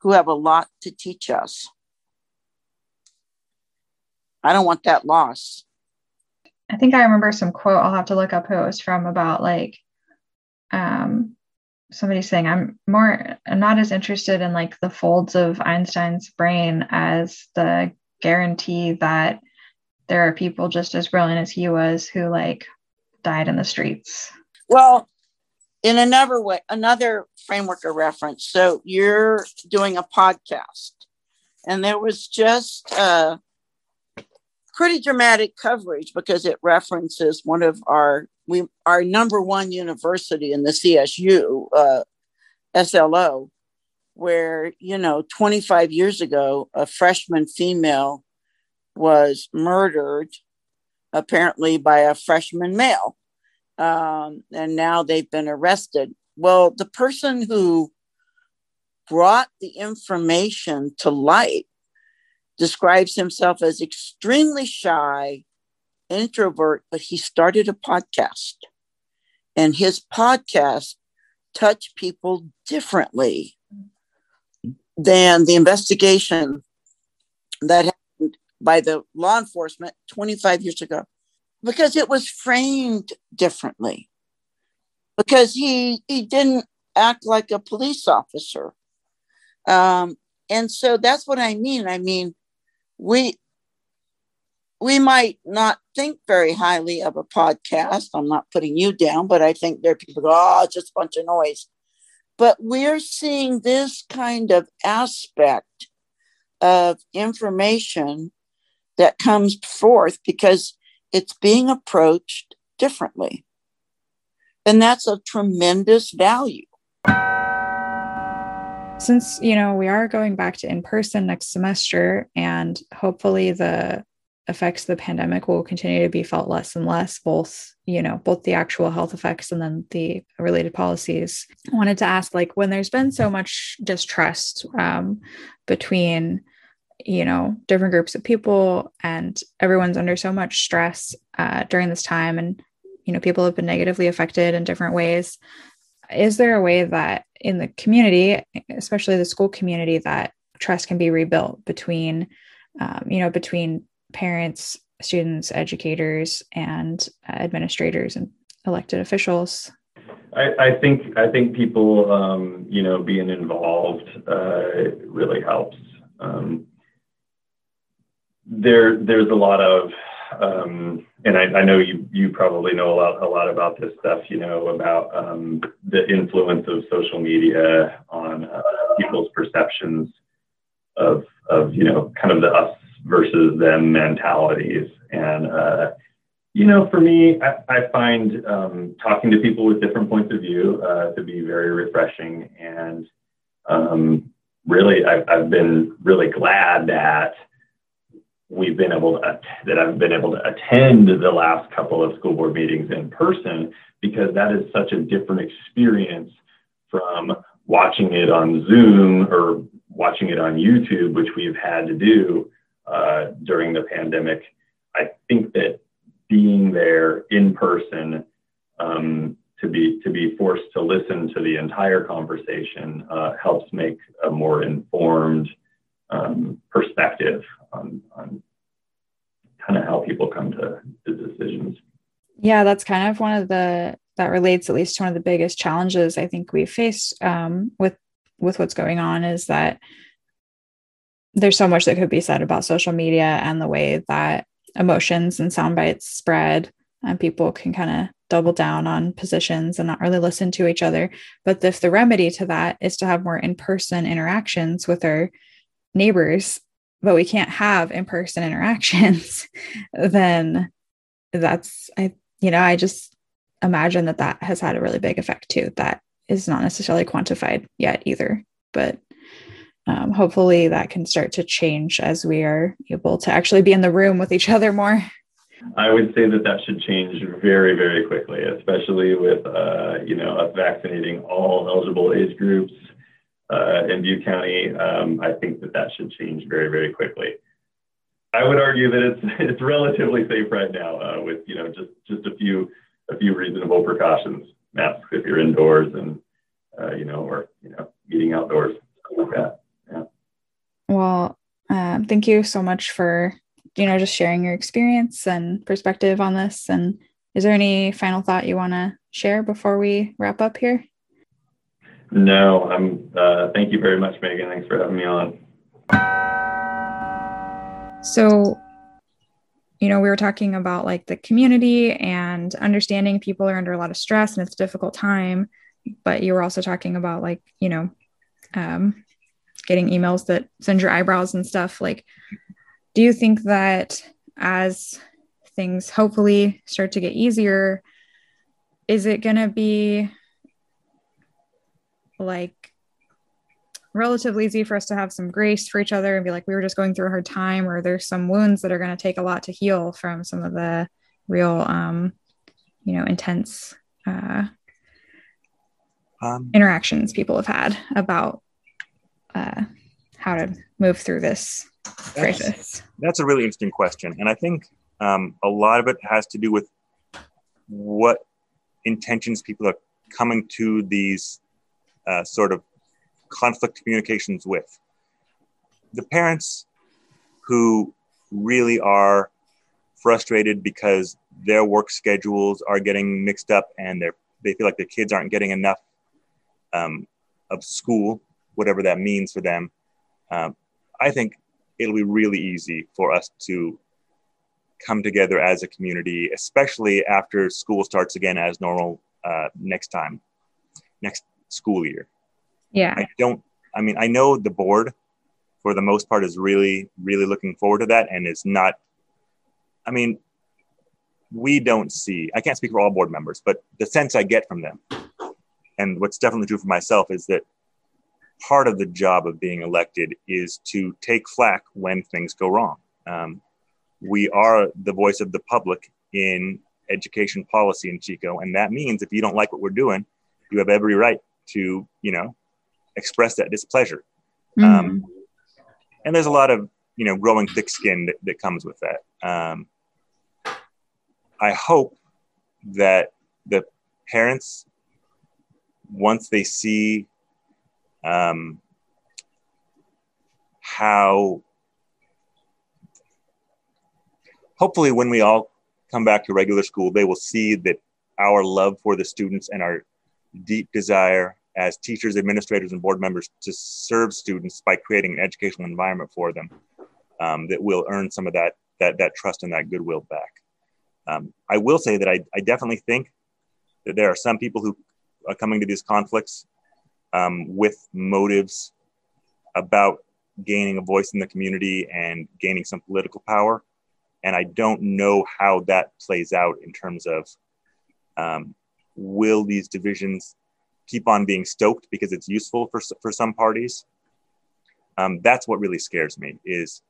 who have a lot to teach us. I don't want that loss. I think I remember some quote, I'll have to look up who it was from about like um somebody saying I'm more I'm not as interested in like the folds of Einstein's brain as the guarantee that there are people just as brilliant as he was who like died in the streets. Well, in another way, another framework of reference. So you're doing a podcast, and there was just uh, pretty dramatic coverage because it references one of our we our number one university in the CSU, uh, SLO, where you know 25 years ago a freshman female was murdered, apparently by a freshman male, um, and now they've been arrested. Well, the person who brought the information to light describes himself as extremely shy, introvert, but he started a podcast. And his podcast touched people differently than the investigation that happened by the law enforcement 25 years ago because it was framed differently because he he didn't act like a police officer um, and so that's what i mean i mean we we might not think very highly of a podcast. I'm not putting you down, but I think there are people go, oh, it's just a bunch of noise. But we're seeing this kind of aspect of information that comes forth because it's being approached differently. And that's a tremendous value since you know we are going back to in person next semester and hopefully the effects of the pandemic will continue to be felt less and less both you know both the actual health effects and then the related policies i wanted to ask like when there's been so much distrust um, between you know different groups of people and everyone's under so much stress uh, during this time and you know people have been negatively affected in different ways is there a way that in the community, especially the school community, that trust can be rebuilt between, um, you know, between parents, students, educators, and uh, administrators and elected officials? I, I, think I think people, um, you know, being involved uh, really helps. Um, there, there's a lot of um, and I, I, know you you probably know a lot a lot about this stuff. You know about um, the influence of social media on uh, people's perceptions of of you know kind of the us versus them mentalities. And uh, you know, for me, I, I find um, talking to people with different points of view uh, to be very refreshing. And um, really, I've, I've been really glad that we've been able to that I've been able to attend the last couple of school board meetings in person because that is such a different experience from watching it on Zoom or watching it on YouTube, which we've had to do uh, during the pandemic. I think that being there in person um, to be to be forced to listen to the entire conversation uh, helps make a more informed um, perspective on, on kind of how people come to the decisions. Yeah, that's kind of one of the that relates at least to one of the biggest challenges I think we face um, with with what's going on is that there's so much that could be said about social media and the way that emotions and sound bites spread and people can kind of double down on positions and not really listen to each other but if the remedy to that is to have more in-person interactions with our neighbors but we can't have in-person interactions then that's i you know i just imagine that that has had a really big effect too that is not necessarily quantified yet either but um, hopefully that can start to change as we are able to actually be in the room with each other more. I would say that that should change very, very quickly, especially with uh, you know vaccinating all eligible age groups uh, in Butte County. Um, I think that that should change very, very quickly. I would argue that it's it's relatively safe right now uh, with you know just just a few a few reasonable precautions, masks if you're indoors, and uh, you know or you know eating outdoors, stuff like that. Yeah. Well, um, thank you so much for you know just sharing your experience and perspective on this. And is there any final thought you want to share before we wrap up here? No, I'm. Uh, thank you very much, Megan. Thanks for having me on. So, you know, we were talking about like the community and understanding people are under a lot of stress and it's a difficult time. But you were also talking about like, you know, um, getting emails that send your eyebrows and stuff. Like, do you think that as things hopefully start to get easier, is it going to be like relatively easy for us to have some grace for each other and be like, we were just going through a hard time, or there's some wounds that are going to take a lot to heal from some of the real, um, you know, intense uh, um, interactions people have had about uh, how to move through this crisis. That's, that's a really interesting question. And I think um, a lot of it has to do with what intentions people are coming to these uh, sort of conflict communications with. The parents who really are frustrated because their work schedules are getting mixed up and they they feel like their kids aren't getting enough um, of school, whatever that means for them. Um, I think it'll be really easy for us to come together as a community, especially after school starts again as normal uh, next time, next school year. Yeah. I don't, I mean, I know the board for the most part is really, really looking forward to that and is not, I mean, we don't see, I can't speak for all board members, but the sense I get from them, and what's definitely true for myself, is that part of the job of being elected is to take flack when things go wrong. Um, we are the voice of the public in education policy in Chico, and that means if you don't like what we're doing, you have every right to, you know, express that displeasure. Mm-hmm. Um, and there's a lot of, you know, growing thick skin that, that comes with that. Um, I hope that the parents, once they see um, how hopefully when we all come back to regular school they will see that our love for the students and our deep desire as teachers administrators and board members to serve students by creating an educational environment for them um, that will earn some of that that that trust and that goodwill back um, i will say that I, I definitely think that there are some people who are coming to these conflicts um, with motives about gaining a voice in the community and gaining some political power. And I don't know how that plays out in terms of um, will these divisions keep on being stoked because it's useful for, for some parties? Um, that's what really scares me is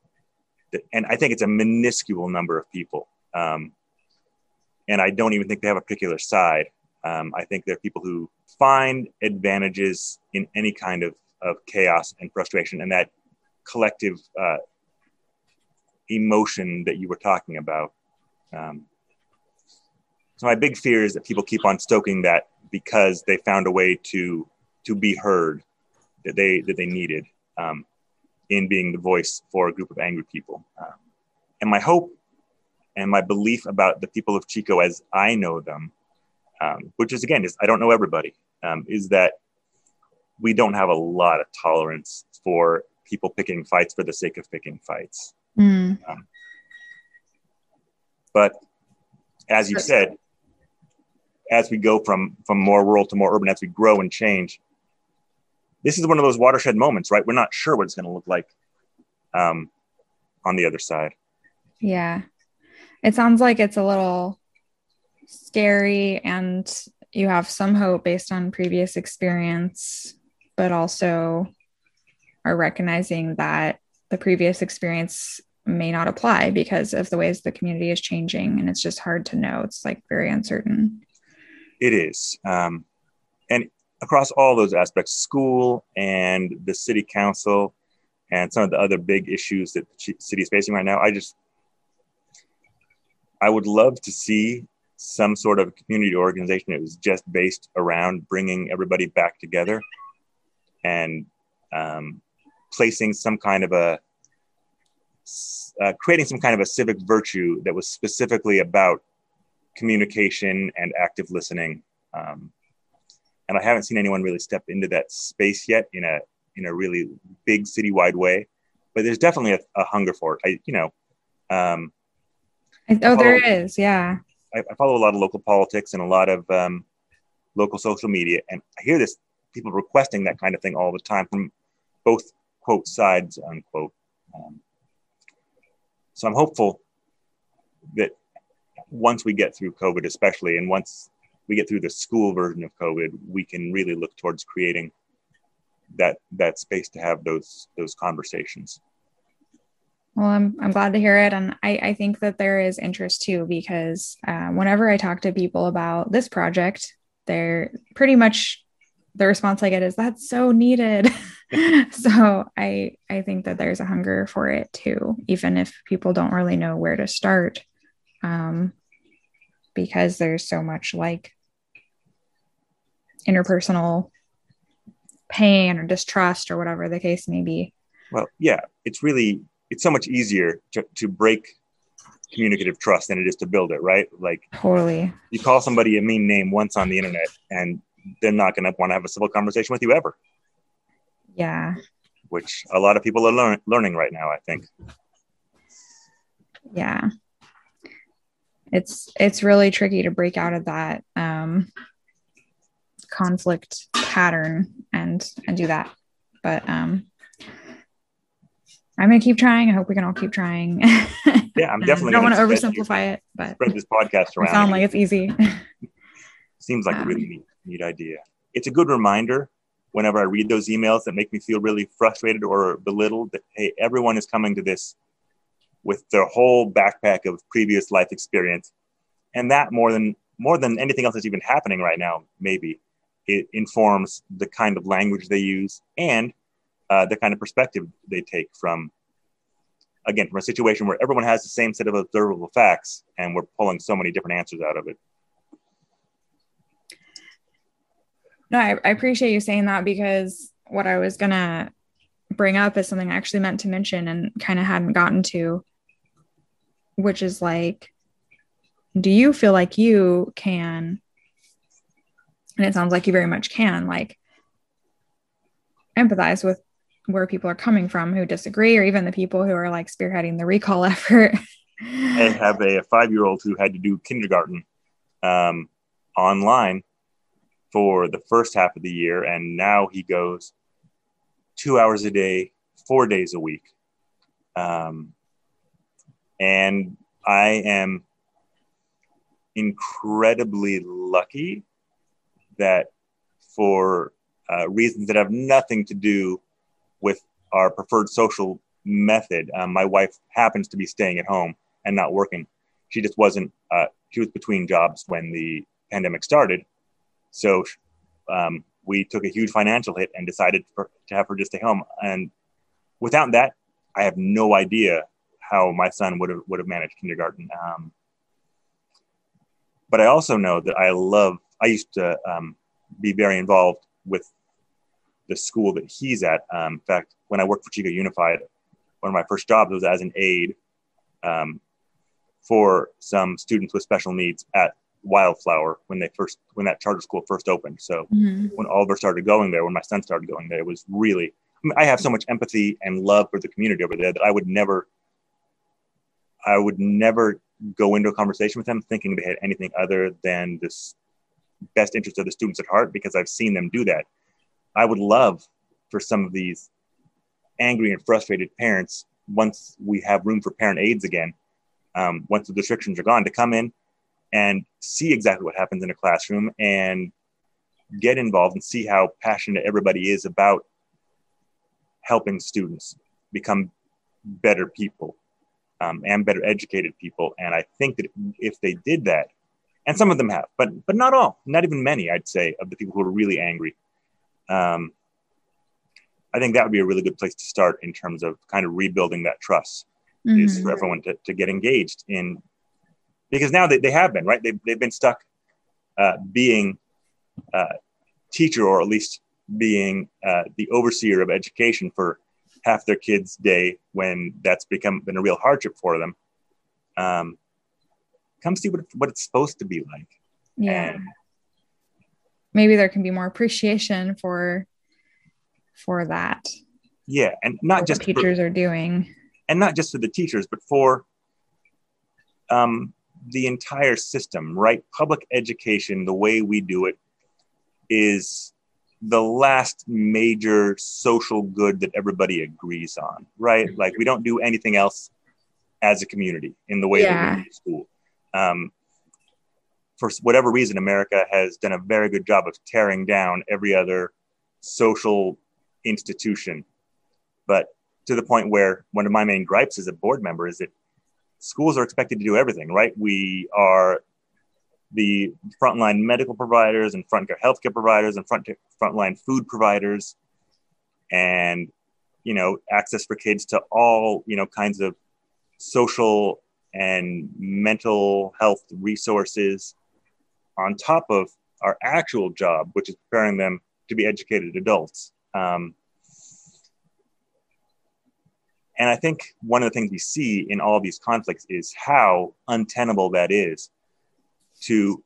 that, and I think it's a minuscule number of people. Um, and I don't even think they have a particular side. Um, I think they're people who find advantages in any kind of, of chaos and frustration and that collective uh, emotion that you were talking about. Um, so my big fear is that people keep on stoking that because they found a way to to be heard that they that they needed um, in being the voice for a group of angry people. Uh, and my hope and my belief about the people of Chico as I know them, um, which is again is I don't know everybody, um, is that we don't have a lot of tolerance for people picking fights for the sake of picking fights. Mm. Um, but as you said, as we go from from more rural to more urban, as we grow and change, this is one of those watershed moments, right? We're not sure what it's going to look like um, on the other side. Yeah. It sounds like it's a little scary and you have some hope based on previous experience, but also are recognizing that the previous experience may not apply because of the ways the community is changing and it's just hard to know it's like very uncertain it is. Um, and across all those aspects school and the city council and some of the other big issues that the city is facing right now i just i would love to see some sort of community organization that was just based around bringing everybody back together and um, placing some kind of a uh, creating some kind of a civic virtue that was specifically about communication and active listening. Um, and I haven't seen anyone really step into that space yet in a in a really big citywide way. But there's definitely a, a hunger for it. I, you know, um, oh, follow, there is, yeah. I, I, follow a lot of local politics and a lot of um, local social media, and I hear this people requesting that kind of thing all the time from both quote sides unquote. Um, so I'm hopeful that once we get through COVID, especially, and once we get through the school version of COVID, we can really look towards creating that that space to have those those conversations. Well, I'm I'm glad to hear it, and I I think that there is interest too because uh, whenever I talk to people about this project, they're pretty much the response I get is that's so needed. so I I think that there's a hunger for it too, even if people don't really know where to start, um, because there's so much like interpersonal pain or distrust or whatever the case may be. Well, yeah, it's really it's so much easier to, to break communicative trust than it is to build it, right? Like totally. You call somebody a mean name once on the internet and they're not going to want to have a civil conversation with you ever. Yeah. Which a lot of people are learn- learning right now, I think. Yeah. It's it's really tricky to break out of that um, conflict pattern and and do that. But um, I'm gonna keep trying. I hope we can all keep trying. Yeah, I'm definitely. I don't want to oversimplify it, but spread this podcast around. Sound like it's easy. Seems like um, a really neat, neat idea. It's a good reminder whenever I read those emails that make me feel really frustrated or belittled that, hey, everyone is coming to this with their whole backpack of previous life experience. And that more than more than anything else that's even happening right now, maybe it informs the kind of language they use and uh, the kind of perspective they take from again from a situation where everyone has the same set of observable facts and we're pulling so many different answers out of it No, I, I appreciate you saying that because what I was gonna bring up is something I actually meant to mention and kind of hadn't gotten to, which is like, do you feel like you can, and it sounds like you very much can, like empathize with where people are coming from who disagree, or even the people who are like spearheading the recall effort? I have a, five year old who had to do kindergarten um, online for the first half of the year, and now he goes two hours a day, four days a week. Um, and I am incredibly lucky that for uh, reasons that have nothing to do with our preferred social method, um, my wife happens to be staying at home and not working. She just wasn't, uh, she was between jobs when the pandemic started. So um, we took a huge financial hit and decided to have her just stay home. And without that, I have no idea how my son would have would have managed kindergarten. Um, but I also know that I love. I used to um, be very involved with the school that he's at. Um, in fact, when I worked for Chico Unified, one of my first jobs was as an aide um, for some students with special needs at Wildflower when they first when that charter school first opened. So mm-hmm. when Oliver started going there, when my son started going there, it was really. I, have so much empathy and love for the community over there that I would never. I would never go into a conversation with them thinking they had anything other than this best interest of the students at heart because I've seen them do that. I would love for some of these angry and frustrated parents once we have room for parent aides again, um, once the restrictions are gone, to come in and see exactly what happens in a classroom and get involved and see how passionate everybody is about helping students become better people um, and better educated people. And I think that if they did that, and some of them have, but but not all, not even many, I'd say, of the people who are really angry. Um, I think that would be a really good place to start in terms of kind of rebuilding that trust. Mm-hmm. Is for everyone to, to get engaged in, because now they, they have been right. They've they've been stuck uh, being uh, teacher or at least being uh, the overseer of education for half their kids' day when that's become been a real hardship for them. Um, come see what, what it's supposed to be like. Yeah. And maybe there can be more appreciation for for that. Yeah, and not just teachers for, are doing, and not just for the teachers, but for um, the entire system. Right, public education, the way we do it, is the last major social good that everybody agrees on. Right, like we don't do anything else as a community in the way yeah. that we do school um, for whatever reason, America has done a very good job of tearing down every other social institution. But to the point where one of my main gripes as a board member is that schools are expected to do everything, right? We are the frontline medical providers and front healthcare providers and front frontline food providers, and you know access for kids to all you know kinds of social and mental health resources on top of our actual job, which is preparing them to be educated adults. Um, and I think one of the things we see in all these conflicts is how untenable that is to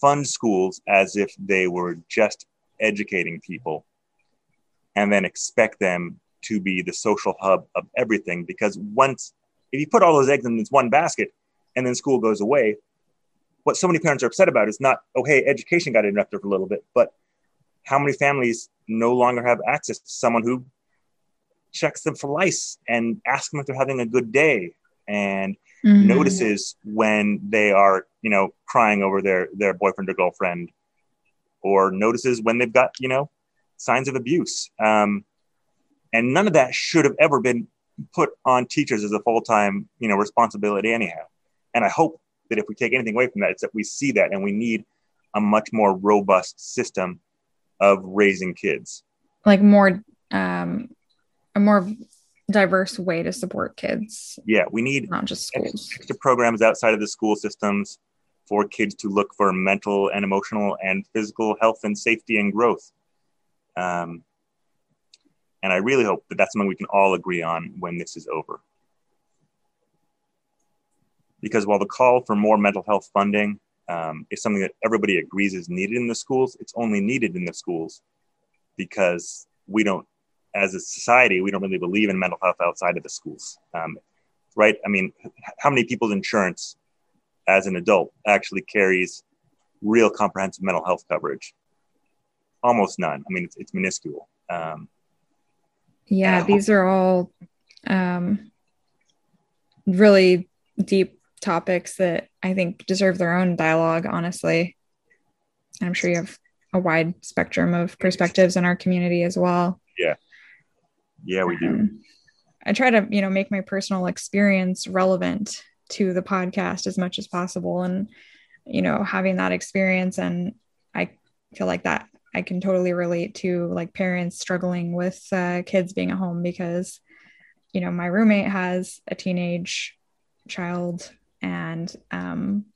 fund schools as if they were just educating people and then expect them to be the social hub of everything. Because once if you put all those eggs in this one basket and then school goes away, what so many parents are upset about is not, oh, hey, education got interrupted for a little bit, but how many families no longer have access to someone who checks them for lice and asks them if they're having a good day and mm-hmm. notices when they are, you know, crying over their their boyfriend or girlfriend, or notices when they've got, you know, signs of abuse. Um, and none of that should have ever been put on teachers as a full-time you know responsibility anyhow and i hope that if we take anything away from that it's that we see that and we need a much more robust system of raising kids like more um a more diverse way to support kids yeah we need not just schools extra programs outside of the school systems for kids to look for mental and emotional and physical health and safety and growth um, and I really hope that that's something we can all agree on when this is over. Because while the call for more mental health funding um, is something that everybody agrees is needed in the schools, it's only needed in the schools because we don't, as a society, we don't really believe in mental health outside of the schools. Um, right? I mean, how many people's insurance as an adult actually carries real comprehensive mental health coverage? Almost none. I mean, it's, it's minuscule. Um, yeah, these are all um, really deep topics that I think deserve their own dialogue, honestly. I'm sure you have a wide spectrum of perspectives in our community as well. Yeah. Yeah, we do. Um, I try to, you know, make my personal experience relevant to the podcast as much as possible. And, you know, having that experience and I feel like that I can totally relate to like parents struggling with uh, kids being at home because, you know, my roommate has a teenage child, and um,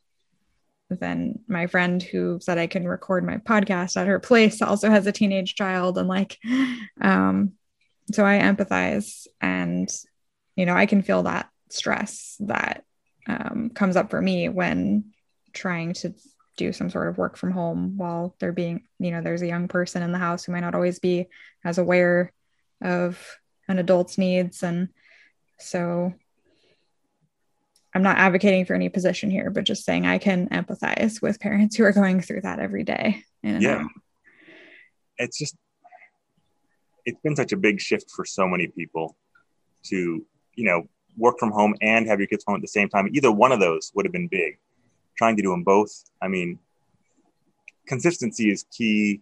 then my friend who said I can record my podcast at her place also has a teenage child, and like, um, so I empathize, and you know, I can feel that stress that um, comes up for me when trying to do some sort of work from home while they're being, you know, there's a young person in the house who might not always be as aware of an adult's needs. And so I'm not advocating for any position here, but just saying I can empathize with parents who are going through that every day. Yeah. It's just, it's been such a big shift for so many people. to, you know, work from home and have your kids home at the same time. Either one of those would have been big. Trying to do them both, I mean, consistency is key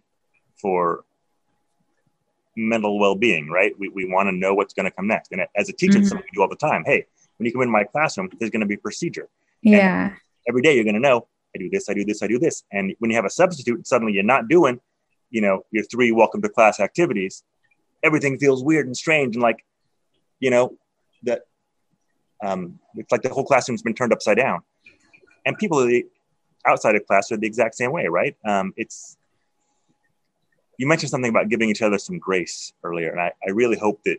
for mental well-being, right? We, we want to know what's going to come next. And as a teacher, mm-hmm. something we do all the time. Hey, when you come into my classroom, there's going to be procedure. Yeah. And every day you're going to know, I do this, I do this, I do this. And when you have a substitute and suddenly you're not doing, you know, your three welcome to class activities, everything feels weird and strange. And like, you know, that um, it's like the whole classroom's been turned upside down. And people outside of class are the exact same way, right? Um, it's you mentioned something about giving each other some grace earlier, and I, I really hope that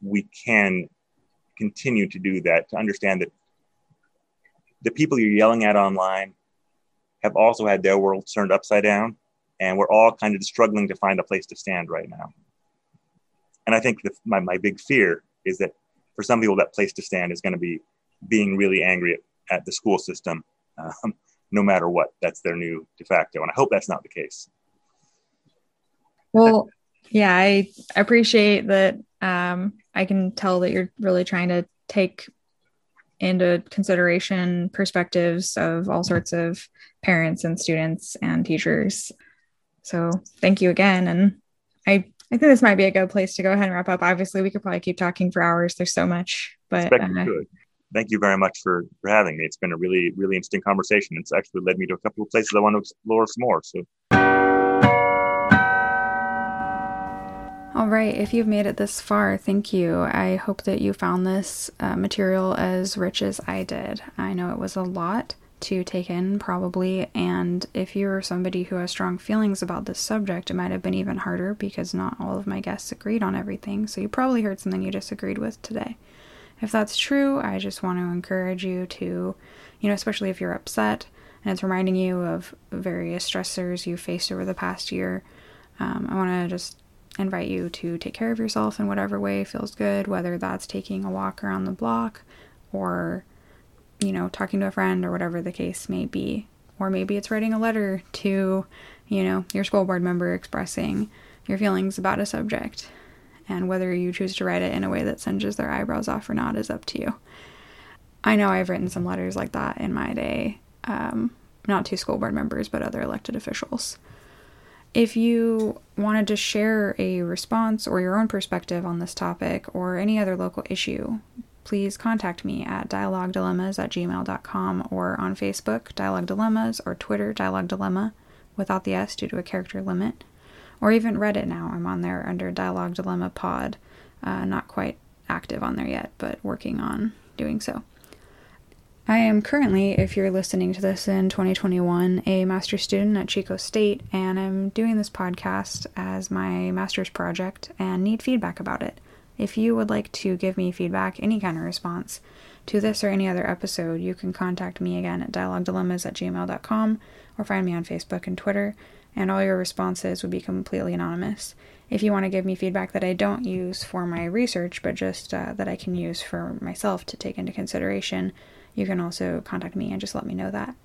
we can continue to do that to understand that the people you're yelling at online have also had their world turned upside down, and we're all kind of struggling to find a place to stand right now. And I think the, my, my big fear is that for some people, that place to stand is going to be being really angry at, at the school system, um, no matter what. That's their new de facto. And I hope that's not the case. Well, yeah, I appreciate that. Um, I can tell that you're really trying to take into consideration perspectives of all sorts of parents and students and teachers. So thank you again. And I, I think this might be a good place to go ahead and wrap up. Obviously, we could probably keep talking for hours. There's so much, but uh, thank you very much for, for having me. It's been a really, really interesting conversation. It's actually led me to a couple of places I want to explore some more. So All right, if you've made it this far, thank you. I hope that you found this uh, material as rich as I did. I know it was a lot to take in, probably, and if you're somebody who has strong feelings about this subject, it might have been even harder because not all of my guests agreed on everything, so you probably heard something you disagreed with today. If that's true, I just want to encourage you to, you know, especially if you're upset and it's reminding you of various stressors you faced over the past year, um, I want to just invite you to take care of yourself in whatever way feels good, whether that's taking a walk around the block or, you know, talking to a friend or whatever the case may be. Or maybe it's writing a letter to, you know, your school board member expressing your feelings about a subject. And whether you choose to write it in a way that singes their eyebrows off or not is up to you. I know I've written some letters like that in my day, um, not to school board members, but other elected officials. If you wanted to share a response or your own perspective on this topic or any other local issue, please contact me at dialoguedilemmas at gmail.com or on Facebook, Dialogue Dilemmas, or Twitter, Dialogue Dilemma, without the S due to a character limit, or even Reddit now. I'm on there under Dialogue Dilemma Pod. Uh, not quite active on there yet, but working on doing so. I am currently, if you're listening to this in 2021, a master's student at Chico State, and I'm doing this podcast as my master's project and need feedback about it. If you would like to give me feedback, any kind of response to this or any other episode, you can contact me again at dialoguedilemmas at gmail.com or find me on Facebook and Twitter, and all your responses would be completely anonymous. If you want to give me feedback that I don't use for my research, but just uh, that I can use for myself to take into consideration, you can also contact me and just let me know that.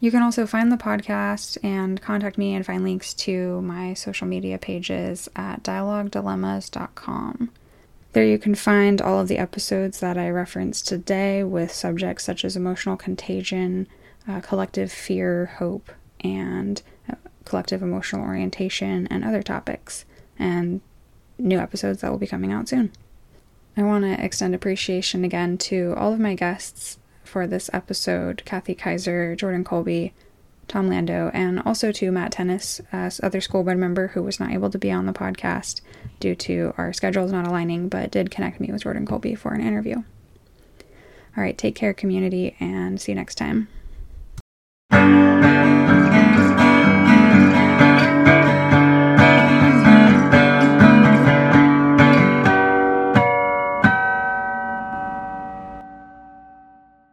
You can also find the podcast and contact me and find links to my social media pages at dialoguedilemmas.com. There you can find all of the episodes that I referenced today with subjects such as emotional contagion, uh, collective fear, hope, and uh, collective emotional orientation, and other topics, and new episodes that will be coming out soon. I want to extend appreciation again to all of my guests for this episode Kathy Kaiser, Jordan Colby, Tom Lando, and also to Matt Tennis, uh, other school board member who was not able to be on the podcast due to our schedules not aligning, but did connect me with Jordan Colby for an interview. All right, take care, community, and see you next time.